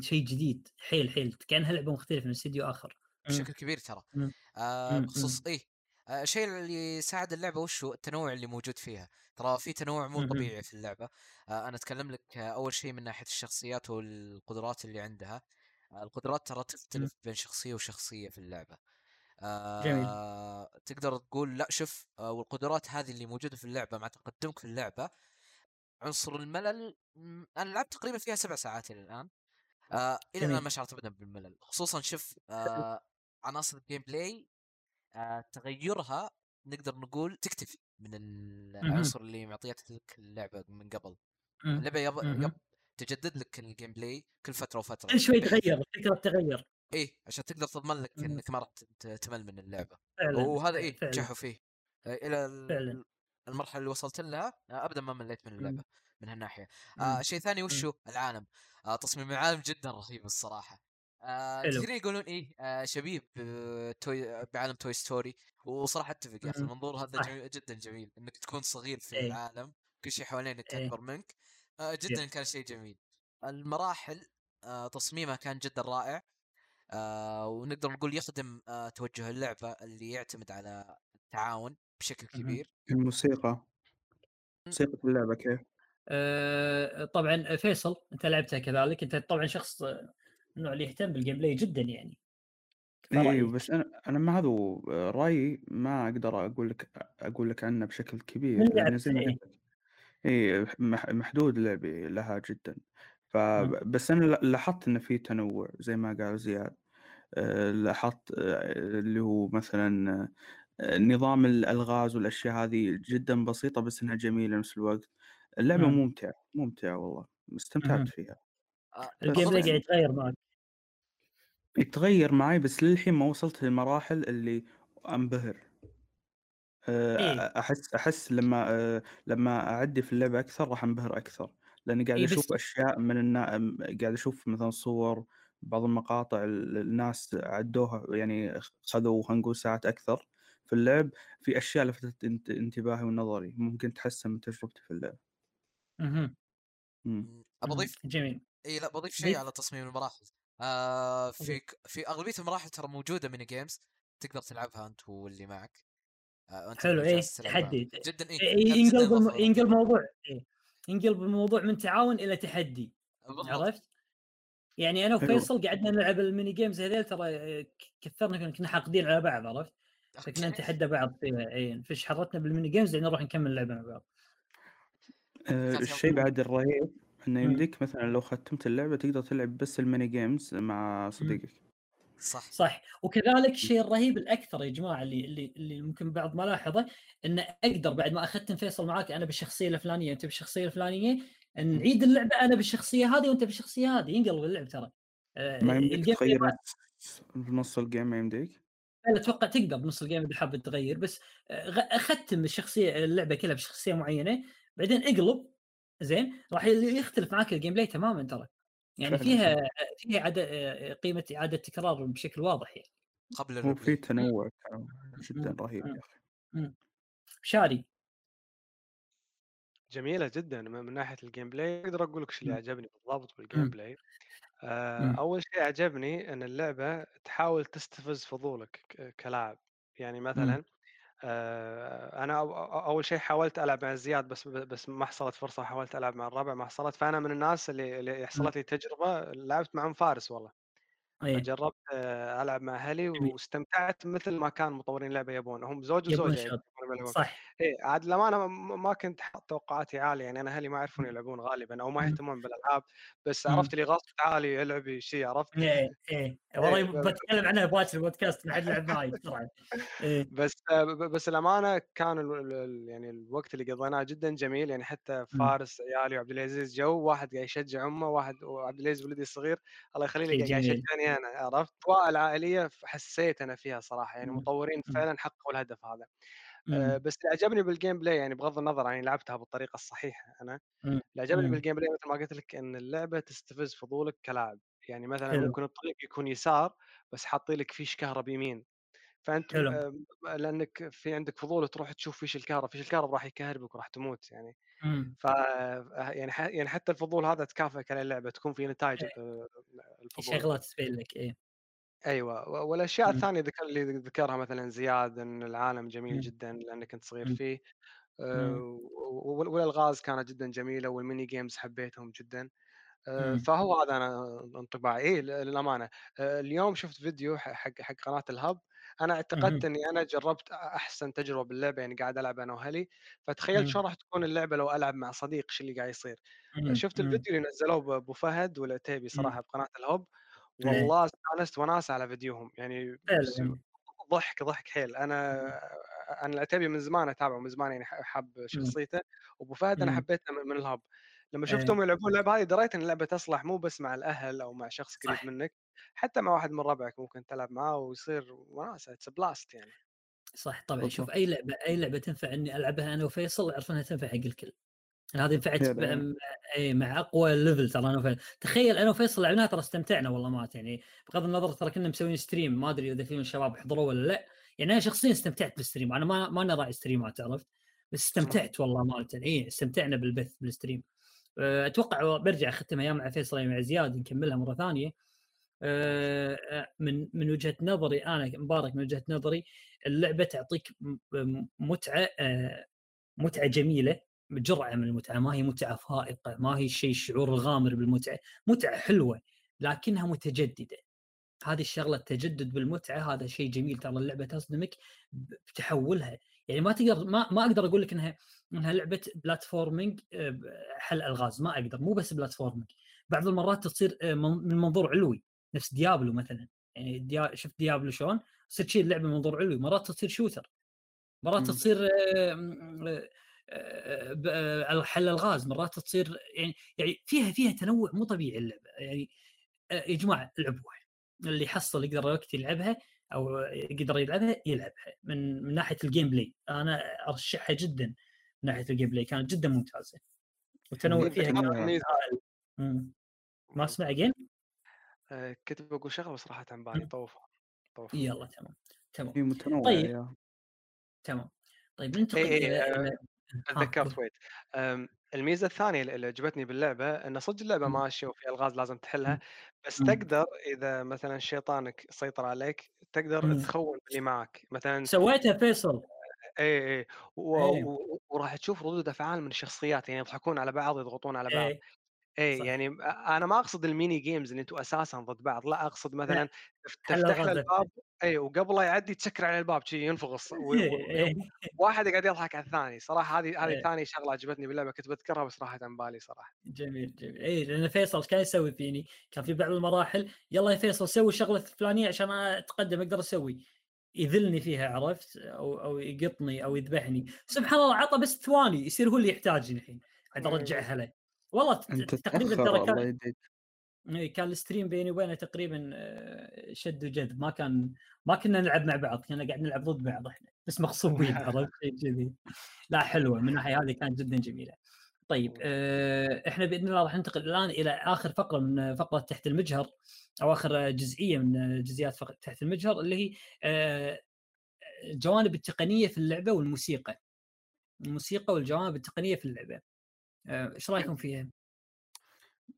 شيء جديد حيل حيل. كأنها لعبة مختلفة من استديو آخر. بشكل كبير ترى. مم. آه مم. بخصوص إيه آه، الشيء اللي ساعد اللعبة وش هو؟ التنوع اللي موجود فيها. ترى في تنوع مو. طبيعي في اللعبة. آه أنا أتكلم لك أول شيء من ناحية الشخصيات والقدرات اللي عندها. آه القدرات ترى تختلف بين شخصية وشخصية في اللعبة. آه تقدر تقول لا شوف آه والقدرات هذه اللي موجودة في اللعبة مع تقدمك في اللعبة عنصر الملل أنا لعبت تقريبا فيها سبع ساعات إلى الآن. آه إلى جميل. الان ما شعرت ابدا بالملل. خصوصا شوف آه عناصر ال gameplay آه تغيرها نقدر نقول تكتفي من العنصر اللي معطيتك اللعبة من قبل. اللعبة يب... يب... تجدد لك ال gameplay كل فترة وفترة كل شوي تغير الفكرة تغير إيه عشان تقدر تضمن لك. إنك ما راح تمل من اللعبة فعلا وهذا إيه نجحوا فيه آه، إلى ال- فعلا. المرحلة اللي وصلت لها آه، ابدا ما مليت من مم. اللعبة من هالناحية. آه شيء ثاني وش مم. هو العالم آه تصميم العالم جدا رهيب الصراحة آه. كثيرين يقولون إيه آه شبيه بتوي بعالم توي ستوري وصراحة أتفق يا أخي. المنظور هذا. جميل جدا جميل إنك تكون صغير في إيه. العالم كل شيء حوالينك إيه. أكبر منك آه جدا كان شيء جميل المراحل آه تصميمها كان جدا رائع آه ونقدر نقول يخدم آه توجه اللعبة اللي يعتمد على التعاون بشكل. كبير الموسيقى موسيقى اللعبة كيف؟ آه، طبعا فيصل أنت لعبتها كذلك أنت طبعا شخص النوع اللي يهتم بال gameplay جدا يعني. اي فرأيك. بس أنا أنا ما هذا رأيي ما أقدر أقول لك أقول لك عنه بشكل كبير لأن زي ما لعبتها قلت لك اي مح- محدود لعبي لها جدا. فبس أنا لا- لاحظت إنه في تنوع زي ما قال زياد. آه، لاحظت آه، اللي هو مثلا آه، نظام الألغاز والأشياء هذه جدا بسيطة بس إنها جميلة نفس الوقت. اللعبة مم. ممتعة ممتعة والله استمتعت. فيها. ال gameplay قاعد يتغير معك. يتغير معي بس للحين ما وصلت للمراحل اللي أنبهر آه، إيه. أحس أحس لما آه، لما أعدي في اللعبة أكثر راح أنبهر أكثر لأني قاعد إيه، بس- أشوف أشياء من النا... قاعد أشوف مثلا صور بعض المقاطع ال- الناس عدوها يعني خذوا خلينا نقول ساعات أكثر في اللعب في أشياء لفتت انت- انتباهي ونظري ممكن تحسن من تجربتي في اللعب مهم. مم. م، ابى أضيف جميل إي لا بضيف شيء. على تصميم المراحل آه في في أغلبية المراحل ترى موجودة mini games تقدر تلعبها أنت واللي معك آه أنت حلو إيه تلعبها. تحدي جدا اي إيه، جدا ينقلب ينقلب لطيفة. موضوع إيه. ينقلب الموضوع من تعاون إلى تحدي بالضبط. عرفت؟ يعني أنا. وفيصل قعدنا نلعب ال mini games هذيل ترى ك- كثرنا كنا- كنا حاقدين على بعض عرفت؟ فكنا okay. نتحدى بعض فيها اي فش حرتنا بال mini games يعني نروح نكمل اللعبه مع بعض آه، الشيء بعد الرهيب إنه مم. يمديك مثلا لو ختمت اللعبة تقدر تلعب بس ال mini games مع صديقك. صح. صح. وكذلك الشيء الرهيب الأكثر يا جماعة اللي اللي اللي ممكن بعض ما لاحظه ان أقدر بعد ما أختم فيصل معاك أنا بالشخصية الفلانية انت بالشخصية الفلانية نعيد اللعبة أنا بالشخصية هذه وأنت بالشخصية هذه ينقلب اللعب ترى. آه، ما يمديك تغير نص- نص ال game ما يمديك؟ لا أتوقع تقدر بنص ال game إذا حاب تغير بس آه، أختم الشخصيه اللعبة كلها بشخصية معينة بعدين أقلب زين راح يختلف معك ال gameplay تماما ترى يعني. فيها فيها عدد قيمة إعادة تكرار بشكل واضح يعني قبل هو ال replay في تنوع جدا. رهيب. يا أخي شاري جميلة جدا من من ناحية ال gameplay أقدر أقول لك إيش اللي. عجبني بالضبط بال game. play آه، مم. أول شيء عجبني إن اللعبة تحاول تستفز فضولك كلاعب يعني مثلا أنا أو- أو- أول شيء حاولت ألعب مع زياد بس بس ما حصلت فرصة حاولت ألعب مع الربع ما حصلت. فأنا من الناس اللي اللي حصلت لي تجربة لعبت معهم فارس والله. إيه. فجربت آه، ألعب مع أهلي. واستمتعت مثل ما كان مطورين اللعبه يبون. هم زوج وزوجة يلعبون. صح. إيه عاد للأمانة ما ما كنت حاط توقعاتي عالية يعني أنا أهلي ما يعرفون يلعبون غالبا أو ما. يهتمون بالألعاب بس. عرفت اللي غصب تعالي العبي شيء عرفت إيه إيه والله إيه، بتكلم عنها باكر البودكاست ما حد لعب معي بسرعة إيه بس بس الامانه كان ال- ال- ال- يعني الوقت اللي قضيناه جدا جميل يعني حتى. فارس عيالي وعبد العزيز جو واحد قاعد يشجع أمه واحد وعبد العزيز ولدي الصغير الله يخليه قاعد. يشجعني أنا عرفت العائليه حسيت أنا فيها صراحة يعني. مطورين. فعلا حققوا الهدف هذا آه، مم. بس اللي عجبني بال gameplay يعني بغض النظر يعني لعبتها بالطريقة الصحيحة أنا مم. اللي عجبني مم. بالجيم بلاي مثل ما قلت لك إن اللعبة تستفز فضولك كلاعب يعني مثلا حلو. ممكن الطريق يكون يسار بس حاطين لك فيش كهرب يمين فأنت حلو. آم، لأنك في عندك فضول تروح تشوف فيش الكهرب فيش الكهرب راح يكهربك وراح تموت يعني مم. ف يعني ح- يعني حتى الفضول هذا تكافئك على اللعبة تكون في نتائج آه، الفضول شغلات تبين لك إيه أيوه والأشياء مم. الثانية ذكر اللي ذكرها مثلا زياد إن العالم جميل مم. جدا لأنك كنت صغير مم. فيه آه، والألغاز كانت جدا جميلة وال mini games حبيتهم جدا آه،. فهو هذا أنا انطباعي إيه للأمانة آه، اليوم شفت فيديو ح- حق حق قناة الهب أنا اعتقدت. إني أنا جربت أحسن تجربة باللعبة يعني قاعد ألعب أنا وأهلي فتخيلت. شلون راح تكون اللعبة لو ألعب مع صديق إيش اللي قاعد يصير. شفت. الفيديو اللي نزلوه أبو فهد والعتيبي صراحة بقناة الهب. والله استأنست وناسه على فيديوهم يعني فعلا ضحك ضحك حيل. أنا أنا العتيبي من زمان أتابعه من زمان يعني حاب شخصيته. وأبو فهد أنا مم. حبيته من الهب. لما إيه. شفتهم يلعبون اللعبة هذه دريت إن اللعبة تصلح مو بس مع الأهل أو مع شخص قريب. منك حتى مع واحد من ربعك ممكن تلعب معاه ويصير وناسه it's blast يعني. صح طبعا. شوف أي لعبة أي لعبة تنفع إني ألعبها أنا وفيصل أعرف إنها تنفع حق الكل. هذه نفعت اي مع أقوى level ترى أنا وفيصل تخيل أنا وفيصل لعبناها ترى استمتعنا والله مات يعني بغض النظر ترى كنا مسويين stream ما أدري إذا في من الشباب حضروا ولا لأ. يعني أنا شخصيا استمتعت بال stream أنا ما ما أنا راعي ستريمات عرفت؟ بس استمتعت والله مالت اي استمتعنا بالبث بال stream أه، أتوقع برجع أختمها يا مع فيصل يا مع زياد نكملها مرة ثانية. أه، من من وجهة نظري أنا مبارك من وجهة نظري اللعبة تعطيك متعة أه، متعة جميلة. جرعه من المتعة ما هي متعة فائقة ما هي الشيء الشعور الغامر بالمتعة متعة حلوة لكنها متجددة هذه الشغلة التجدد بالمتعة هذا شيء جميل ترى اللعبة تصدمك بتحولها يعني ما تقدر ما, ما أقدر أقول لك إنها إنها لعبة بلاتفورمينج آه، حل ألغاز ما أقدر مو بس platforming بعض المرات تصير آه، من من منظور علوي نفس ديابلو مثلا يعني ديا... شفت ديابلو شلون؟ تصير شيء اللعبه من منظور علوي مرات تصير shooter مرات. تصير آه، آه، آه، آه، حل الغاز مرات تصير يعني يعني فيها فيها تنوع مو طبيعي اللعبه يعني آه، يا جماعة العبوها اللي يحصل يقدر وقت يلعبها أو يقدر يلعبها يلعبها من من ناحية ال gameplay أنا أرشحها جدا من ناحية ال gameplay كانت جدا ممتازة. والتنوع فيها. ما أسمع game آه، كنت بقول شغلة بس راحت عن بالي مم. طوف طوف يلا تمام تمام. هي متنوعه طيب. تمام. طيب ننتقل إيه إيه، آه، تذكرت wait um، الميزة الثانية اللي عجبتني باللعبة إن صدق اللعبة مم. ماشيه وفي ألغاز لازم تحلها مم. بس. تقدر إذا مثلا شيطانك سيطر عليك تقدر. تخون اللي معك مثلا سويتها فيصل اي اي و- إيه. و- وراح تشوف ردود أفعال من الشخصيات يعني يضحكون على بعض يضغطون على بعض إيه، اي. يعني أنا ما أقصد ال mini games اللي أنتم أساسا ضد بعض لا أقصد مثلا تفتح له الباب اي وقبل لا يعدي تسكر عليه الباب شي ينفغص إيه، واحد قاعد يضحك على الثاني. صراحة هذه هذه إيه. ثاني شغلة عجبتني باللعبة كنت بذكرها بس راحت عن بالي صراحة. جميل جميل. اي لأن فيصل كان يسوي فيني؟ كان في بعض المراحل يلا يا فيصل سوي الشغله الفلانيه عشان أتقدم أقدر أسوي. يذلني فيها عرفت؟ أو أو يقطني أو يذبحني. سبحان الله عطى بس ثواني يصير هو اللي يحتاجني الحين. عاد مم. أرجعها له. والله أنت تقريبا ترى كان إيه، كان الستريم بيني وبينه تقريبا آه، شد وجذب ما كان ما كنا نلعب مع بعض كنا قاعد نلعب ضد بعض إحنا بس مغصوبين عرفت؟ كذي لا حلوة من الناحيه هذه كانت جدا جميلة. طيب آه، إحنا بإذن الله راح ننتقل الآن إلى آخر فقرة من فقرة تحت المجهر أو آخر جزئية من جزئيات فقرة تحت المجهر اللي هي آه، الجوانب التقنية في اللعبة والموسيقى. الموسيقى والجوانب التقنية في اللعبة. آه، إيش رأيكم فيها؟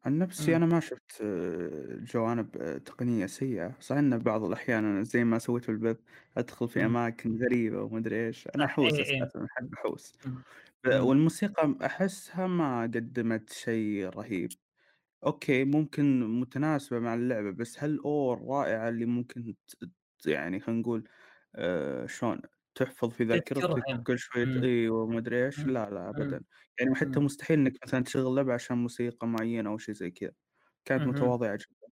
عن نفسي مم. أنا ما شفت آه، جوانب آه، تقنية سيئة صح إن بعض الأحيان أنا زي ما سويت في البث أدخل في غريبة ومدري إيش أنا صح، أحوس إيه، إيه. أساسا أحب أحوس مم. ب- مم. والموسيقى أحسها ما قدمت شيء رهيب أوكي ممكن متناسبة مع اللعبة بس هل أوه الرائعة اللي ممكن يعني خلينا نقول آه شلون تحفظ في ذاكرتك تذكرها. كل شوية مم. أيوه مدري إيش مم. لا لا مم. ابدا يعني حتى. مستحيل إنك مثلا تشغل لعبة عشان موسيقى معينة أو شيء زي كذا كانت. متواضعة جدا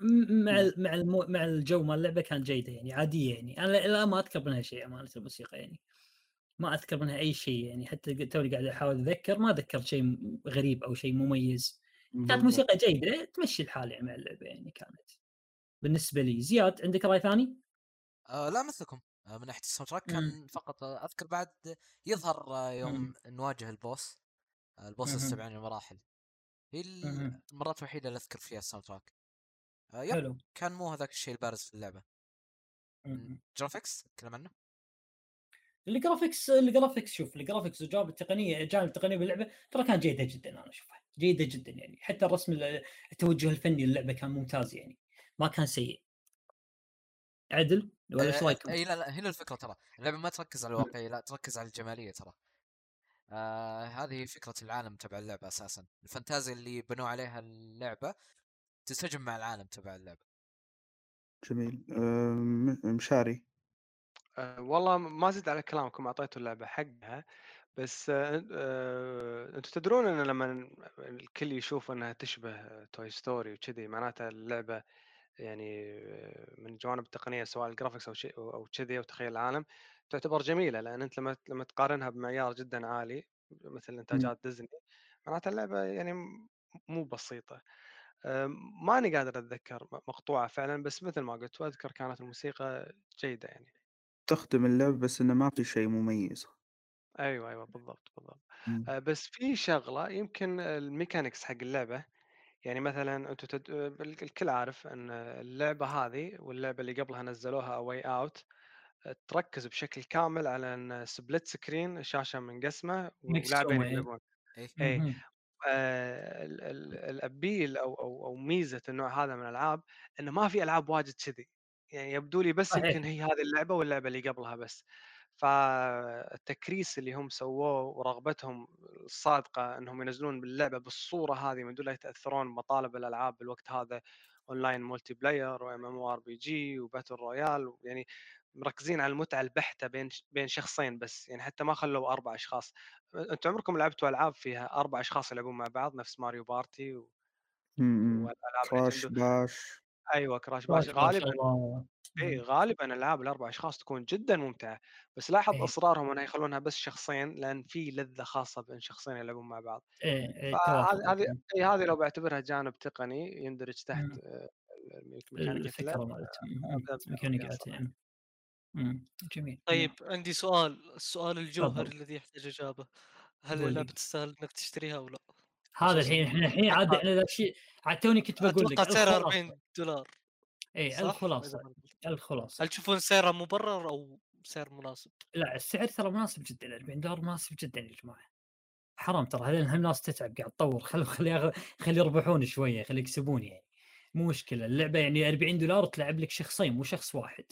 مع مع المو... مع الجو مال اللعبة كانت جيدة يعني عادية يعني أنا لا ما أذكر منها شيء أمانة الموسيقى يعني ما أذكر منها أي شيء يعني حتى توني قاعد أحاول أتذكر ما ذكرت شيء غريب أو شيء مميز كانت موسيقى جيدة تمشي الحال يعني مع اللعبة يعني كانت بالنسبة لي زياد عندك رأي ثاني؟ آه لا مثلكم من ناحية ال soundtrack. كان فقط آه أذكر بعد يظهر آه. يوم نواجه ال boss آه ال boss. السبعين المراحل. هي. المرات الوحيدة اللي أذكر فيها ال soundtrack آه حلو. كان مو هذاك الشيء البارز في اللعبة. graphics نتكلم عنه؟ ال graphics ال graphics شوف ال graphics والجوانب التقنية الجانب التقني باللعبة ترى كانت جيدة جدا أنا أشوفها. جيدة جدا يعني. حتى الرسم ال- التوجه الفني للعبة كان ممتاز يعني. ما كان سيء. عدل؟ ولا إيش رايكم؟ إي لا لا هنا الفكرة ترى. اللعبه ما تركز على الواقعية لا تركز على الجمالية ترى. آه هذه فكرة العالم تبع اللعبة أساسا. الفانتازيا اللي بنوا عليها اللعبة تنسجم مع العالم تبع اللعبة. جميل. آه، مشاري. أه والله ما زلت على كلامكم اعطيتوا اللعبة حقها بس أه أه أنتم تدرون إن لما الكل يشوف إنها تشبه توي ستوري وكذي معناتها اللعبة يعني آه، من الجوانب التقنية سواء ال graphics أو شيء أو كذي أو تخيل العالم تعتبر جميلة لأن أنت لما لما تقارنها بمعيار جدا عالي مثل إنتاجات ديزني معناتها اللعبة يعني مو بسيطة. أه ماني قادر أتذكر مقطوعة فعلا بس مثل ما قلت وأذكر كانت الموسيقى جيدة يعني. تخدم اللعب بس إنه ما في شيء مميز. أيوه أيوه بالضبط بالضبط. مم. آه، بس في شغلة يمكن ال mechanics حق اللعبة يعني مثلا أنتم تد... آه، الكل عارف أن اللعبة هذه واللعبة اللي قبلها نزلوها واي اوت تركز بشكل كامل على أن split screen شاشة منقسمة ولاعبين إيه. يلعبون اي مهم. آه، ال- ال- ال appeal أو أو أو ميزة النوع هذا من الألعاب انه ما في ألعاب واجد كذي يعني يبدو لي بس. يمكن هي هذه اللعبة واللعبة اللي قبلها بس فالتكريس اللي هم سووه ورغبتهم الصادقة إنهم ينزلون باللعبة بالصورة هذه من دون لا يتأثرون بمطالب الألعاب بالوقت هذا online multiplayer و MMORPG و battle royale يعني مركزين على المتعة البحتة بين بين شخصين بس يعني حتى ما خلوا أربع أشخاص. أنتم عمركم لعبتوا ألعاب فيها أربع أشخاص يلعبون مع بعض نفس ماريو بارتي و... مم. والألعاب كراش باش. أيوه كراش باش غالبا اي غالبا العاب الأربع أشخاص تكون جدا ممتعة بس لاحظ إيه. أصرارهم إنه يخلونها بس شخصين لأن في لذة خاصة بين شخصين يلعبون مع بعض إيه إيه فهذه توافق هذه إي هذه لو بعتبرها جانب تقني يندرج تحت مم. آه، الفكرة أبدأ فيها ميكانيكات. يعني مم. جميل طيب عندي سؤال السؤال الجوهري تفضل. الذي يحتاج إجابة هل. اللعبة تستاهل إنك تشتريها أو لا؟ هذا الحين إحنا الحين عاد إحنا ذا الشيء عاد توني كنت بقول لك أتوقع الخلاصة. 40 دولار اي؟ الخلاصة. الخلاصة هل تشوفون سعرها مبرر أو سعر مناسب؟ لا السعر ترى مناسب جدا 40 دولار مناسب جدا يا جماعة حرام ترى هذول الناس تتعب قاعد تطور خلوا خلي خلي يربحون شوية خلي يكسبون يعني مو مشكلة اللعبة يعني 40 دولار تلعب لك شخصين مو شخص واحد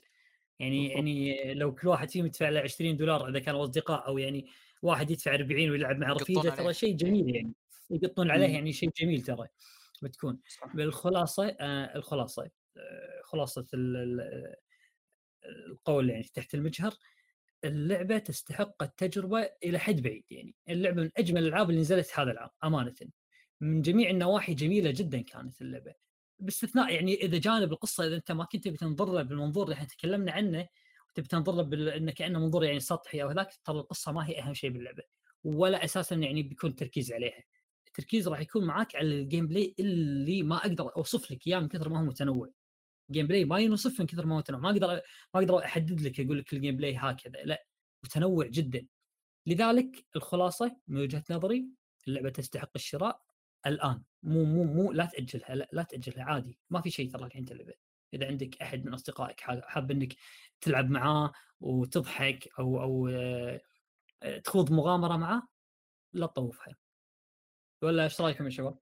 يعني. يعني لو كل واحد فيهم يدفع له 20 دولار إذا كانوا اصدقاء أو يعني واحد يدفع 40 ويلعب مع عليه. ترى شيء جميل يعني يقطون عليه مم. يعني شيء جميل ترى بتكون. بالخلاصة آه الخلاصة آه خلاصة ال- ال- القول يعني تحت المجهر اللعبة تستحق التجربة إلى حد بعيد يعني. اللعبة من أجمل الألعاب اللي نزلت هذا العام أمانة. من جميع النواحي جميلة جدا كانت اللعبة. باستثناء يعني إذا جانب القصة إذا أنت ما كنت بتنظر له بالمنظور اللي إحنا تكلمنا عنه وتبي تنظر له بال... إنه كأنه منظور يعني سطحي أو هذاك ترى القصة ما هي أهم شيء باللعبة ولا أساسا يعني بيكون تركيز عليها. التركيز راح يكون معاك على ال gameplay اللي ما أقدر أوصف لك إياه من كثر ما هو متنوع. gameplay ما ينوصف من كثر ما هو متنوع. ما أقدر ما أقدر أحدد لك أقول لك ال gameplay هكذا لا متنوع جدا. لذلك الخلاصة من وجهة نظري اللعبة تستحق الشراء الآن. مو مو مو لا تأجلها لا, لا تأجلها عادي. ما في شيء ترى الحين تلعبه إذا عندك أحد من أصدقائك حا- حاب إنك تلعب معاه وتضحك أو أو آه، تخوض مغامرة معاه لا تطوفها. ولا إيش رأيكم يا شباب؟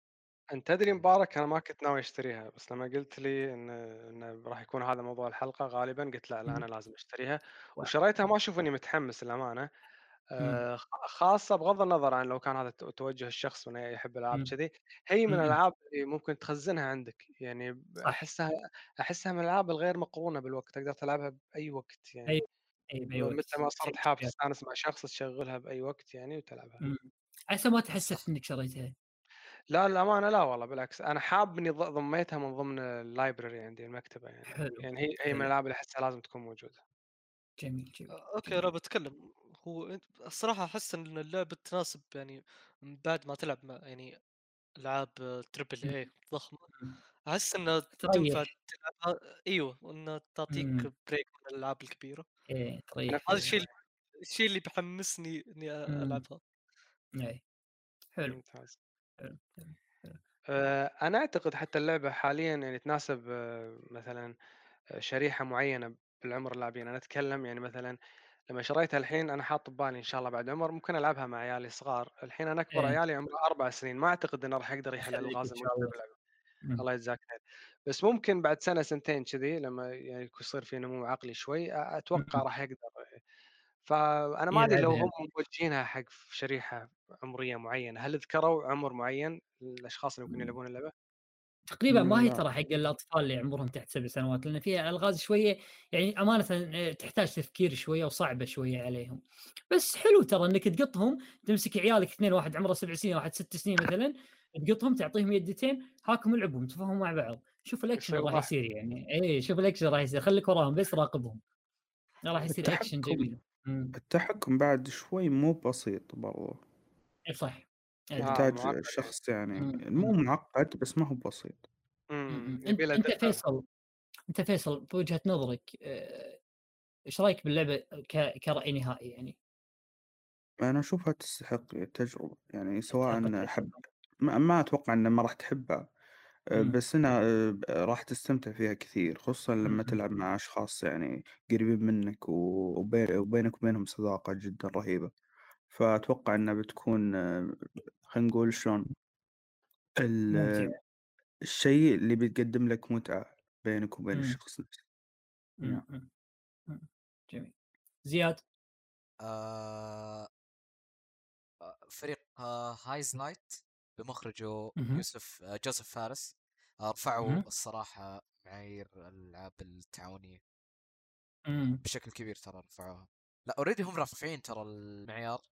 أنت تدري مبارك أنا ما كنت ناوي أشتريها بس لما قلت لي إن انه راح يكون هذا موضوع الحلقة غالبا قلت لا لا أنا لازم أشتريها وشريتها ما أشوف إني متحمس للأمانة آه، خاصة بغض النظر عن لو كان هذا توجه الشخص إنه يحب الألعاب مم. كذي هي من. الألعاب اللي ممكن تخزنها عندك يعني. أحسها أحسها من الألعاب الغير مقرونة بالوقت تقدر تلعبها بأي وقت يعني اي اي بأي وقت متى ما صرت حاب. تستأنس مع شخص تشغلها بأي وقت يعني وتلعبها. عسى ما تحسس إنك شريتها لا للأمانة لا والله بالعكس أنا حاب إني ضميتها من ضمن ال library عندي المكتبة يعني حلو يعني هي هي من. الألعاب اللي أحسها لازم تكون موجودة جميل جميل أوكي. أنا بتكلم هو أنت- الصراحة أحس إن اللعبة تناسب يعني من بعد ما تلعب مع يعني ألعاب triple A ضخمة. أحس إنها. تنفع تلعبها أيوه وانها تعطيك مم. break من الألعاب الكبيرة إيه. هذا الشيء الشيء اللي بحمسني إني. ألعبها إيه حلو ممتاز حلو حلو. آه، أنا أعتقد حتى اللعبة حاليا يعني تناسب آه، مثلا آه، شريحة معينة بالعمر اللاعبين أنا أتكلم يعني مثلا لما شريتها الحين أنا حاط ببالي إن شاء الله بعد عمر ممكن ألعبها مع عيالي صغار الحين أنا أكبر إيه. عيالي عمره أربع سنين ما أعتقد انه راح يقدر يحل شاء الموجوده الله. باللعبة مم. الله يجزاك خير بس ممكن بعد سنة سنتين كذي لما يعني يصير في نمو عقلي شوي أتوقع. راح يقدر فأنا ما أدري لو. هم موجهينها حق شريحة عمرية معينة هل ذكروا عمر معين للأشخاص اللي ممكن يلعبون اللعبة؟ تقريبا ما هي. ترى حق الأطفال اللي عمرهم تحت سبع سنوات لأن فيها ألغاز شوية يعني أمانة آه، تحتاج تفكير شوية وصعبة شوية عليهم بس حلو ترى إنك تقطهم تمسك عيالك اثنين واحد عمره سبع سنين واحد ست سنين مثلا تقطهم تعطيهم يدتين هاكم العبوا تفهموا مع بعض شوف الأكشن راح. يصير يعني اي شوف الأكشن راح يصير خليك وراهم بس راقبهم راح يصير أكشن جميل مم. التحكم بعد شوي مو بسيط برضو اي صح آه، يحتاج معقد. شخص يعني مم. مو معقد بس ما هو بسيط يبي دقة. فيصل أنت فيصل بوجهة نظرك آه، إيش رأيك باللعبة ك... كرأي نهائي يعني؟ أنا أشوفها تستحق التجربة يعني سواء. حب ما, ما أتوقع أن ما راح تحبها مم. بس أنا أه، راح تستمتع فيها كثير خصوصا لما مم. تلعب مع أشخاص يعني قريبين منك وبينك وبينهم صداقة جدا رهيبة فأتوقع أنها بتكون أه، خلينا نقول شلون ال- ممتع الشيء اللي بيقدم لك متعة بينك وبين مم. الشخص نفسه مم. نعم. مم. مم. جميل زياد آه آه، فريق آه Hazelight بمخرجه مهم. يوسف آه جوزيف فارس آه رفعوا مهم. الصراحة معايير الألعاب التعاونية مم. بشكل كبير ترى رفعوها لا already هم رافعين ترى المعيار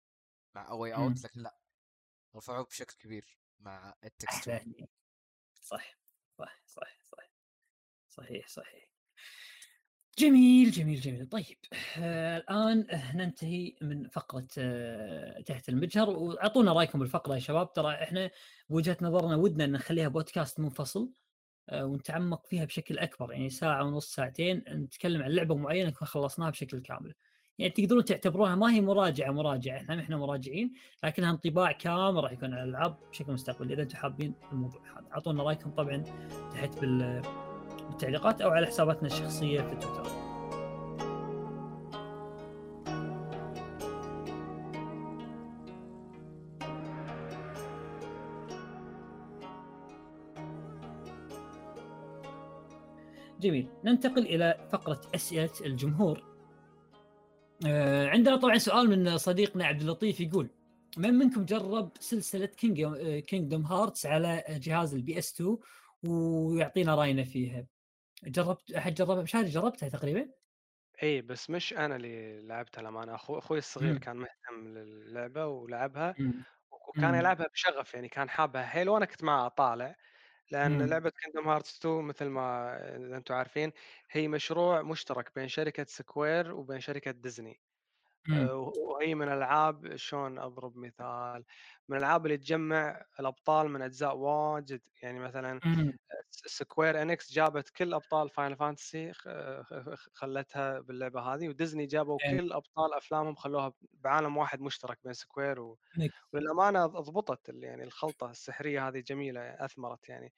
مع A Way مم. Out لكن لا رفعوه بشكل كبير مع It Takes صح صح صح صح صحيح صحيح جميل جميل جميل. طيب آه الآن ننتهي من فقرة آه تحت المجهر وأعطونا رأيكم بالفقرة يا شباب. ترى إحنا بوجهه نظرنا ودنا إن نخليها بودكاست منفصل آه ونتعمق فيها بشكل أكبر يعني ساعة ونص ساعتين نتكلم عن لعبة معينة نكون خلصناها بشكل كامل. يعني تقدرون تعتبروها ما هي مراجعة مراجعة إحنا إحنا مراجعين لكنها انطباع كامل راح يكون على الألعاب بشكل مستقبلي إذا أنتم حابين الموضوع هذا. أعطونا رأيكم طبعا تحت بال بالتعليقات أو على حساباتنا الشخصية في تويتر. جميل. ننتقل إلى فقرة أسئلة الجمهور. آه، عندنا طبعا سؤال من صديقنا عبد اللطيف يقول من منكم جرب سلسلة King Kingdom Hearts على جهاز ال PS 2 ويعطينا رأينا فيها؟ جربت أحد جربها مشاري جربتها تقريبا اي بس مش أنا اللي لعبتها للأمانة أخو أخوي الصغير مم. كان مهتم للعبة ولعبها مم. وكان مم. يلعبها بشغف يعني كان حابها حيل وأنا كنت معه اطالع لأن مم. لعبة Kingdom Hearts 2 مثل ما أنتم عارفين هي مشروع مشترك بين شركة Square وبين شركة ديزني آه، وهي من الألعاب شلون أضرب مثال من الألعاب اللي تجمع الأبطال من أجزاء واجد يعني مثلا. Square Enix جابت كل أبطال Final Fantasy خلتها باللعبة هذه وديزني جابوا إيه. كل أبطال أفلامهم خلوها بعالم واحد مشترك بين Square و... وللأمانة ضبطت يعني الخلطة السحرية هذه جميلة أثمرت يعني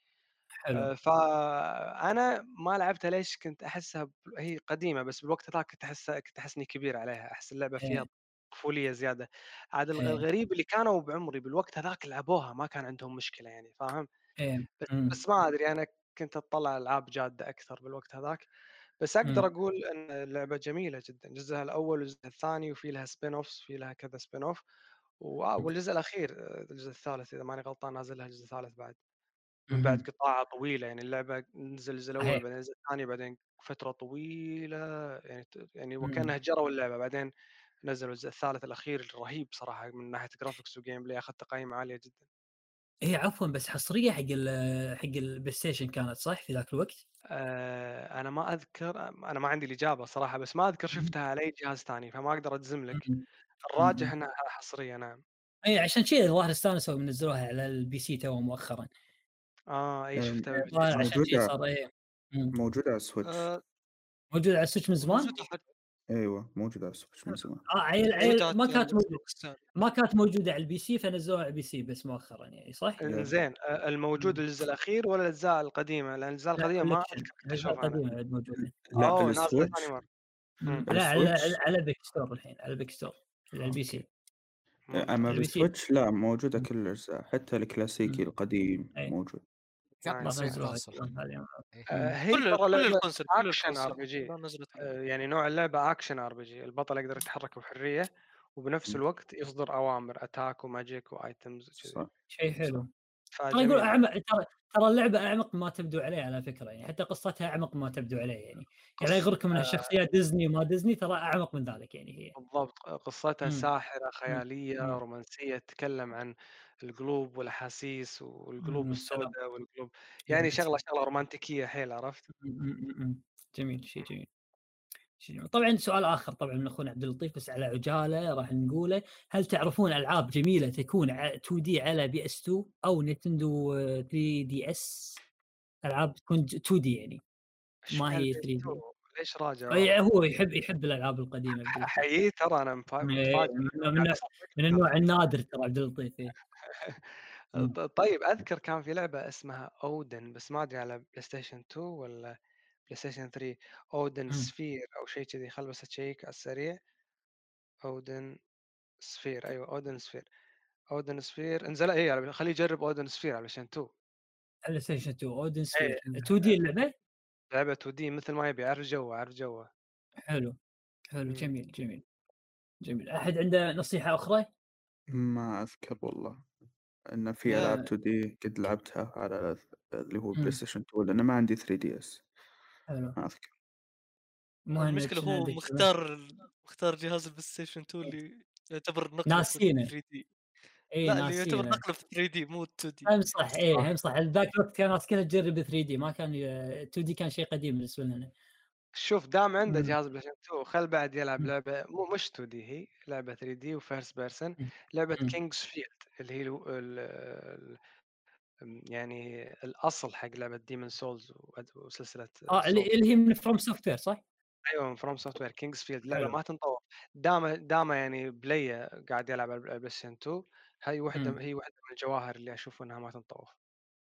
حلو آه، فأنا ما لعبتها ليش كنت أحسها ب- هي قديمة بس بالوقت ذاك كنت احسها كنت احس اني كبير عليها أحس اللعبة فيها إيه. طفولية زيادة عاد إيه. الغريب اللي كانوا بعمري بالوقت هذاك لعبوها ما كان عندهم مشكلة يعني فاهم إيه. بس, مم. بس ما أدري أنا كنت أطلع ألعاب جادة أكثر بالوقت هذاك بس أقدر مم. أقول إن اللعبة جميلة جدا جزءها الأول والجزء الثاني وفي لها spin-offs في لها كذا spin-off والجزء الأخير آه، الجزء الثالث إذا ماني غلطان نازل لها الجزء الثالث بعد من بعد مم. قطاع طويلة يعني اللعبة نزل الجزء صحيح. بعدين الجزء الثاني بعدين فترة طويلة يعني يعني مم. وكأنها جروا اللعبة بعدين نزلوا الجزء الثالث الأخير رهيب صراحة من ناحية graphics و gameplay أخذ تقييم عالية جدا هي عفوا بس حصرية حق ال حق ال PlayStation كانت صح في ذاك الوقت؟ آه أنا ما أذكر أنا ما عندي الإجابة صراحة بس ما أذكر. شفتها على أي جهاز ثاني فما أقدر أجزم لك. الراجح. إنها حصرية نعم اي عشان شيء الظاهر استانسوا منزلوها على ال PC تو مؤخرا آه أي أم، شفتها موجودة صار إيه مم. موجودة على ال Switch آه، موجود على ال Switch من زمان؟ موجودة أيوه موجودة على ال Switch من زمان آه عيل موجودة عيل ما كانت موجودة. ما كانت موجودة على ال PC فنزلوها على ال PC بس مؤخرا يعني صح؟ لا. زين آه، الموجود مم. الجزء الأخير ولا الأجزاء القديمة لأن الأجزاء لا القديمة ما الأجزاء القديمة بعد موجودة لا ال Switch ثاني مرة مم. مم. لا على على- Epic Store الحين على Epic Store على ال PC أما بال Switch لا موجودة مم. كل الأجزاء حتى الكلاسيكي. القديم اي موجود اليوم هذه. إيه. آه،. هي كل action RP G يعني نوع اللعبة action RPG البطل يقدر يتحرك بحرية وبنفس. الوقت يصدر أوامر attack و magic و items شيء حلو أقول فجميل أعمق ترى ترى اللعبة أعمق ما تبدو عليه على فكرة يعني حتى قصتها أعمق ما تبدو عليه يعني يعني لا. يغركم انها آه، شخصيات ديزني وما ديزني ترى أعمق من ذلك يعني هي بالضبط قصتها مم. ساحرة. خيالية مم. رومانسية تتكلم عن القلوب والأحاسيس والقلوب السوداء والقلوب يعني شغلة. شغلة رومانتيكية حيل عرفت مم. جميل شيء جميل. طبعا سؤال آخر طبعا من أخونا عبد اللطيف بس على عجالة راح نقوله هل تعرفون ألعاب جميلة تكون 2 D على PS 2 أو نينتندو 3 DS ألعاب تكون 2 D يعني ما هي البي 3 D ليش راجع؟ هو يحب يحب الألعاب القديمة احييه ترى أنا مفا- إيه، من من النوع النادر ترى عبد اللطيف إيه. طيب أذكر كان في لعبة اسمها Odin بس ما أدري على بلاي ستيشن 2 ولا بلاي ستيشن 3 Odin مم. Sphere أو شيء كذي خل بس اشيك على السريع Odin Sphere أيوه Odin Sphere Odin Sphere انزل اي على- خليه يجرب Odin Sphere على بلاي ستيشن 2 بلاي ستيشن 2 Odin Sphere 2 D اللعبة لعبة 2 دي مثل ما يبي عارف جوه عارف جوه حلو حلو مم. جميل جميل جميل أحد عنده نصيحة أخرى؟ ما أذكر والله إن في ألعاب 2 D قد لعبتها على اللي هو. بلاي ستيشن 2 لأن ما عندي 3 DS حلو ما اذكر المشكلة هو؟ مختار مختار جهاز البلاي ستيشن 2 اللي يعتبر نقله في ناسينه 3 دي إي لا اللي يعتبر نقله في 3 D مو 2 D هم صح إي هم صح ذاك الوقت كان الناس كلها تجرب 3 D ما كان 2 D كان شيء قديم بالنسبة لنا شوف دام عنده. جهاز بلاي ستيشن 2 خل بعد يلعب. لعبة مو مش 2 D هي لعبة 3 D و first person. لعبة. King's Field اللي هي يعني الأصل حق لعبة Demon's Souls وسلسلة آه اللي اللي هي من FromSoftware صح؟ أيوه من From Software King's Field لعبه حلو. ما تنطوف دام دام يعني بلي قاعد يلعب على البلاي ستيشن 2 هي واحدة مم. هي واحدة من الجواهر اللي أشوف إنها ما تنطوف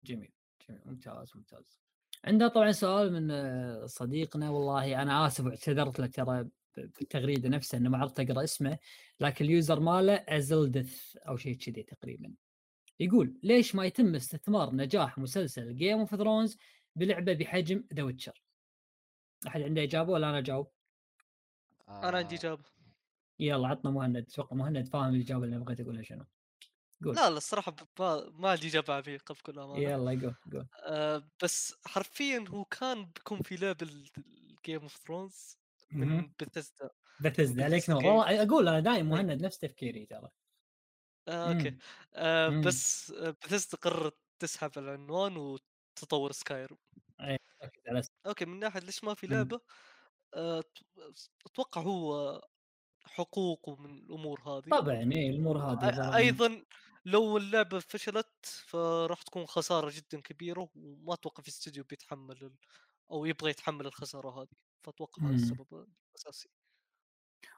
جميل جميل. ممتاز ممتاز. عندنا طبعا سؤال من آه، صديقنا والله أنا آسف واعتذرت له ترى ب- بالتغريدة نفسها إنه ما عرفت أقرأ اسمه لكن ال user ماله ازلدث أو شيء كذي تقريبا. يقول ليش ما يتم استثمار نجاح مسلسل Game of Thrones بلعبة بحجم The Witcher أحد عنده إجابة ولا أنا أجاوب؟ أنا عندي آه، إجابة. يلا عطنا مهند أتوقع مهند فاهم الإجابة اللي بغيت أقولها شنو. قول. لا لا الصراحة ما, ما عندي إجابة عميقة بكل أمانة. يلا قول قول. آه بس حرفيا هو كان بيكون في لعبة ال Game of Thrones. من Bethesda Bethesda عليك Bethesda نور. والله أقول أنا دايم إيه. مهند نفس تفكيري ترى. آه أوكي مم. آه مم. بس بثزدا قررت تسحب العنوان وتطور Skyrim ركز على س- أوكي من ناحية ليش ما في مم. لعبة آه أتوقع هو حقوق ومن الأمور هذه طبعا إيه الأمور هذه. أيضا لو اللعبة فشلت فراح تكون خسارة جدا كبيرة وما أتوقع في استوديو بيتحمل. أو يبغى يتحمل الخسارة هذه فأتوقع هذا. السبب الأساسي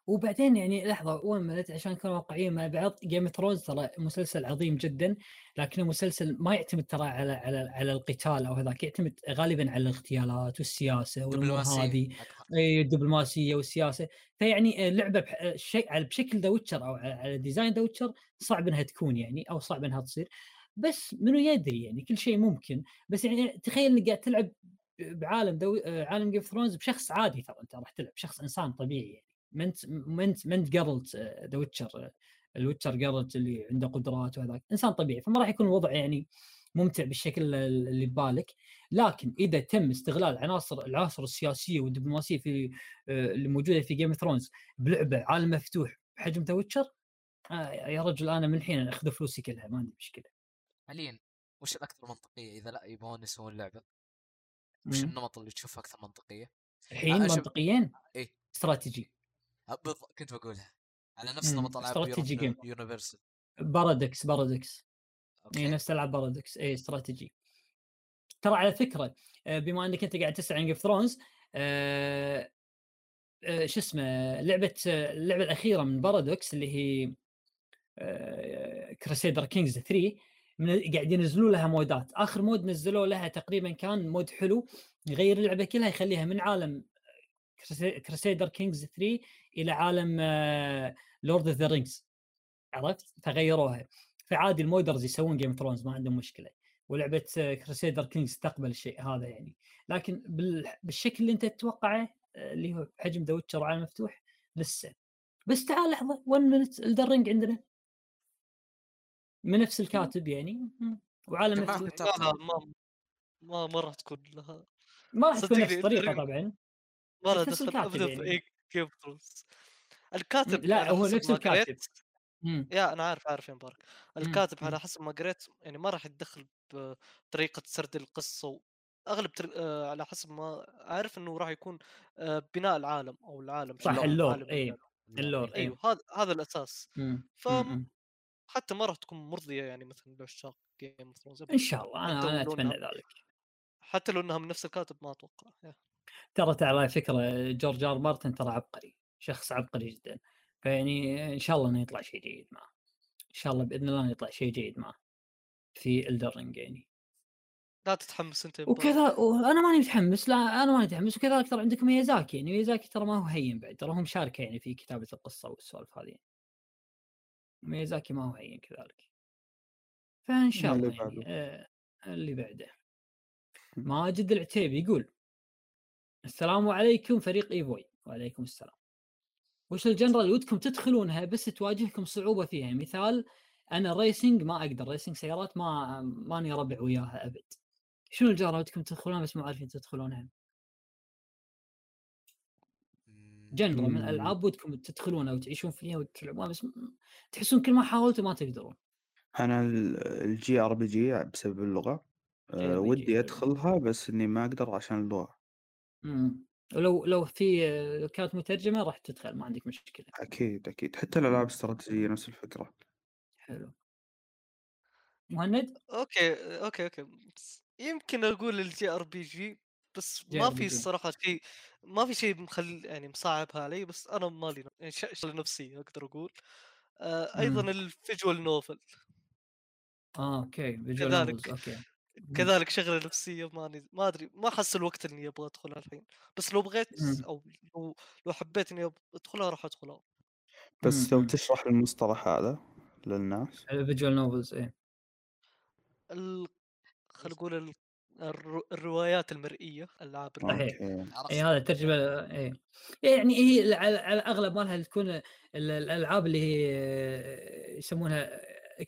وبعدين يعني لحظة one minute عشان نكون واقعيين مع بعض Game Thrones ترى مسلسل عظيم جدا لكنه مسلسل ما يعتمد ترى على على على القتال أو هذاك يعتمد غالبا على الاغتيالات والسياسة والأمور هذه. اي الدبلوماسية والسياسة. فيعني اللعبة بح... شيء على بشكل The Witcher أو على- على design The Witcher صعب إنها تكون يعني أو صعب إنها تصير. بس منو يدري يعني كل شيء ممكن. بس يعني تخيل إنك قاعد تلعب بعالم دو... عالم Game Thrones بشخص عادي ترى أنت راح تلعب شخص إنسان طبيعي يعني. ما انت ما انت ما انت The Witcher ال Witcher Geralt اللي عنده قدرات وهذاك إنسان طبيعي فما راح يكون الوضع يعني ممتع بالشكل اللي ببالك لكن إذا تم استغلال عناصر العناصر السياسية والدبلوماسية في آه، اللي موجودة في Game Thrones بلعبة عالم مفتوح بحجم The Witcher آه يا رجل أنا من الحين اخذ فلوسي كلها ما عندي مشكلة حاليا وش الأكثر منطقية إذا لا يبغون يسوون لعبة وش. النمط اللي تشوفها أكثر منطقية؟ الحين منطقيا إيه. استراتيجي بالض- كنت بقولها على نفس مم، نمط العاب strategy game. Universalis Paradox Paradox اي نفس ألعاب Paradox اي استراتيجي ترى على فكرة آه، بما إنك أنت قاعد تسأل عن Game Thrones آه آه شو اسمه لعبة اللعبة الأخيرة من Paradox اللي هي Crusader Kings 3 من قاعد ينزلوا لها مودات. آخر mod نزلوا لها تقريبا كان mod حلو يغير اللعبة كلها يخليها من عالم Crusader Kings 3 إلى عالم Lord of the Rings عرفت؟ فغيروها. فعادي ال modders يسوون Game Thrones ما عندهم مشكلة. ولعبة Crusader Kings تقبل الشيء هذا يعني. لكن بال- بالشكل اللي أنت تتوقعه آه، اللي هو حجم The Witcher عالم مفتوح لسه. بس تعال لحظة 1 minute Elden Ring عندنا. من نفس الكاتب يعني. وعالم جماعة مفتوح. ما ما راح تكون لها. ما راح تكون نفس الطريقة طبعا. الكاتب ابدا يعني. في Thrones الكاتب لا هو نفس الكاتب قريت مم. يا أنا عارف عارف يا مبارك الكاتب مم. على حسب ما قريت يعني ما راح يتدخل بطريقة سرد القصة أغلب تر... آه، على حسب ما عارف إنه راح يكون آه، بناء العالم أو العالم صح ال lore إي. ال lore إي أيوه هذا هذا الأساس. ف. حتى ما راح تكون مرضية يعني مثلا لعشاق Game of Thrones إن شاء الله أنا لو أتمنى ذلك حتى لو إنها من نفس الكاتب ما أتوقع. ترى ترى على فكرة جورج آر مارتن ترى عبقري شخص عبقري جدا. فيعني إن شاء الله إنه يطلع شيء جيد معه. إن شاء الله بإذن الله يطلع شيء جيد معه في Elden Ring يعني. لا تتحمس أنت. وكذا وأنا ماني متحمس لا أنا ماني متحمس. وكذلك ترى عندكم ميازاكي يعني ميازاكي ترى ما هو هين بعد ترى هو مشاركة يعني في كتابة القصة والسوالف هذه ميازاكي ما هو هين كذلك. فإن شاء الله يعني بعده. آه اللي بعده. ماجد العتيبي يقول السلام عليكم فريق إيفوي. وعليكم السلام. وش الجنرال اللي ودكم تدخلونها بس تواجهكم صعوبة فيها؟ مثال أنا ال racing ما أقدر racing سيارات ما ماني ربع وياها أبد. شنو ال genre اللي ودكم تدخلونها بس مو عارفين تدخلونها؟ genre من. الألعاب ودكم تدخلونها وتعيشون فيها وتلعبونها بس تحسون كل ما حاولتوا ما تقدرون. أنا ال JRPG بسبب اللغة. آه، ودي. أدخلها بس إني ما أقدر عشان اللغة. مم. ولو لو في لو كانت مترجمة راح تدخل ما عندك مشكلة أكيد أكيد حتى الألعاب الاستراتيجيه نفس الفكرة حلو مهند okay okay okay بس يمكن أقول ال JRPG بس ما في. الصراحة شيء ما في شيء مخل يعني مصعبها علي بس أنا مالي يعني ش- شغلة نفسية أقدر أقول آه أيضا مم. ال visual novel آه okay visual كذلك. okay. كذلك شغلة نفسية ماني ما أدري ما أحس الوقت إني أبغى أدخلها الحين. بس لو بغيت. أو لو لو حبيت إني أدخلها راح أدخلها. بس لو. تشرح المصطلح هذا للناس؟ ال visual novels إيه. ال... خلينا نقول ال... الرو- الروايات المرئية ألعاب عرفت؟ اي هذا ترجمة اي يعني هي على على الأغلب مالها تكون ال- الألعاب اللي هي آه، يسمونها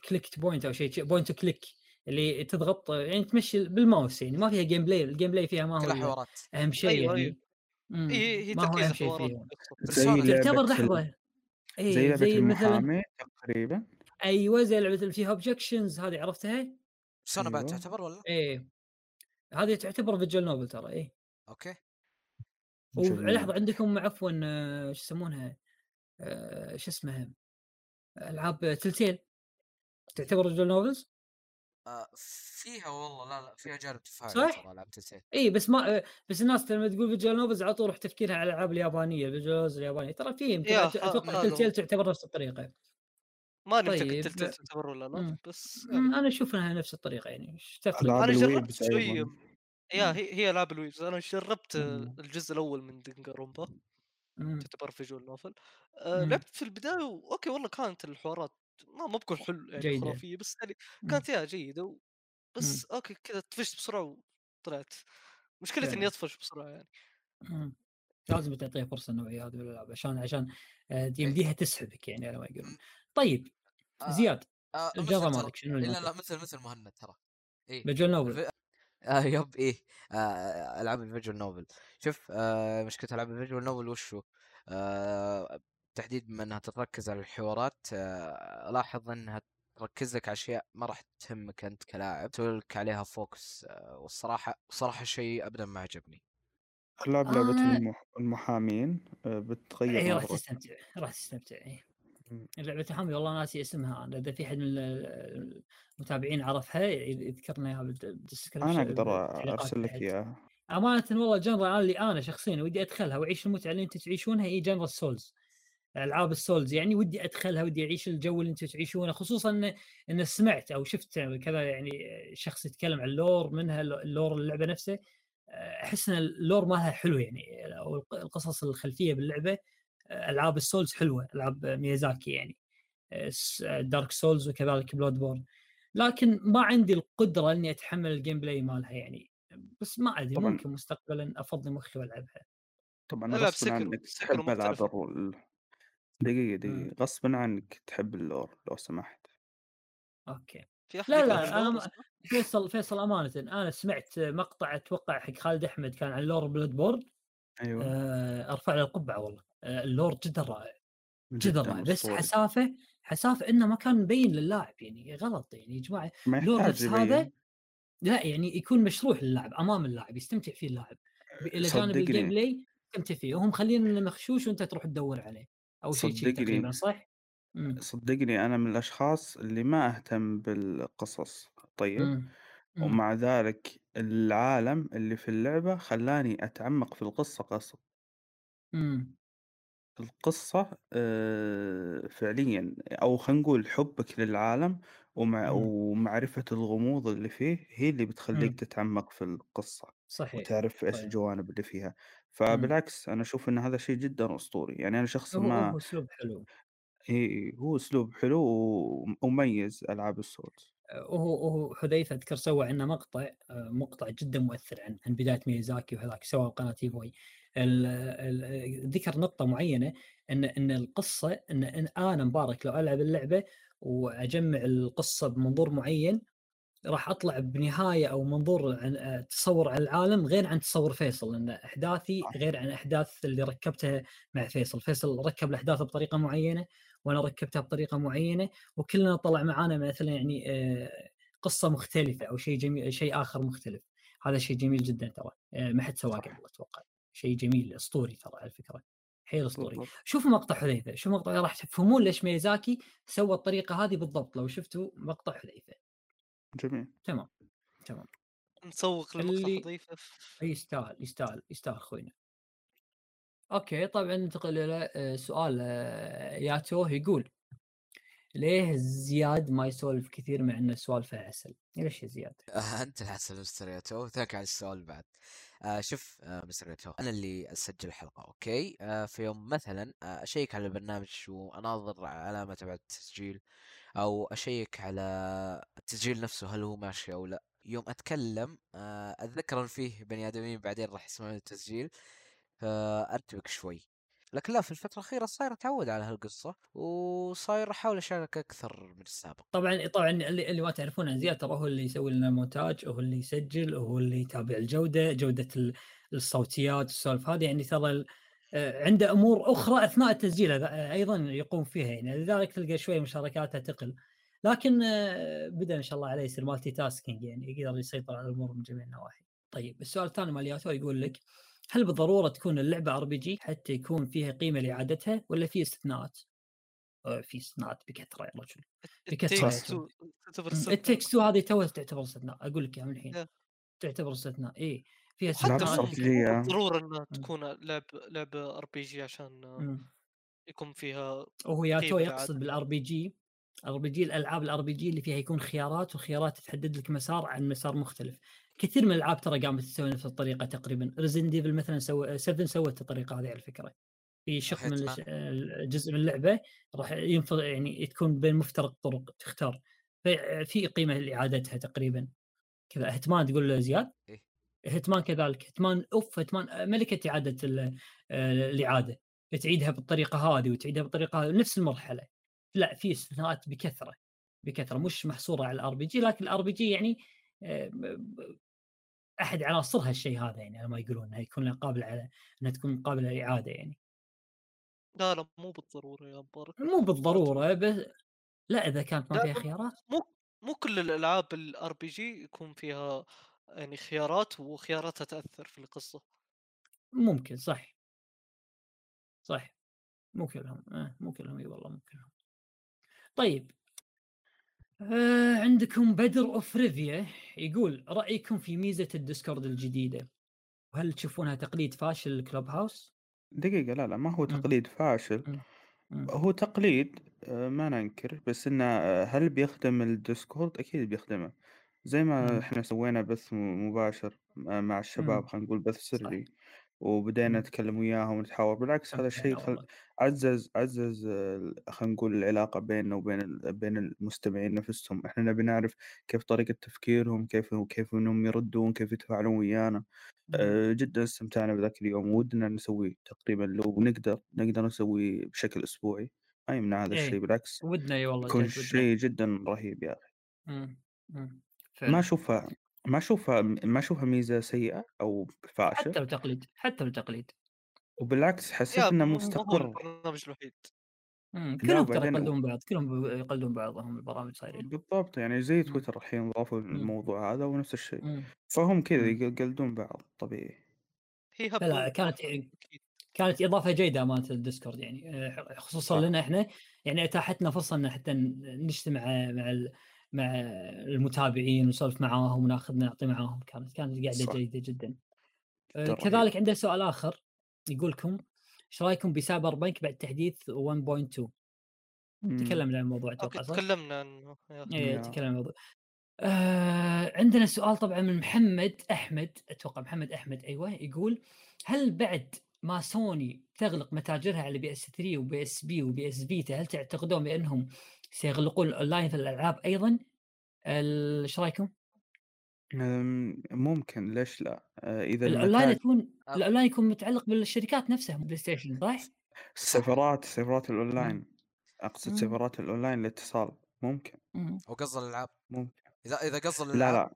click point أو شيء point click اللي تضغط يعني تمشي بالماوس يعني ما فيها gameplay ال gameplay فيها ما هو حوارات أهم شيء أيوه يعني. أيوه. مم، هي هي ما هو تركيز أهم شيء حوارات فيها. تعتبر لحظة. اي زي مثلا المحامي تقريبا. أيوه زي لعبة اللي فيها objections هذه عرفتها؟ سونا بعد أيوة. تعتبر ولا؟ إيه. هذه تعتبر visual novel ترى إيه. okay. ولحظه عندكم عفوا آه، شو يسمونها؟ آه، شو اسمها؟ ألعاب Telltale. تعتبر visual novels؟ آه فيها والله لا لا فيها جانب تفاعلي صح؟ ترى Telltale إي بس ما آه، بس الناس لما تقول visual novels على طول روح تفكيرها على الألعاب اليابانية novels اليابانية ترى في يمكن أتوقع Telltale. تعتبر نفس الطريقة ماني متاكد طيب. Telltale تعتبر ولا لا. بس يعني أنا أشوف إنها نفس الطريقة يعني إيش تفرق أنا جربت شوي. yeah. هي هي ألعاب ال weebs أنا جربت. الجزء الأول من Danganronpa تعتبر visual novel آه مم. لعبت في البداية. okay والله كانت الحوارات ما ما بقول حلو يعني جيدة. خرافية بس يعني مم. كانت يا جيدة و... بس okay كذا طفشت بسرعة وطلعت. مشكلتي إني. أطفش بسرعة يعني. لازم تعطيها فرصة النوعيه هذه الالعاب عشان عشان آه، يمديها تسحبك يعني على ما يقولون. طيب آه زياد آه مثل ترى- مالك شنو لا؟ لا مثل مثل مهند ترى. اي visual الف- آه yep إيه آه ألعاب ال visual novel. شوف آه مشكلة ألعاب ال visual novel وشو؟ آه تحديد بما إنها تركز على الحوارات آه لاحظ إنها تركز لك على أشياء ما راح تهمك أنت كلاعب تسوي لك عليها focus آه والصراحة صراحة شيء ابدا ما عجبني لعبة آه. المح... المحامين آه، بتغير اي راح تستمتع راح تستمتع اي مم. لعبة المحامي والله ناسي اسمها أنا اذا في حد من ال- المتابعين عرفها يذكرنا إياها بال description أنا أقدر بالتعليقات أرسل لك تحت. إياها أمانة والله genre أنا اللي أنا شخصيا ودي أدخلها وأعيش المتعة اللي أنتم تعيشونها هي genre ال Souls ألعاب ال Souls. يعني ودي أدخلها ودي أعيش الجو اللي أنتم تعيشونه خصوصا إن إن سمعت أو شفت كذا يعني شخص يتكلم عن ال lore منها ال lore اللعبة نفسه. أحس إن ال lore مالها حلو يعني أو القصص الخلفية باللعبة ألعاب ال Souls حلوة ألعاب ميازاكي يعني Dark Souls وكذلك Bloodborne لكن ما عندي القدرة إني أتحمل ال gameplay مالها يعني. بس ما أدري. ممكن مستقبلا افضي مخي وألعبها. طبعا ألعب غصبا سكرو. عنك دقيقة. دقيقة. غصبا عنك تحب ال lore لو سمحت. okay. في لا يكره لا أنا ال lore؟ ما- فيصل فيصل امانه. أنا سمعت مقطع أتوقع حق خالد أحمد كان عن lore Bloodborne. أيوه. آه، أرفع له القبعة والله. آه، ال lore جدا رائع. جدا رائع. بس أسطوري. حسافة حسافة إنه ما كان مبين للاعب يعني. غلط يعني يا جماعة. ما lore يحتاج نفس هذا يبين. لا يعني يكون مشروح للاعب أمام اللاعب يستمتع فيه اللاعب. ب- إلى جانب صدقني. ال gameplay يستمتع فيه. وهم مخلين مخشوش وأنت تروح تدور عليه. أو شيء شيء صدقني. تقريبا صح؟ مم. صدقني أنا من الأشخاص اللي ما أهتم بالقصص طيب مم. مم. ومع ذلك العالم اللي في اللعبة خلاني أتعمق في القصة قصد مم. القصة آه، فعليا أو خلينا نقول حبك للعالم ومع. ومعرفة الغموض اللي فيه هي اللي بتخليك. تتعمق في القصة صحيح وتعرف إيش صحيح. الجوانب اللي فيها فبالعكس أنا أشوف إن هذا شيء جدا أسطوري يعني أنا شخص هو ما هو أسلوب حلو. إيه هو أسلوب حلو ومميز ألعاب السولز. وهو وهو حذيفه أذكر سوى عنا مقطع آه، مقطع جدا مؤثر عن عن بداية ميازاكي وهذاك سوى قناة ال- ال- ذكر نقطة معينة إن إن القصة إن, إن أنا مبارك لو ألعب اللعبة وأجمع القصة بمنظور معين راح أطلع بنهاية أو منظور عن آه، تصور عن العالم غير عن تصور فيصل لأن أحداثي. غير عن أحداث اللي ركبتها مع فيصل، فيصل ركب الأحداث بطريقة معينة وأنا ركبتها بطريقة معينة وكلنا طلع معانا مثلا يعني آه، قصة مختلفة أو شيء جميل شيء آخر مختلف. هذا شيء جميل جدا ترى. آه، ما حد سواه. قبل أتوقع. شيء جميل أسطوري ترى على فكرة. حيل أسطوري. شوفوا مقطع حذيفة. شوفوا مقطع راح تفهمون ليش ميزاكي سوى الطريقة هذه بالضبط. لو شفتوا مقطع حذيفة. جميل. تمام تمام. نسوق اللي- حذيفه يستاهل يستاهل يستاهل أخوينا. okay طبعا ننتقل إلى آه، سؤال آه، ياتو. يقول ليه زياد ما يسولف كثير مع ان سوالفه عسل؟ ليش يا زياد؟ آه أنت العسل مستر ياتو thank على السؤال بعد. آه شوف آه مستر ياتو أنا اللي أسجل الحلقة okay؟ آه في يوم مثلا آه أشيك على البرنامج وأناظر علامة تبع التسجيل. أو أشيك على التسجيل نفسه هل هو ماشي أو لأ. يوم أتكلم آه، أتذكر إن فيه بني آدمين بعدين راح يسمعون التسجيل فأرتبك شوي. لكن لا في الفترة الأخيرة صاير أتعود على هالقصة وصاير أحاول أشارك أكثر من السابق. طبعا طبعا اللي, اللي ما تعرفونه زياد ترى هو اللي يسوي لنا مونتاج هو اللي يسجل وهو اللي يتابع الجودة جودة ال- الصوتيات السوالف هذه يعني ترى عنده أمور أخرى أثناء التسجيل آه، أيضا يقوم فيها يعني لذلك تلقى شوي مشاركاته تقل لكن آه، بدأ إن شاء الله عليه يصير multitasking يعني يقدر يسيطر على الأمور من جميع النواحي. طيب السؤال الثاني مالياتو يقول لك هل بالضرورة تكون اللعبة RPG حتى يكون فيها قيمة لإعادتها ولا في استثناءات؟ آه، في استثناءات بكثرة يا رجل. بكثرة It Takes يا Two تعتبر استثناء. It Takes 2 هذه تو تعتبر استثناء أقول لك من الحين يا. تعتبر استثناء اي فيها بالضروره انها مم. تكون لعب لعبه RPG عشان آه، مم. يكون فيها وهو يا تو قيمة يقصد. بال RPG ال RPG الألعاب ال RPG اللي فيها يكون خيارات والخيارات تحدد لك مسار عن مسار مختلف. كثير من الألعاب ترى قامت تسوي نفس الطريقة تقريبا. Resident Evil مثلا سوى 7 سوت الطريقة هذه على فكرة. في شق من جزء من اللعبة راح ينفض يعني تكون بين مفترق طرق تختار. في قيمة لإعادتها تقريبا. كذا Hitman تقول زياد؟ إيه. Hitman كذلك Hitman of Hitman ملكه إعادة آه، الإعادة. تعيدها بالطريقة هذه وتعيدها بالطريقة هذه نفس المرحلة. لا في استثناءات بكثرة بكثرة. مش محصورة على ال RPG لكن ال RPG يعني آه، أحد عناصرها الشيء هذا يعني على ما يقولون إنها يكون قابل على إنها تكون قابلة للإعادة يعني. لا لا مو بالضرورة يا مبارك مو بالضرورة. بس لا إذا كانت ما فيها خيارات. مو مو كل الألعاب ال RPG يكون فيها يعني خيارات وخياراتها تاثر في القصة. ممكن صح. صح. مو كلهم آه مو كلهم إي والله مو كلهم. طيب آه عندكم بدر of Rivia يقول رأيكم في ميزة ال Discord الجديدة؟ وهل تشوفونها تقليد فاشل ال Clubhouse؟ دقيقة لا لا ما هو. تقليد فاشل. مم. هو تقليد آه، ما ننكر بس إنه آه، هل بيخدم ال Discord؟ أكيد بيخدمه. زي ما مم. إحنا سوينا بث م- مباشر م- مع الشباب مم. خلينا نقول بث صح. سري وبدينا مم. نتكلم وياهم ونتحاور بالعكس هذا الشيء خل... عزز عزز خلينا نقول العلاقة بيننا وبين ال... بين المستمعين نفسهم إحنا نبي نعرف كيف طريقة تفكيرهم كيف كيف إنهم يردون كيف يتفاعلون ويانا. آه، جدا استمتعنا بذاك اليوم ودنا نسوي تقريبا لو نقدر نقدر نسوي بشكل أسبوعي ما يمنع هذا إيه. الشيء بالعكس ودنا اي والله يكون جد ودنا شيء جدا رهيب يا. مم. ما فعلا أشوفها ما أشوفها ما أشوفها ميزة سيئة أو فاشل حتى لو تقليد حتى لو تقليد وبالعكس حسيت انه هو مستقر البرنامج الوحيد مم. لا كلهم ترى وبعدين يقلدون بعض كلهم ب- يقلدون بعضهم البرامج صايرين بالضبط يعني زي مم. تويتر الحين ضافوا مم. الموضوع هذا ونفس الشيء مم. فهم كذا مم. يقلدون بعض طبيعي هي لا لا كانت كانت إضافة جيدة مالت ال Discord يعني آه، خصوصا صح لنا إحنا يعني اتاحت لنا فرصة إن حتى نجتمع مع ال- مع المتابعين ونسولف معاهم وناخذ نعطي معاهم. كانت كانت قاعدة صح. جيده جدا. آه، جدا رهيب كذلك عنده سؤال آخر يقول لكم إيش رأيكم ب Cyberpunk بعد تحديث 1.2 مم. تكلمنا عن الموضوع أتوقع صح؟ تكلمنا عنه. إيه يا تكلمنا عن الموضوع. آه عندنا سؤال طبعا من محمد أحمد أتوقع محمد أحمد أيوه يقول هل بعد ما سوني تغلق متاجرها على PS 3 و PSP و PS Vita هل تعتقدون بأنهم سيغلقون الأونلاين في الألعاب أيضا؟ ال- إيش رأيكم؟ ممكن ليش لا آه، إذا الأونلاين يكون أه. الأونلاين يكون متعلق بالشركات نفسها PlayStation صح؟ سيرفرات مم. الأونلاين أقصد مم. سيرفرات الأونلاين للاتصال ممكن مم. وقصد الألعاب ممكن إذا إذا قصد لا الألعاب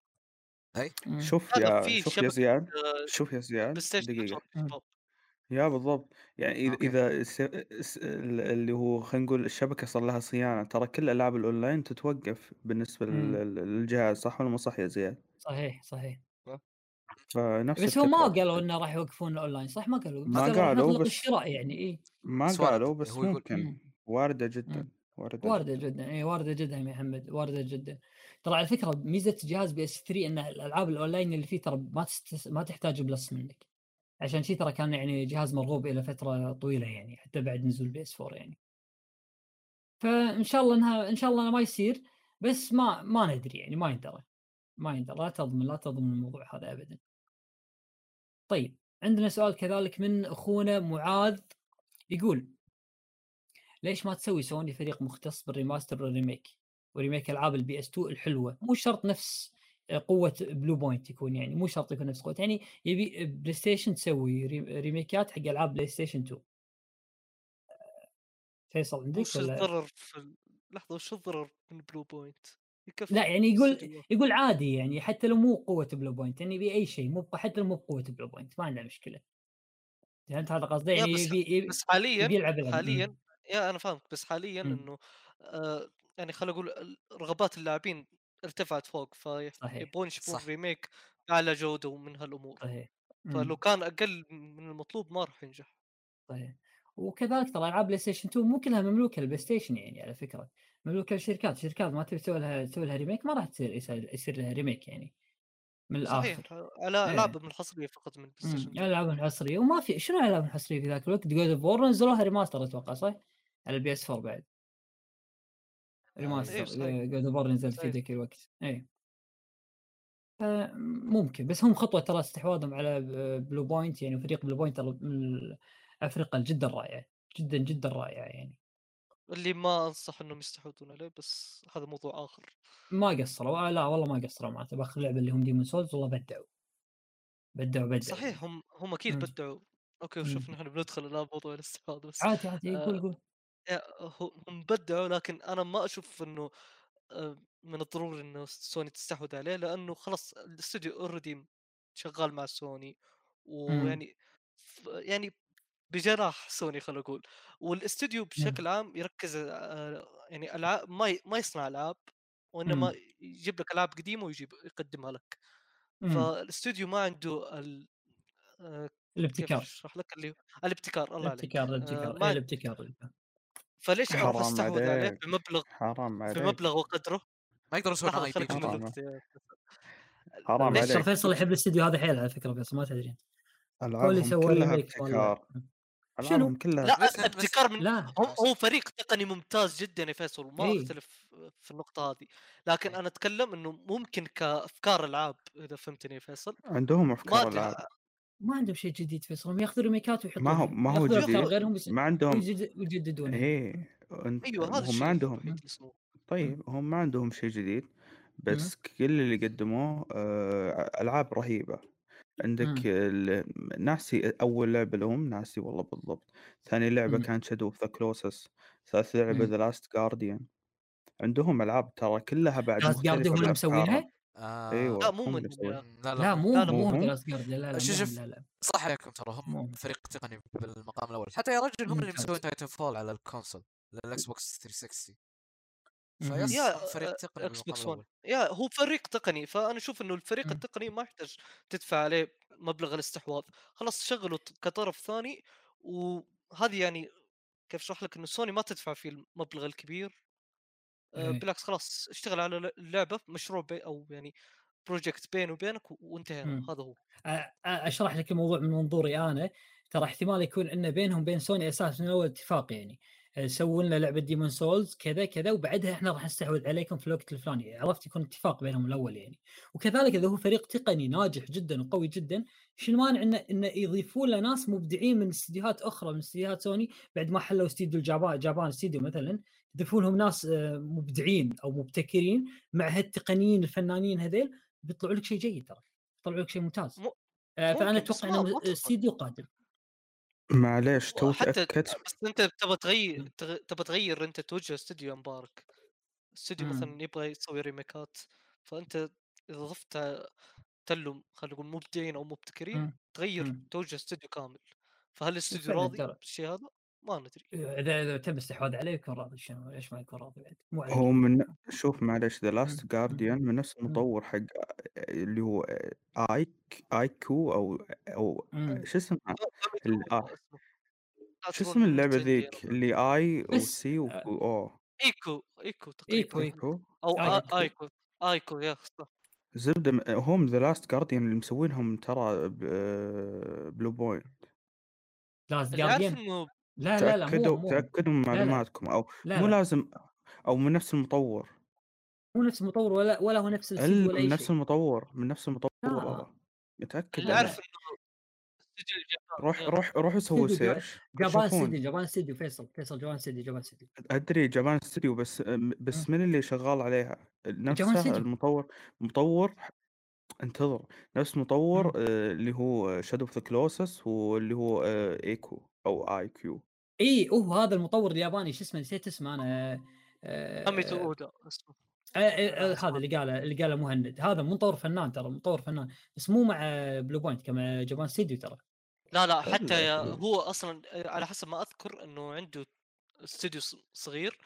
لا اي مم. شوف لا لا يا في شوف يا زياد آه، شوف يا زياد دقيقة يا بالضبط. يعني okay. إذا الس- الس- ال- اللي هو خلينا نقول الشبكة صار لها صيانة ترى كل ألعاب الأونلاين تتوقف بالنسبة لل- مم. لل- للجهاز صح ولا مو صح يا زياد؟ صحيح صحيح. فنفس بس هم ما الفكرة. قالوا إنه راح يوقفون الأونلاين صح؟ ما قالوا. بس ما قالوا راح قالوا نغلق بس الشراء يعني اي ما بس وارد قالوا بس هو يقول ممكن. مم. واردة جدا مم. واردة واردة جدا. جدا اي واردة جدا يا محمد واردة جدا. ترى على فكرة ميزة جهاز PS 3 إن الألعاب الأونلاين اللي فيه ترى ما تست... ما تحتاج Plus منك. عشان شي ترى كان يعني جهاز مرغوب إلى فترة طويلة يعني حتى بعد نزول PS 4 يعني. فإن شاء الله إنها إن شاء الله ما يصير بس ما ما ندري يعني ما يندرى. ما يندرى. لا تضمن لا تضمن الموضوع هذا ابدا. طيب عندنا سؤال كذلك من أخونا معاذ يقول ليش ما تسوي سوني فريق مختص بال remaster وال remake؟ و remake ألعاب ال PS 2 الحلوة مو شرط نفس قوة Bluepoint يكون يعني مو شرط يكون نفس قوة يعني يبي PlayStation تسوي ري- ريميكات حق ألعاب PlayStation 2 فيصل عندك وش الضرر في لحظة وش الضرر من Bluepoint؟ يكفي لا يعني يقول. يقول عادي يعني حتى لو مو قوة Bluepoint يعني يبي أي شيء مو حتى لو مو بقوة Bluepoint ما عنده مشكلة فهمت هذا قصدي يعني بس يبي يبي, بس حاليا يبي حاليا. يا أنا فاهمك بس حاليا. إنه آه يعني خلينا نقول ال- رغبات اللاعبين ارتفعت فوق فيبغون يشوفون. remake بأعلى جودة ومن هالأمور. صحيح. فلو كان أقل من المطلوب ما راح ينجح. صحيح. وكذلك ترى العاب PlayStation 2 مو كلها مملوكة لل PlayStation يعني على فكرة. مملوكة للشركات شركات ما تبي تسوي لها تسوي لها remake ما راح تصير يصير, لها remake يعني من الآخر. صحيح على إيه. ألعاب من الحصريه فقط من بلاي امم ستيشن 2 الالعاب الحصريه وما في شنو الالعاب الحصريه في ذاك الوقت؟ God of War نزلوها remaster أتوقع صح؟ على ال PS 4 بعد. remaster إيه، صحيح. God of نزل في. ذاك الوقت. اي ممكن بس هم خطوة ترى استحواذهم على Bluepoint يعني فريق Bluepoint ترى من الافرقه جدا رائعه جدا جدا رائعه يعني. اللي ما أنصح إنهم يستحوذون عليه بس هذا موضوع آخر. ما قصروا. آه لا والله ما قصروا معناته. بآخر لعبة اللي هم Demon's Souls والله بدعوا. بدعوا بدعوا. صحيح هم هم أكيد. بدعوا. okay. شوف نحن بندخل الآن موضوع الاستحواذ بس عادي عادي. آه، قول. قول يا هو- هم بدعوا لكن أنا ما أشوف إنه آه، من الضروري إنه سوني تستحوذ عليه لأنه خلاص الاستوديو already شغال مع سوني ويعني يعني بجناح سوني خلينا نقول. والاستوديو بشكل عام يركز آه، يعني العاب ما ما يصنع ألعاب وانما يجيب لك ألعاب قديمة ويجيب يقدمها لك. فالاستوديو ما عنده ال... آه، الابتكار. أشرح لك اللي الابتكار الله عليك. الابتكار آه، الابتكار ما إيه، الابتكار. فليش حرام استحوذ عليه عليك. بمبلغ حرام عليك. بمبلغ وقدره؟ ما يسوون اي خليك بي حرام. تكمل حرام. عليك. فيصل يحب الاستديو هذا حيل على فكرة فيصل ما تدري. كل ألعابهم سوى ريميك ألعابهم كلها لا ابتكار. من لا. هو هو فريق تقني ممتاز جدا يا فيصل وما إيه. أختلف في النقطة هذه. لكن إيه. أنا أتكلم إنه ممكن كأفكار ألعاب إذا فهمتني يا فيصل. عندهم ما افكار ألعاب. ما عندهم شيء جديد فيصل ياخذوا ريميكات ويحطونها ما هو ما هو جديد غيرهم بس ما عندهم إيه أنت أيوه هذا هم الشيء ما عندهم طيب هم ما عندهم شيء جديد بس كل اللي قدموه آه، ألعاب رهيبة عندك ناسي أول لعبة لهم ناسي والله بالضبط ثاني لعبة مم. كانت شادو اوف ذا كلوسس ثالث لعبة. ذا لاست جارديان عندهم ألعاب ترى كلها بعد لاست مختلفة جاردي هم. مسوينها؟ آه أيوه لا مو من. لا لا لا مو لا، لا، مو. لاست جاردي لا لا شوف- شوف. لا لا صح عليكم ترى. هم فريق تقني بالمقام الأول حتى يا رجل هم اللي. مسوين تايتن فول على الكونسول للإكس بوكس 360 مهم. فيس يا فريق آه، تقني إكس بوكس 1 الأول يا هو فريق تقني فأنا أشوف إنه الفريق. التقني ما يحتاج تدفع عليه مبلغ الاستحواذ خلاص شغله كطرف ثاني وهذه يعني كيف أشرح لك إنه سوني ما تدفع في المبلغ الكبير. بالعكس خلاص اشتغل على اللعبه مشروع بي أو يعني project بيني وبينك وانتهينا. هذا هو. أشرح لك الموضوع من منظوري أنا. ترى احتمال يكون إنه بينهم بين سوني أساسا من أول اتفاق يعني. أه، سووا لنا لعبة ديمون سولز كذا كذا وبعدها إحنا راح نستحوذ عليكم في الوقت الفلاني. عرفت يكون اتفاق بينهم الأول يعني. وكذلك إذا هو فريق تقني ناجح جدا وقوي جدا شو المانع إنه إنه يضيفون له ناس مبدعين من استديوهات أخرى من استديوهات سوني بعد ما حلوا استديو الجابان جابان استديو مثلا. يضيفون لهم ناس أه، مبدعين أو مبتكرين مع هالتقنيين الفنانين هذيل بيطلعوا لك شيء جيد ترى يطلعوا لك شيء ممتاز مو- آه، فأنا أتوقع إنه. استديو قادم معليش تو حتى تاكدت بس أنت تبغى تغير تغ- تبغى تغير أنت توجه استوديو يا مبارك استوديو. مثلا يبغى يسوي ريميكات فأنت إذا ضفت تلو خلينا نقول مبدعين أو مبتكرين مم. تغير مم. توجه استوديو كامل فهل الاستوديو راضي. بالشيء هذا؟ ما ندري. إذا إذا تم استحواذ عليه يكون راضي شنو؟ ليش ما يكون راضي بعد؟ مو هو من شوف معليش ذا لاست. جارديان من نفس. المطور حق اللي هو ايك ايكو أو أو. شو اسمه؟ ال- آه. اسمه. لا شو اسم اللعبة نينتندو ذيك؟ اللي اي وسي واو ايكو ايكو ايكو تقريبا. ايكو ايكو أو آه، ايكو ايكو يا م- هم ذا لاست جارديان اللي مسوينهم ترى بلو بوينت لاست جارديان لا لا لا مو تأكدوا مو تأكدوا من لا. معلوماتكم أو لا مو لا لازم أو من نفس المطور مو نفس المطور ولا ولا هو نفس ولا من نفس شيء المطور من نفس المطور متأكد اللي لا، أنا. عارف إنه استوديو الجبار روح. روح روحوا سووا search جابان استديو جابان استديو فيصل فيصل جابان استديو جابان استديو أدري جابان ستوديو بس بس من اللي شغال عليها نفسه. المطور مطور انتظر نفس مطور مم. آه، اللي هو شادو اوف ذا كلوسس واللي هو آه، ايكو أو آي كيو. اي هو هذا المطور الياباني شو اسمه نسيت اسمه أنا. آه اودا اسمه. آه آه آه هذا اللي قاله اللي قاله مهند. هذا مطور فنان ترى مطور فنان بس مو مع بلو بوينت كما جابان ستوديو ترى. لا لا حتى هو. أصلا على حسب ما أذكر إنه عنده استوديو صغير.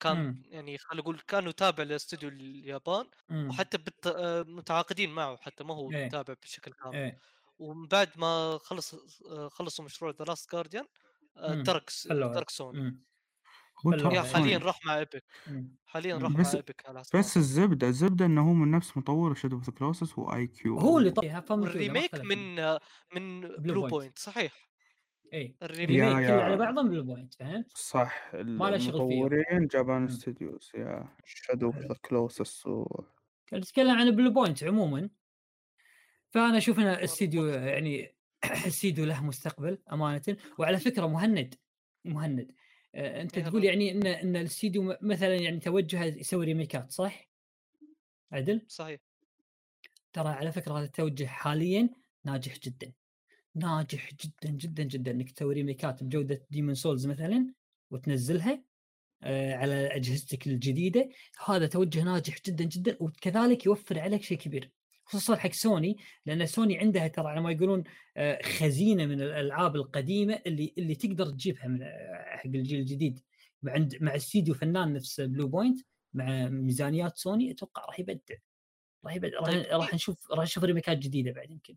كان مم. يعني خلينا نقول كان يتابع لاستوديو اليابان مم. وحتى بت... متعاقدين معه حتى ما هو إيه. تابع بشكل كامل. إيه. ومن بعد ما خلص خلصوا مشروع ذا لاست جارديان. ترك. ترك سوني حاليا. راح مع ايبك مم. حاليا. راح مع ايبك على ما بس الزبدة الزبدة إنه هو من نفس مطور شادو اوف ذا كلوسس واي كيو هو اللي طيها فهم وال remake من من بلو بوينت. بوينت صحيح اي الريميك يا- الريميك يا. كله على بعضهم بلو بوينت فهمت؟ صح له شغل فيه. المطورين جابان. ستوديوز يا شادو اوف ذا كلوسس و... كنت اتكلم عن بلو بوينت عموما فأنا أشوف إن الاستديو يعني الاستديو له مستقبل امانه وعلى فكرة مهند مهند آه، أنت تقول. يعني إن إن الاستديو مثلا يعني توجهه يسوي ريميكات صح؟ عدل؟ صحيح ترى على فكرة هذا التوجه حاليا ناجح جدا ناجح جدا جدا جدا إنك تسوي ريميكات بجودة ديمون سولز مثلا وتنزلها آه، على أجهزتك الجديدة هذا توجه ناجح جدا جدا وكذلك يوفر عليك شيء كبير خصوصا حق سوني لأن سوني عندها ترى على ما يقولون آه، خزينة من الألعاب القديمة اللي اللي تقدر تجيبها من آه، حق الجيل الجديد مع عند مع استديو فنان نفس بلو بوينت مع ميزانيات سوني أتوقع راح يبدع راح يبدع راح, طيب، راح نشوف راح نشوف ريميكات جديدة بعد يمكن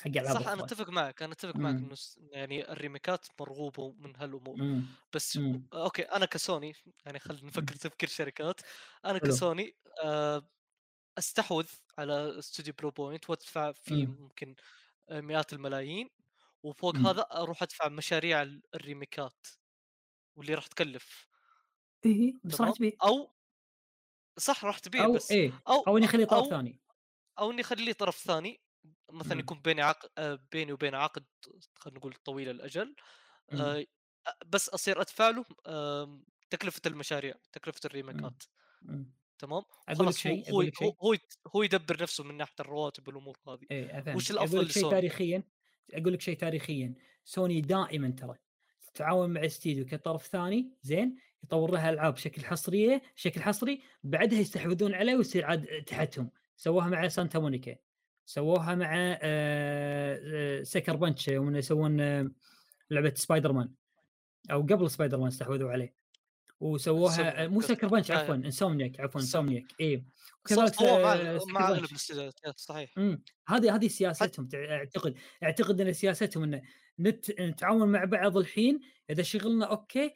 حق ألعاب صح أنا. أتفق معك أنا أتفق معك. إنه يعني الريميكات مرغوبه من هالامور مم. بس مم. أوكي أنا كسوني يعني خلينا نفكر تفكير شركات أنا. كسوني آه، أستحوذ على استوديو بلو بوينت وأدفع فيه مم. ممكن آه، مئات الملايين وفوق مم. هذا أروح أدفع مشاريع ال- الريميكات واللي راح تكلف اي بس راح تبيع أو صح راح تبيع أو بس إيه أو أو إني اخليه طرف أو- ثاني أو إني اخليه طرف ثاني مثلا مم. يكون بيني عقد بيني وبين عقد خلينا نقول طويل الأجل. آه، بس أصير أدفع له آم، تكلفة المشاريع تكلفة الريميكات مم. تمام؟ أقول لك شيء هو أقول هو هو يدبر نفسه من ناحية الرواتب والامور هذه. افهم وش أقول الأفضل لك شيء تاريخيا أقول لك شيء تاريخيا. سوني دائما ترى تتعاون مع استديو كطرف ثاني زين؟ يطور لها ألعاب بشكل حصرية بشكل حصري بعدها يستحوذون عليه ويصير عاد تحتهم. سووها مع سانتا مونيكا. سووها مع آه، آه، Sucker Punch يوم يسوون آه، لعبة سبايدر مان. أو قبل سبايدر مان استحوذوا عليه. وسووها آه، مو. Sucker Punch عفوا Insomniac عفوا. Insomniac اي وكذلك مع. أغلب الاستديوهات صحيح هذه هذه سياستهم أعتقد أعتقد إن سياستهم انه نت... نتعاون مع بعض الحين إذا شغلنا okay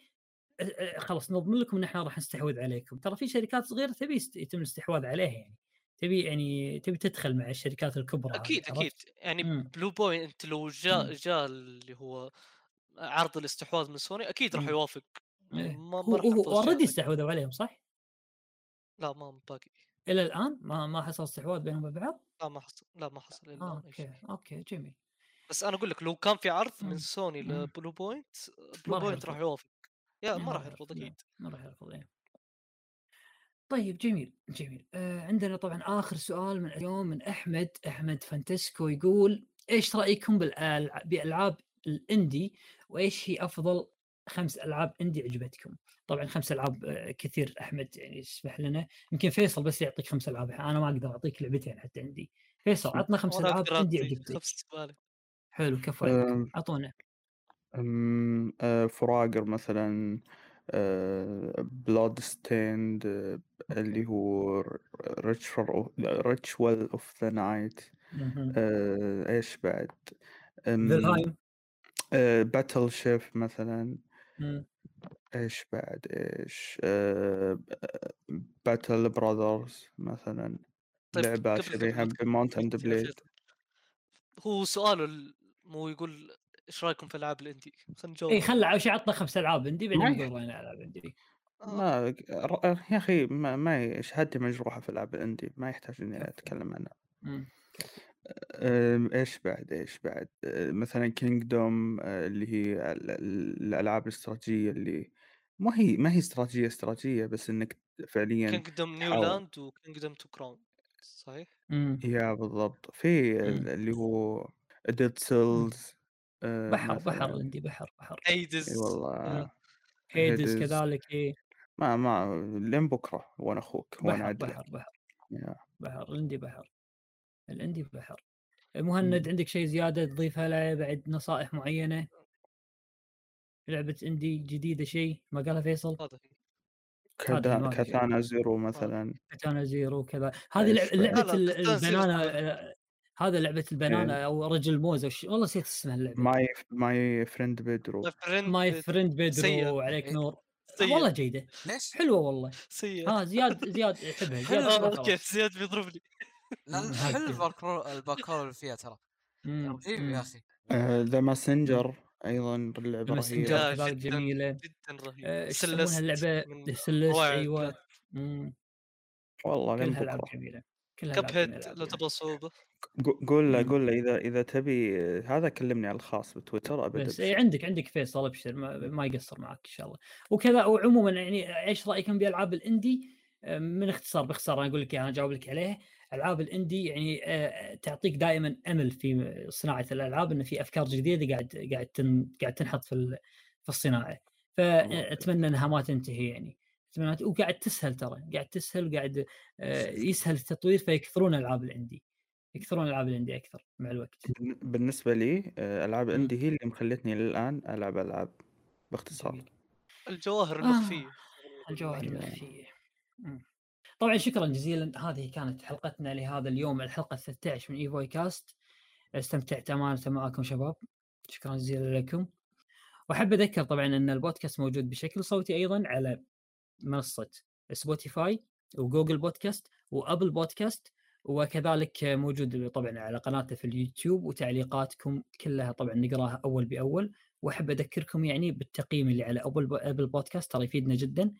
خلاص نضمن لكم إن إحنا راح نستحوذ عليكم ترى في شركات صغيرة تبي يتم الاستحواذ عليها يعني تبي يعني تبي تدخل مع الشركات الكبرى أكيد؟ أكيد يعني مم. Blue Point لو جاء. جاء اللي هو عرض الاستحواذ من سوني أكيد راح. يوافق. ما هو ما هو already. استحوذوا عليهم صح؟ لا ما باقي إلى الآن ما ما حصل استحواذ بينهم وبين بعض؟ لا ما حصل لا ما حصل الا آه الآن أي شيء. okay okay جميل بس أنا أقول لك لو كان في عرض من مم. سوني مم. ل Blue Point Blue Point راح. يوافق يا إيه، ما راح يرفض أكيد ما راح يرفض إيه. طيب جميل جميل آه عندنا طبعا آخر سؤال من اليوم من أحمد أحمد فانتسكو يقول إيش رأيكم بالألعاب ال indie وإيش هي أفضل خمس ألعاب indie عجبتكم؟ طبعا خمس ألعاب آه كثير أحمد يعني يسمح لنا. يمكن فيصل بس يعطيك خمس ألعاب أنا ما أقدر أعطيك لعبتين حتى عندي. فيصل عطنا خمس ألعاب indie اعطي عجبتك. حلو كفو اعطونا آه، فراقر مثلا Bloodstained اللي هو Ritual of the Night. إيش بعد؟ Valheim Battle Chef مثلا. مم. إيش بعد؟ إيش؟ Battle Brothers مثلا طيب شبيهة قبل ب Mount and Blade. هو سؤاله ال- مو يقول إيش رأيكم في ألعاب ال indie؟ خلينا نجاوب اي خل اول شيء عطنا خمس ألعاب indie بعدين نقول راينا ألعاب indie آه، ما ر- يا أخي ما, ما شهادتي مجروحة في ألعاب ال indie ما يحتاج إني أتكلم عنها. أم، إيش بعد إيش بعد؟ أه، مثلا كينجدوم اللي هي ال- ال- الألعاب الاستراتيجية اللي ما هي ما هي استراتيجية استراتيجية بس إنك فعليا كينجدوم تحاول. نيولاند وكينجدوم تو كراون صحيح؟ إمم. يا بالضبط. في مم. ال- اللي هو ديد سيلز بحر بحر مثلا. الاندي بحر بحر. إي ايدز والله هيدز هيدز كذلك إيه. ما ما لين بكرة وأنا أخوك وأنا بحر عدلك بحر بحر. يا. بحر الاندي بحر. الاندي بحر. مهند عندك شيء زيادة تضيفها له بعد نصائح معينة؟ لعبة اندي جديدة شيء؟ ما قالها فيصل. كاتانا زيرو مثلا. كاتانا زيرو كذا هذه لعبة, البنانا. آه، هذا لعبة البنانا أو رجل موز والله نسيت اسمها اللعبة. ماي ماي فريند بيدرو ماي فريند. بيدرو عليك إيه. نور سيء. والله جيدة. ليش؟ حلوة والله. سيء. ها زياد زياد يحبها زياد آه،. كيف زياد بيضربني. حلو. الباركور الباركور اللي فيها ترى. رهيب. يا أخي. The Messenger أيضا اللعبة رهيبة. جميلة. جدا رهيب. آه، Celeste اللعبة؟ روائع أيوه. والله كلها ألعاب جميلة. كلها Cup ألعاب جميلة، Head لو. تبغى صعوبة. قو- قول له. قول له إذا إذا تبي هذا كلمني على الخاص بتويتر ابد بس إيه ابشر عندك عندك فيصل أبشر ما, ما يقصر معك إن شاء الله. وكذا وعموما يعني إيش رأيكم بألعاب الإندي؟ آه، من اختصار باختصار أنا أقول لك أنا أجاوب لك عليه العاب الإندي يعني آه، تعطيك دائما أمل في صناعة الألعاب إنه في أفكار جديدة قاعد قاعد تن قاعد تنحط في ال- في الصناعة. فاتمنى إنها ما تنتهي يعني. أتمنى وقاعد تسهل ترى قاعد تسهل وقاعد آه، يسهل التطوير فيكثرون ألعاب الإندي. يكثرون ألعاب الإندي أكثر مع الوقت. بالن- بالنسبة لي آه، ألعاب مم. إندي هي اللي مخلتني للآن ألعب ألعاب باختصار. الجواهر آه. المخفيه الجواهر أيوة. طبعا شكرا جزيلا. هذه كانت حلقتنا لهذا اليوم الحلقة 13 من ايفوي كاست استمتعت امانة معكم شباب. شكرا جزيلا لكم. وأحب أذكر طبعا أن البودكاست موجود بشكل صوتي أيضا على منصة Spotify و Google Podcast و Apple Podcast وكذلك موجود طبعا على قناته في اليوتيوب وتعليقاتكم كلها طبعا نقراها أول بأول. وأحب أذكركم يعني بالتقييم اللي على ابل أبل بودكاست ترى يفيدنا جدا.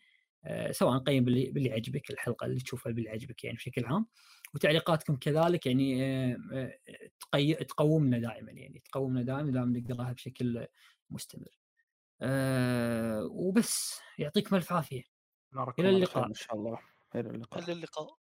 سواء قيم باللي, باللي يعجبك الحلقة اللي تشوفها باللي يعجبك يعني بشكل عام. وتعليقاتكم كذلك يعني آه، آه، تقي... تقومنا دائما يعني تقومنا دائما دائما نقراها بشكل مستمر. أه وبس يعطيكم ألف عافية. خير اللقاء. إن شاء الله. إلى اللقاء. إلى اللقاء.